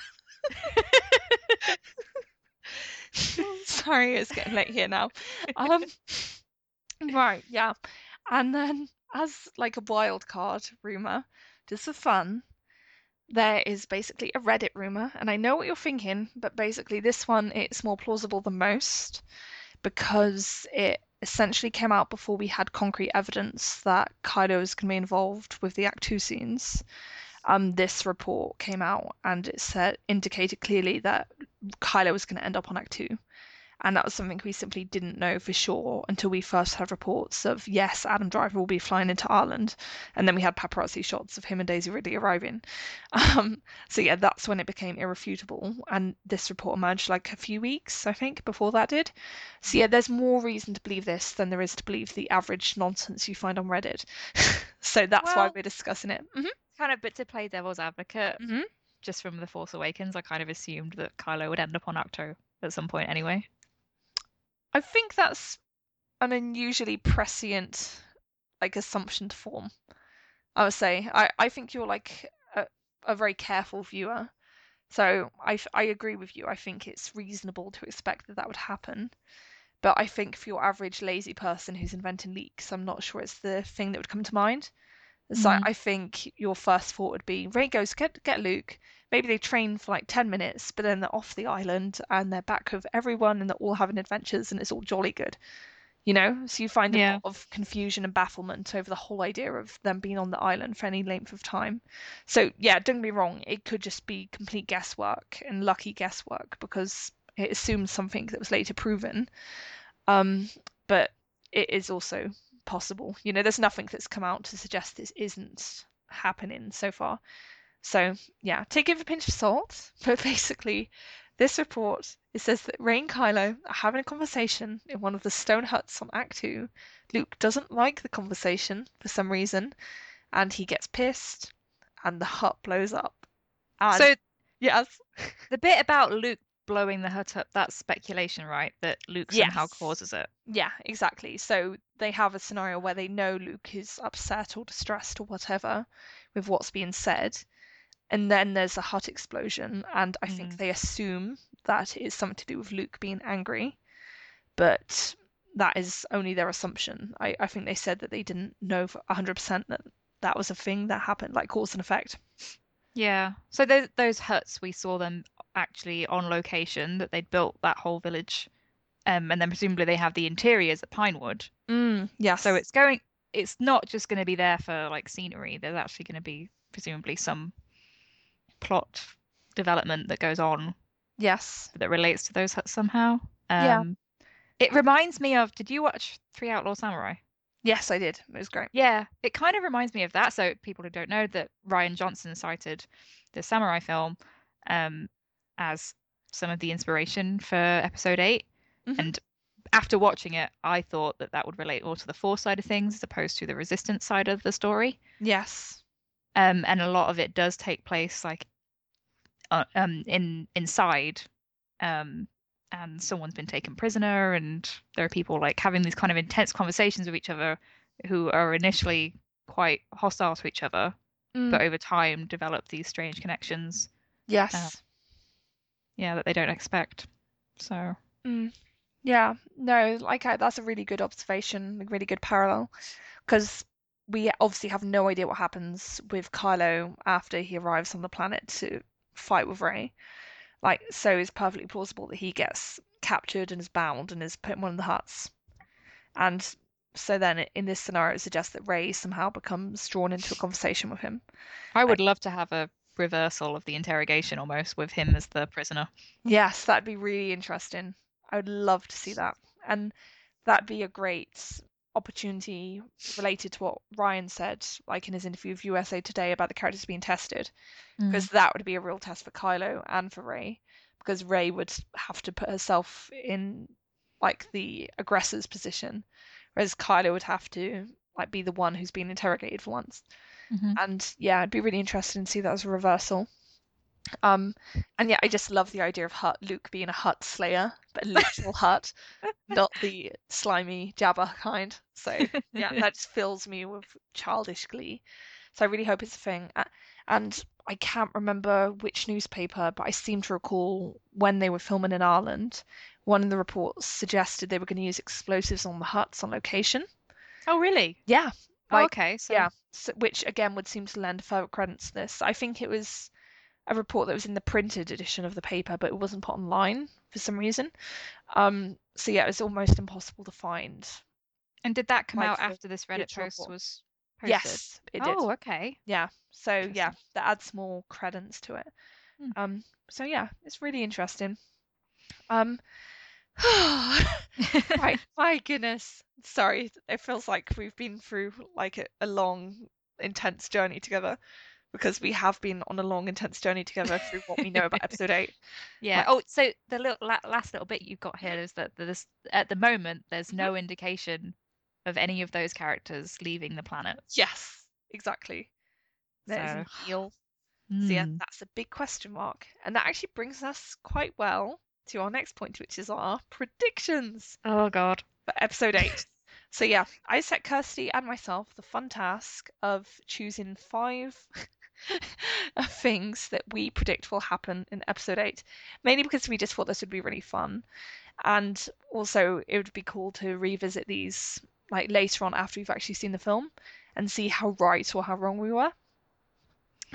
Sorry, it's getting late here now. Um, right, yeah, and then as like a wild card rumor, just for fun, there is basically a Reddit rumor, and I know what you're thinking, but basically this one it's more plausible than most because it essentially came out before we had concrete evidence that Kylo was going to be involved with the Ahch-To scenes. Um, this report came out and it said indicated clearly that Kylo was going to end up on Ahch-To, and that was something we simply didn't know for sure until we first had reports of yes, Adam Driver will be flying into Ireland, and then we had paparazzi shots of him and Daisy Ridley arriving. Um, so yeah, that's when it became irrefutable, and this report emerged like a few weeks, I think, before that did. So yeah, there's more reason to believe this than there is to believe the average nonsense you find on Reddit. so that's why we're discussing it. hmm Kind of, but to play devil's advocate, Mhm. just from The Force Awakens, I kind of assumed that Kylo would end up on Ahch-To at some point anyway. I think that's an unusually prescient like assumption to form. I would say. I, I think you're like a, a very careful viewer. So I I agree with you. I think it's reasonable to expect that that would happen. But I think for your average lazy person who's inventing leaks, I'm not sure it's the thing that would come to mind. So Mhm. I think your first thought would be Rey goes get get Luke. Maybe they train for like ten minutes, but then they're off the island and they're back with everyone and they're all having adventures and it's all jolly good. You know, so you find a Yeah. lot of confusion and bafflement over the whole idea of them being on the island for any length of time. So yeah, don't get me wrong, it could just be complete guesswork and lucky guesswork because it assumes something that was later proven. Um, but it is also possible. You know, there's nothing that's come out to suggest this isn't happening so far. So yeah, take it with a pinch of salt. But basically, this report it says that Rey and Kylo are having a conversation in one of the stone huts on Ahch-To. Luke doesn't like the conversation for some reason, and he gets pissed, and the hut blows up. And So yes, the bit about Luke blowing the hut up, that's speculation, right? That Luke somehow Yes. causes it. Yeah, exactly. So they have a scenario where they know Luke is upset or distressed or whatever with what's being said. And then there's a hut explosion, and I think Mhm. they assume that it's something to do with Luke being angry. But that is only their assumption. I, I think they said that they didn't know for 100% that that was a thing that happened, like cause and effect. Yeah. So those those huts we saw them actually on location that they'd built that whole village, um, and then presumably they have the interiors at Pinewood. Mm, yes. So it's going. It's not just going to be there for like scenery. There's actually going to be presumably some plot development that goes on yes. that relates to those somehow. Yeah. Um, It reminds me of. Did you watch Three Outlaw Samurai? Yes, I did. It was great. Yeah, it kind of reminds me of that. So people who don't know that Rian Johnson cited the samurai film um, as some of the inspiration for episode 8 Mhm. and after watching it, I thought that that would relate more to the force side of things as opposed to the resistance side of the story. Yes. Um, and a lot of it does take place like uh, um in inside um and someone's been taken prisoner and there are people like having these kind of intense conversations with each other who are initially quite hostile to each other Mm, but over time develop these strange connections yes. yeah that they don't expect so Mm. Yeah, no, like I, that's a really good observation, a really good parallel, because we obviously have no idea what happens with Kylo after he arrives on the planet to fight with Rey. Like, so it's perfectly plausible that he gets captured and is bound and is put in one of the huts. And so then in this scenario, it suggests that Rey somehow becomes drawn into a conversation with him. i would love to have a reversal of the interrogation almost with him as the prisoner Yes, that'd be really interesting. I would love to see that. And that'd be a great opportunity related to what Rian said, like in his interview with USA Today about the characters being tested, because that would be a real test for Kylo and for Rey, because Rey would have to put herself in like the aggressor's position, whereas Kylo would have to like be the one who's been interrogated for once. Mhm. And yeah, I'd be really interested to see that as a reversal. Um, and yeah, I just love the idea of Hut Luke being a Hut Slayer, but a literal Hut, not the slimy Jabba kind. So yeah, that just fills me with childish glee. So I really hope it's a thing. And I can't remember which newspaper, but I seem to recall when they were filming in Ireland, one of the reports suggested they were going to use explosives on the huts on location. oh really Yeah, oh, okay so yeah, so, which again would seem to lend further credence to this. I think it was a report that was in the printed edition of the paper, but it wasn't put online for some reason. Um, so yeah, it was almost impossible to find. and did that come like out after this reddit post was posted Yes, it did. oh okay Yeah. So yeah, that adds more credence to it. Hmm. Um, so yeah, it's really interesting. Um, my my goodness. Sorry, it feels like we've been through like a, a long, intense journey together because we have been on a long, intense journey together through what we know about episode eight. Yeah. Like- oh, so the little la- last little bit you've got here is that there's at the moment there's no indication of any of those characters leaving the planet. Yes, exactly. There's So- Neil. So yeah, Hmm. that's a big question mark, and that actually brings us quite well to our next point, which is our predictions. Oh God. for episode eight. so yeah, I set Kirsty and myself the fun task of choosing five things that we predict will happen in episode eight. Mainly because we just thought this would be really fun. And also it would be cool to revisit these like later on after we've actually seen the film and see how right or how wrong we were.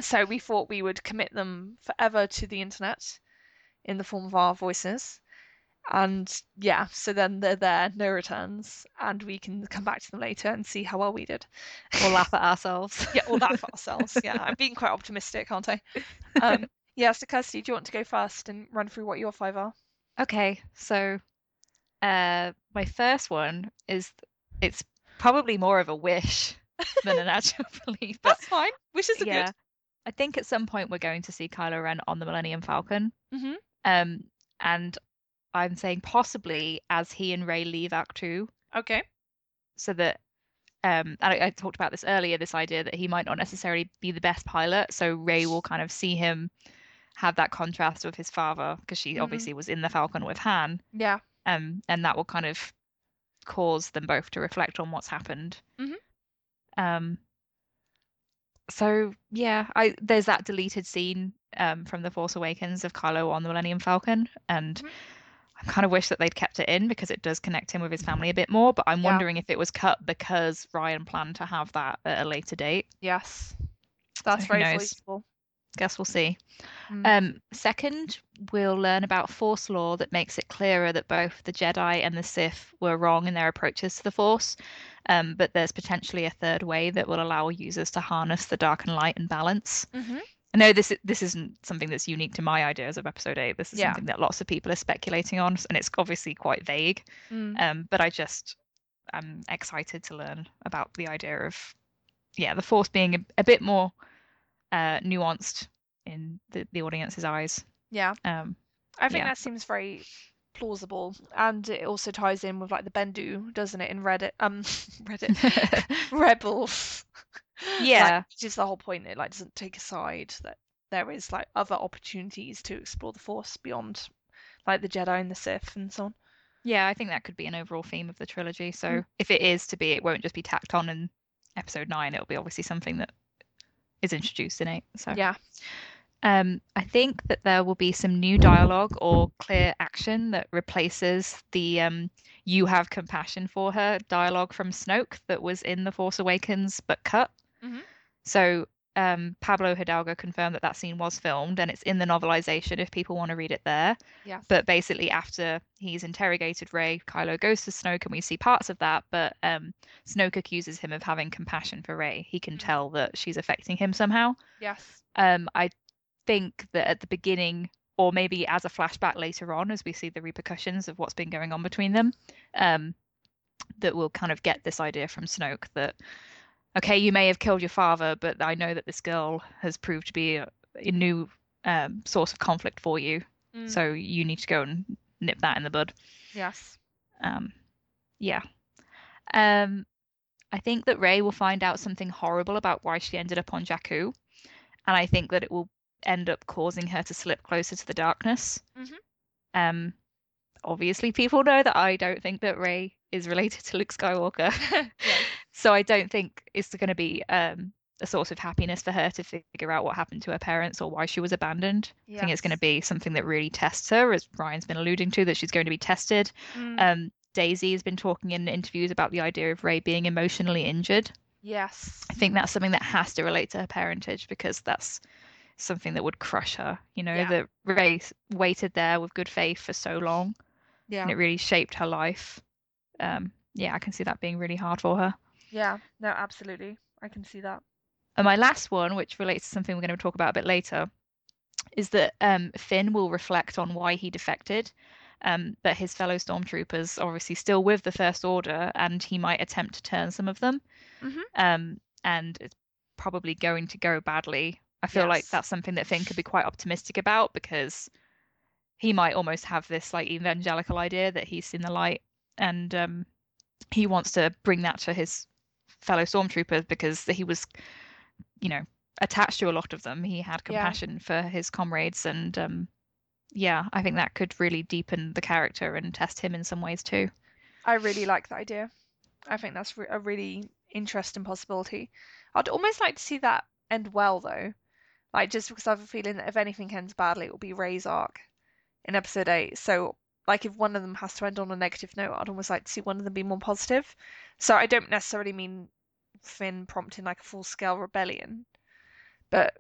So we thought we would commit them forever to the internet in the form of our voices. And yeah, so then they're there, no returns, and we can come back to them later and see how well we did. We'll laugh at ourselves. Yeah, all that for ourselves. Yeah, I'm being quite optimistic, aren't I? Um, yeah, so Kirsty, do you want to go first and run through what your five are? Okay, so uh my first one is it's probably more of a wish than an actual belief, but That's fine. Wishes are yeah. I think at some point we're going to see Kylo Ren on the Millennium Falcon. Mm-hmm. Um and I'm saying possibly as he and Rey leave Ahch-To. Okay. so that um and I, I talked about this earlier, this idea that he might not necessarily be the best pilot, so Rey will kind of see him have that contrast with his father because she Mhm. obviously was in the Falcon with Han. Yeah. um, and that will kind of cause them both to reflect on what's happened. Mhm. Um, so yeah, I there's that deleted scene um, from The Force Awakens of Kylo on the Millennium Falcon, and Mhm. Kind of wish that they'd kept it in because it does connect him with his family a bit more. But I'm Yeah. wondering if it was cut because Rian planned to have that at a later date. Yes. That's who very voiceable. guess we'll see. Mm. Um, second, we'll learn about Force lore that makes it clearer that both the Jedi and the Sith were wrong in their approaches to the Force, um, but there's potentially a third way that will allow users to harness the dark and light and balance. Mhm. I know this this isn't something that's unique to my ideas of Episode Eight. This is Yeah. something that lots of people are speculating on, and it's obviously quite vague. Mm. Um, but I just I'm excited to learn about the idea of yeah the Force being a, a bit more uh, nuanced in the, the audience's eyes. Yeah. Um, I think Yeah. that seems very plausible, and it also ties in with like the Bendu, doesn't it? In Reddit, um, Reddit, Rebels. Like, Yeah. which is the whole point. It like doesn't take a side that there is like other opportunities to explore the Force beyond like the Jedi and the Sith and so on. yeah, I think that could be an overall theme of the trilogy. So Mm. if it is to be, it won't just be tacked on in Episode Nine. It'll be obviously something that is introduced in eight. So Yeah. Um, I think that there will be some new dialogue or clear action that replaces the um, "you have compassion for her" dialogue from Snoke that was in The Force Awakens but cut. Mhm. So um, Pablo Hidalgo confirmed that that scene was filmed and it's in the novelization if people want to read it there. Yeah. But basically, after he's interrogated Rey, Kylo goes to Snoke and we see parts of that. But um, Snoke accuses him of having compassion for Rey. He can Mm. tell that she's affecting him somehow. Yes. Um, I think that at the beginning, or maybe as a flashback later on, as we see the repercussions of what's been going on between them, um, that we'll kind of get this idea from Snoke that, okay, you may have killed your father, but I know that this girl has proved to be a, a new um, source of conflict for you. Mm. So you need to go and nip that in the bud. yes. Um, yeah. Um, I think that Rey will find out something horrible about why she ended up on Jakku, and I think that it will end up causing her to slip closer to the darkness. Mhm. Um, obviously, people know that I don't think that Rey is related to Luke Skywalker, yes. So I don't think it's going to be um, a source of happiness for her to figure out what happened to her parents or why she was abandoned. I think it's going to be something that really tests her, as Rian's been alluding to, that she's going to be tested. Mm. Um, Daisy has been talking in interviews about the idea of Rey being emotionally injured. yes. I think that's something that has to relate to her parentage because that's something that would crush her. You know, Yeah. that Rey waited there with good faith for so long Yeah. and it really shaped her life. Um, yeah, I can see that being really hard for her. Yeah. No, absolutely. I can see that. And my last one, which relates to something we're going to talk about a bit later, is that um, Finn will reflect on why he defected. Um, but his fellow stormtroopers are obviously still with the First Order, and he might attempt to turn some of them. Mhm. Um, and it's probably going to go badly. I feel like that's something that Finn could be quite optimistic about because he might almost have this like evangelical idea that he's seen the light, and um, he wants to bring that to his fellow stormtroopers because he was, you know, attached to a lot of them. He had Yeah. compassion for his comrades, and um, yeah, I think that could really deepen the character and test him in some ways too. I really like that idea. I think that's a really interesting possibility. I'd almost like to see that end well, though. Like, just because I have a feeling that if anything ends badly, it will be Rey's arc in episode 8. So, like, if one of them has to end on a negative note, I'd almost like to see one of them be more positive. So, I don't necessarily mean Finn prompting like a full scale rebellion, but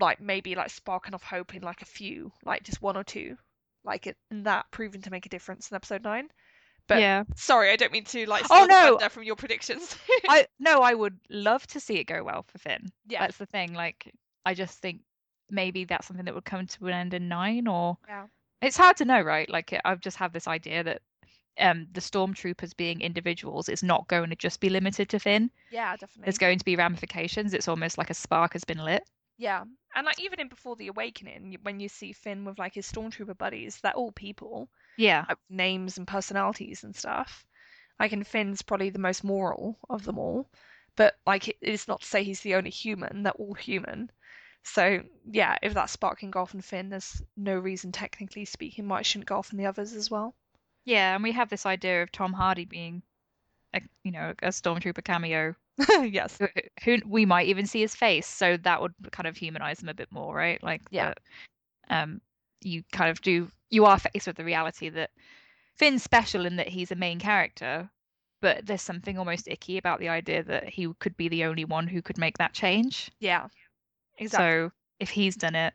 like maybe like sparking off hope in like a few, like just one or two, like it, and that proving to make a difference in episode 9. But yeah, Sorry, I don't mean to like Oh, steal no. from your predictions. I no, I would love to see it go well for Finn. yeah, That's the thing. Like, I just think maybe that's something that would come to an end in nine, or yeah, it's hard to know, right? Like, I've just have this idea that um the stormtroopers being individuals is not going to just be limited to Finn. yeah, definitely. There's going to be ramifications. It's almost like a spark has been lit. Yeah, and like even in Before the Awakening, when you see Finn with like his stormtrooper buddies, they're all people, Yeah, like, names and personalities and stuff. Like, and Finn's probably the most moral of them all, but like it's not to say he's the only human. They're all human. So yeah, if that spark can go off in Finn, there's no reason, technically speaking, why it shouldn't go off in the others as well. Yeah, and we have this idea of Tom Hardy being, a, you know, a stormtrooper cameo. yes. who- Who we might even see his face, so that would kind of humanize him a bit more, right? Like, Yeah. that, um, you kind of do. You are faced with the reality that Finn's special in that he's a main character, but there's something almost icky about the idea that he could be the only one who could make that change. Yeah. Exactly. So if he's done it,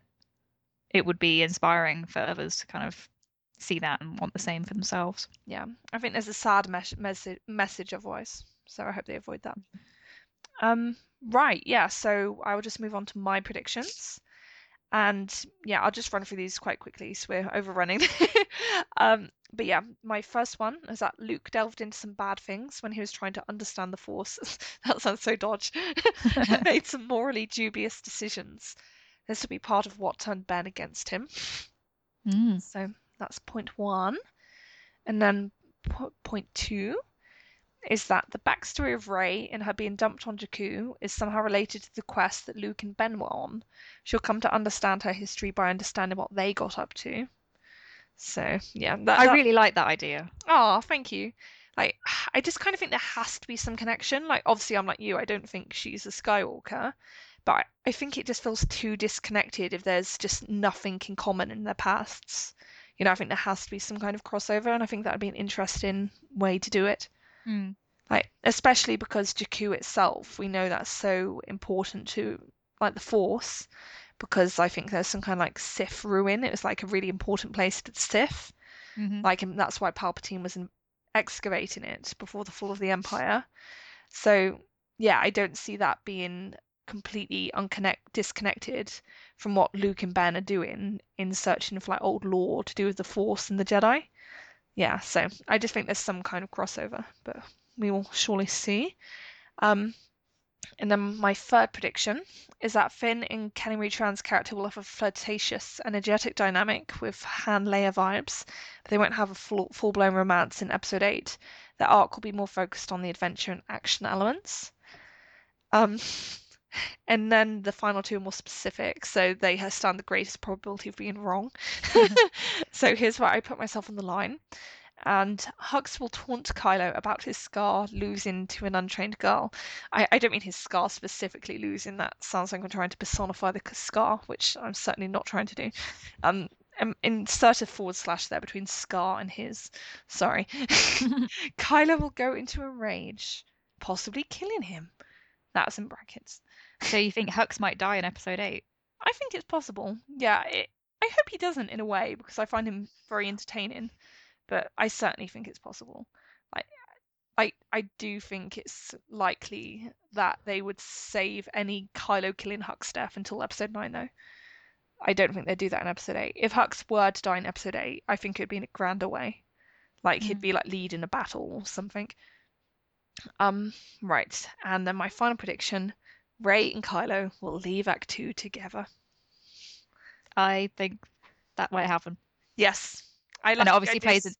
it would be inspiring for others to kind of see that and want the same for themselves. Yeah, I think there's a sad mes- message message otherwise. So I hope they avoid that. Um, right, yeah. So I will just move on to my predictions, and yeah, I'll just run through these quite quickly. So we're overrunning. um, but yeah, my first one is that Luke delved into some bad things when he was trying to understand the Force. that sounds so dodge. made some morally dubious decisions. This will be part of what turned Ben against him. Mm. So that's point one. And then point two is that the backstory of Rey and her being dumped on Jakku is somehow related to the quest that Luke and Ben were on. She'll come to understand her history by understanding what they got up to. So yeah, that, I really like that idea. Oh, thank you. Like, I just kind of think there has to be some connection. Like, obviously, I'm like you. I don't think she's a Skywalker, but I think it just feels too disconnected if there's just nothing in common in their pasts. You know, I think there has to be some kind of crossover, and I think that would be an interesting way to do it. Mm. Like, especially because Jakku itself, we know that's so important to like the Force, because I think there's some kind of like Sith ruin. It was like a really important place to the Sith Mhm. like and that's why palpatine was in, excavating it before the fall of the empire so yeah i don't see that being completely unconnect disconnected from what luke and ben are doing in searching for like old lore to do with the force and the jedi yeah so i just think there's some kind of crossover but we will surely see um and then my third prediction is that Finn and Kelly Tran's character will have a flirtatious, energetic dynamic with Han Leia vibes, but they won't have a full blown romance in episode eight. Their arc will be more focused on the adventure and action elements. Um, and then the final two are more specific, so they stand the greatest probability of being wrong. so here's where I put myself on the line. And Hux will taunt Kylo about his scar losing to an untrained girl. I, I don't mean his scar specifically losing. That sounds like I'm trying to personify the scar, which I'm certainly not trying to do. Um, um, insert a forward slash there between scar and his. Sorry. Kylo will go into a rage, possibly killing him. That's in brackets. So you think Hux might die in episode eight? I think it's possible. Yeah, it, I hope he doesn't in a way because I find him very entertaining. But I certainly think it's possible. Like, I I do think it's likely that they would save any Kylo killing Hux death until episode nine, though. I don't think they'd do that in episode eight. If Hux were to die in episode eight, I think it'd be in a grander way. Like he'd Mm. be like leading a battle or something. Um, right. And then my final prediction: Rey and Kylo will leave Act Two together. I think that might happen. Yes, I like and it obviously plays. In...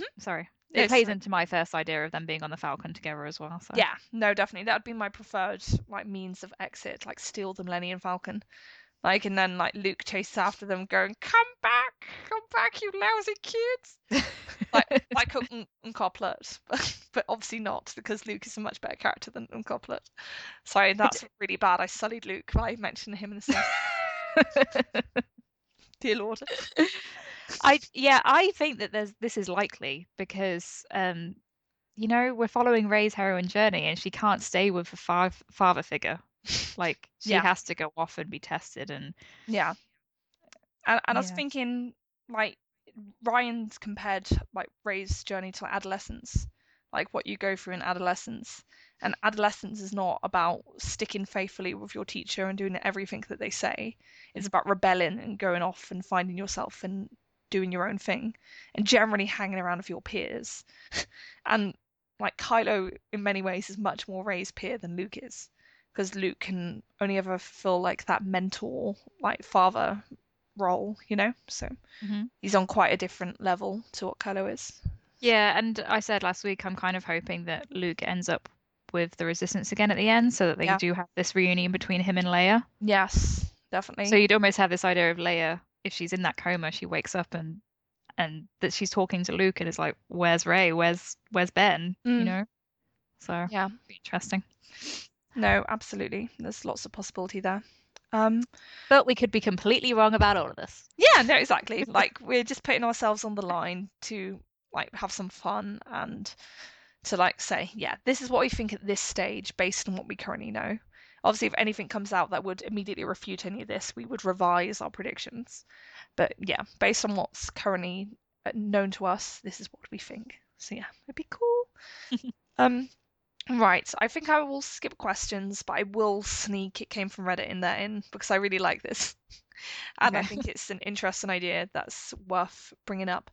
Mhm. Sorry, No, it plays sorry. into my first idea of them being on the Falcon together as well. So. Yeah, no, definitely. That would be my preferred like means of exit, like steal the Millennium Falcon. Like and then like Luke chases after them going, Come back, back, you lousy kids like like Un- Uncoplet, but, but obviously not because Luke is a much better character than Uncoplet. Sorry, that's really bad. I sullied Luke by mentioning him in the same dear Lord. I yeah, I think that there's this is likely because um, you know, we're following Rey's heroine journey and she can't stay with a fa- father figure. Like she Yeah. has to go off and be tested and Yeah. And, and I was thinking, like, Rian's compared like Rey's journey to adolescence, like what you go through in adolescence. And adolescence is not about sticking faithfully with your teacher and doing everything that they say. It's about rebelling and going off and finding yourself and doing your own thing and generally hanging around with your peers. and like Kylo, in many ways, is much more Rey's peer than Luke is because Luke can only ever feel like that mentor, like father role, you know. So Mhm. he's on quite a different level to what Kylo is. yeah, and I said last week I'm kind of hoping that Luke ends up with the resistance again at the end so that they Yeah. do have this reunion between him and Leia. Yes, definitely. So you'd almost have this idea of Leia, if she's in that coma, she wakes up and and that she's talking to Luke and is like, "Where's Rey? Where's where's Ben?" You Mm. know. So yeah, interesting. no, absolutely. There's lots of possibility there. Um, But we could be completely wrong about all of this. yeah, no, exactly. like we're just putting ourselves on the line to like have some fun and to like say, yeah, this is what we think at this stage based on what we currently know. Obviously, if anything comes out that would immediately refute any of this, we would revise our predictions. But yeah, based on what's currently uh, known to us, this is what we think. So yeah, it'd be cool. um, right. I think I will skip questions, but I will sneak it came from Reddit in there in because I really like this, and I Okay. think it's an interesting idea that's worth bringing up.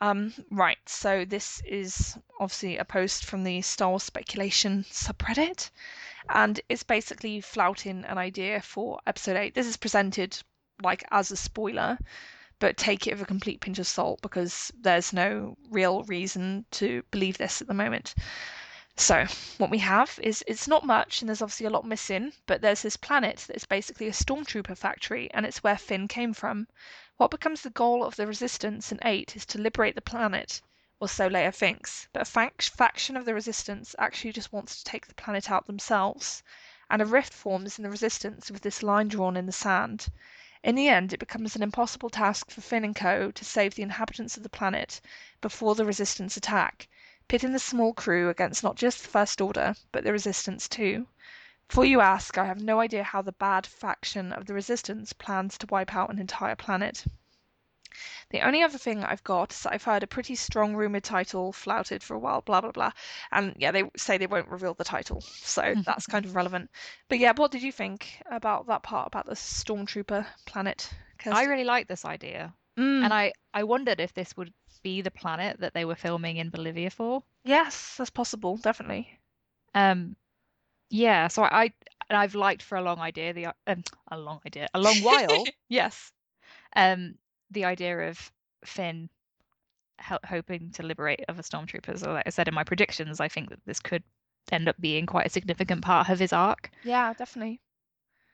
Um, right. So this is obviously a post from the Star Wars speculation subreddit, and it's basically flouting an idea for Episode Eight. This is presented like as a spoiler, but take it with a complete pinch of salt because there's no real reason to believe this at the moment. So, what we have is it's not much, and there's obviously a lot missing, but there's this planet that is basically a stormtrooper factory, and it's where Finn came from. What becomes the goal of the Resistance in 8 is to liberate the planet, or so Leia thinks, but a fac- faction of the Resistance actually just wants to take the planet out themselves, and a rift forms in the Resistance with this line drawn in the sand. In the end, it becomes an impossible task for Finn and co. to save the inhabitants of the planet before the Resistance attack, pitting the small crew against not just the First Order, but the Resistance too. Before you ask, I have no idea how the bad faction of the Resistance plans to wipe out an entire planet. The only other thing I've got is that I've heard a pretty strong rumored title flouted for a while, blah blah blah. And yeah, they say they won't reveal the title, so that's kind of relevant. But yeah, what did you think about that part about the Stormtrooper planet? Cause... I really like this idea, Mm, and I I wondered if this would be the planet that they were filming in Bolivia for. yes, that's possible, definitely. Um, yeah. So I and I've liked for a long idea the um, a long idea a long while Yes. um the idea of Finn hel- hoping to liberate other stormtroopers. Or like I said in my predictions, I think that this could end up being quite a significant part of his arc. Yeah, definitely.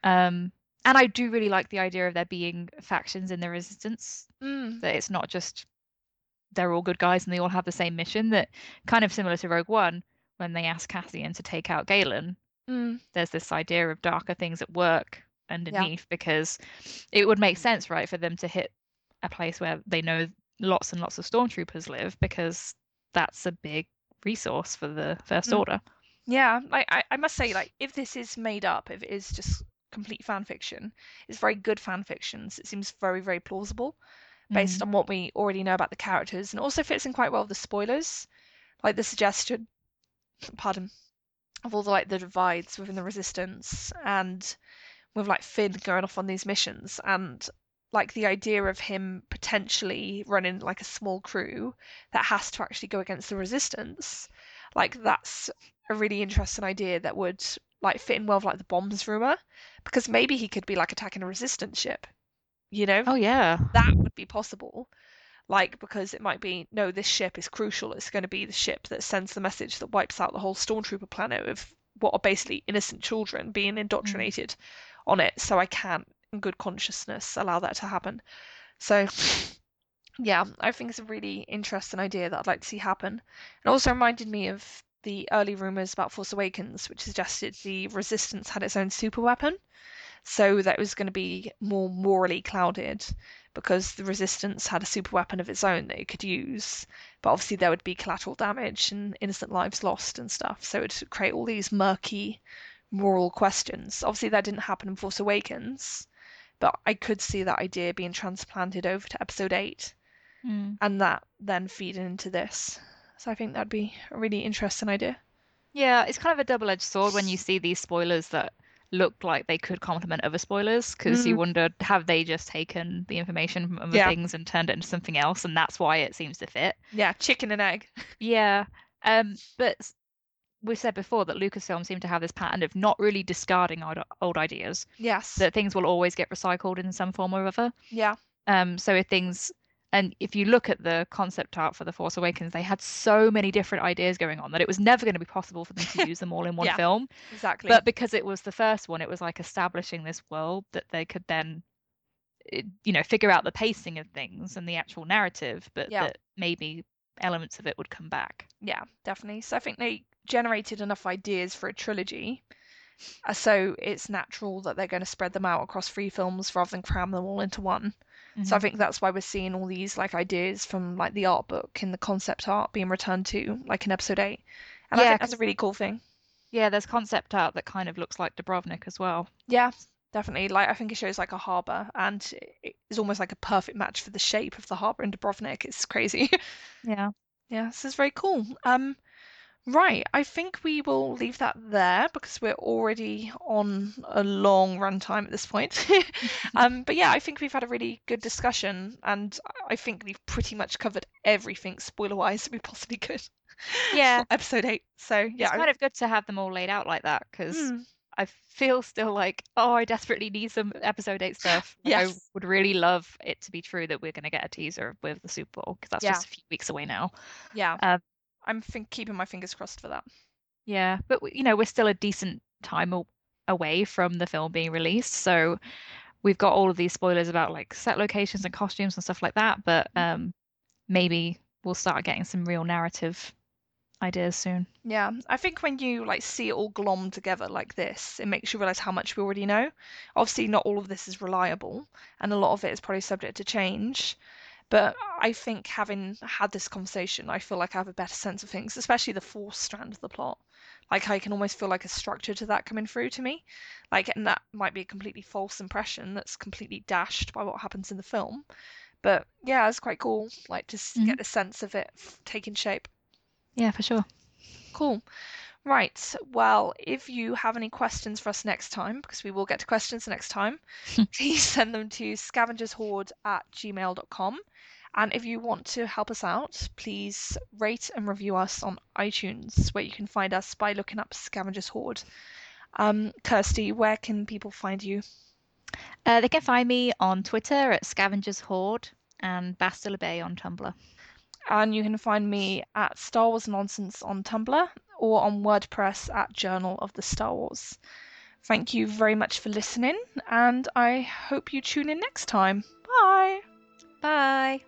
Um, and I do really like the idea of there being factions in the resistance. Mm, That it's not just they're all good guys and they all have the same mission. That kind of similar to Rogue One when they ask Cassian to take out Galen. mm, There's this idea of darker things at work Yeah. underneath because it would make sense, right, for them to hit a place where they know lots and lots of stormtroopers live because that's a big resource for the First Mm. Order. Yeah, like I, I must say, like if this is made up, if it is just complete fan fiction, it's very good fan fictions. It seems very, very plausible based Mm. on what we already know about the characters, and also fits in quite well with the spoilers, like the suggestion, pardon, of all the like the divides within the Resistance, and with like Finn going off on these missions, and like the idea of him potentially running like a small crew that has to actually go against the Resistance, like that's a really interesting idea that would like fit in well with like the bombs rumor, because maybe he could be like attacking a Resistance ship, you know? Oh yeah. that would be possible. Like, because it might be, no, this ship is crucial. It's going to be the ship that sends the message that wipes out the whole Stormtrooper planet of what are basically innocent children being mm. indoctrinated on it. So I can't, in good consciousness, allow that to happen. So, yeah, I think it's a really interesting idea that I'd like to see happen. It also reminded me of the early rumors about Force Awakens, which suggested the Resistance had its own super weapon so that it was going to be more morally clouded because the resistance had a super weapon of its own that it could use. But obviously there would be collateral damage and innocent lives lost and stuff. So it would create all these murky moral questions. Obviously that didn't happen in force awakens but i could see that idea being transplanted over to episode 8 Mm. and that then feeding into this. So i think that'd be a really interesting idea. Yeah, it's kind of a double-edged sword when you see these spoilers that look like they could complement other spoilers because you Mm. wonder have they just taken the information from other Yeah. things and turned it into something else and that's why it seems to fit. yeah chicken and egg Yeah. Um, but we said before that Lucasfilm seemed to have this pattern of not really discarding old, old ideas, yes that things will always get recycled in some form or other. yeah Um, so if things, and if you look at the concept art for The Force Awakens, they had so many different ideas going on that it was never going to be possible for them to use them all in one Yeah. film. exactly But because it was the first one, it was like establishing this world that they could then, eh, you know, figure out the pacing of things and the actual narrative, but Yeah. that maybe elements of it would come back. Yeah, definitely. So I think they generated enough ideas for a trilogy. uh, So it's natural that they're going to spread them out across three films rather than cram them all into one. So I Mhm. think that's why we're seeing all these like ideas from like the art book and the concept art being returned to like in episode eight. And I Yeah, think that's a really cool thing. Yeah, there's concept art that kind of looks like Dubrovnik as well. Yeah, definitely. Like I think it shows like a harbour, and it is almost like a perfect match for the shape of the harbour in Dubrovnik. It's crazy. Yeah. yeah, this is very cool. Um, right, I think we will leave that there because we're already on a long run time at this point. um, but yeah, I think we've had a really good discussion, and I think we've pretty much covered everything spoiler-wise we possibly could. Yeah. episode eight. So yeah, It's kind of good to have them all laid out like that because Mm. I feel still like, oh, I desperately need some episode eight stuff. Like, I would really love it to be true that we're going to get a teaser with the Super Bowl because that's Yeah. just a few weeks away now. yeah, Um, I'm think keeping my fingers crossed for that. Yeah, but you know, we're still a decent time away from the film being released, so we've got all of these spoilers about like set locations and costumes and stuff like that, but um maybe we'll start getting some real narrative ideas soon. Yeah, I think when you like see it all glommed together like this, it makes you realize how much we already know. Obviously, not all of this is reliable, and a lot of it is probably subject to change. But I think having had this conversation, I feel like I have a better sense of things, especially the fourth strand of the plot. Like I can almost feel like a structure to that coming through to me. Like, and that might be a completely false impression that's completely dashed by what happens in the film. But yeah, it's quite cool, like to s Mhm. get the sense of it taking shape. Yeah, for sure. Cool. Right. Well, if you have any questions for us next time, because we will get to questions next time, please send them to scavengershorde at gmail.com. And if you want to help us out, please rate and review us on iTunes, where you can find us by looking up Scavengers Horde. Um, Kirsty, where can people find you? Uh, they can find me on Twitter at Scavengers Horde and Bastille Bay on Tumblr. And you can find me at Star Wars Nonsense on Tumblr or on WordPress at Journal of the Star Wars. Thank you very much for listening, and I hope you tune in next time. Bye. Bye.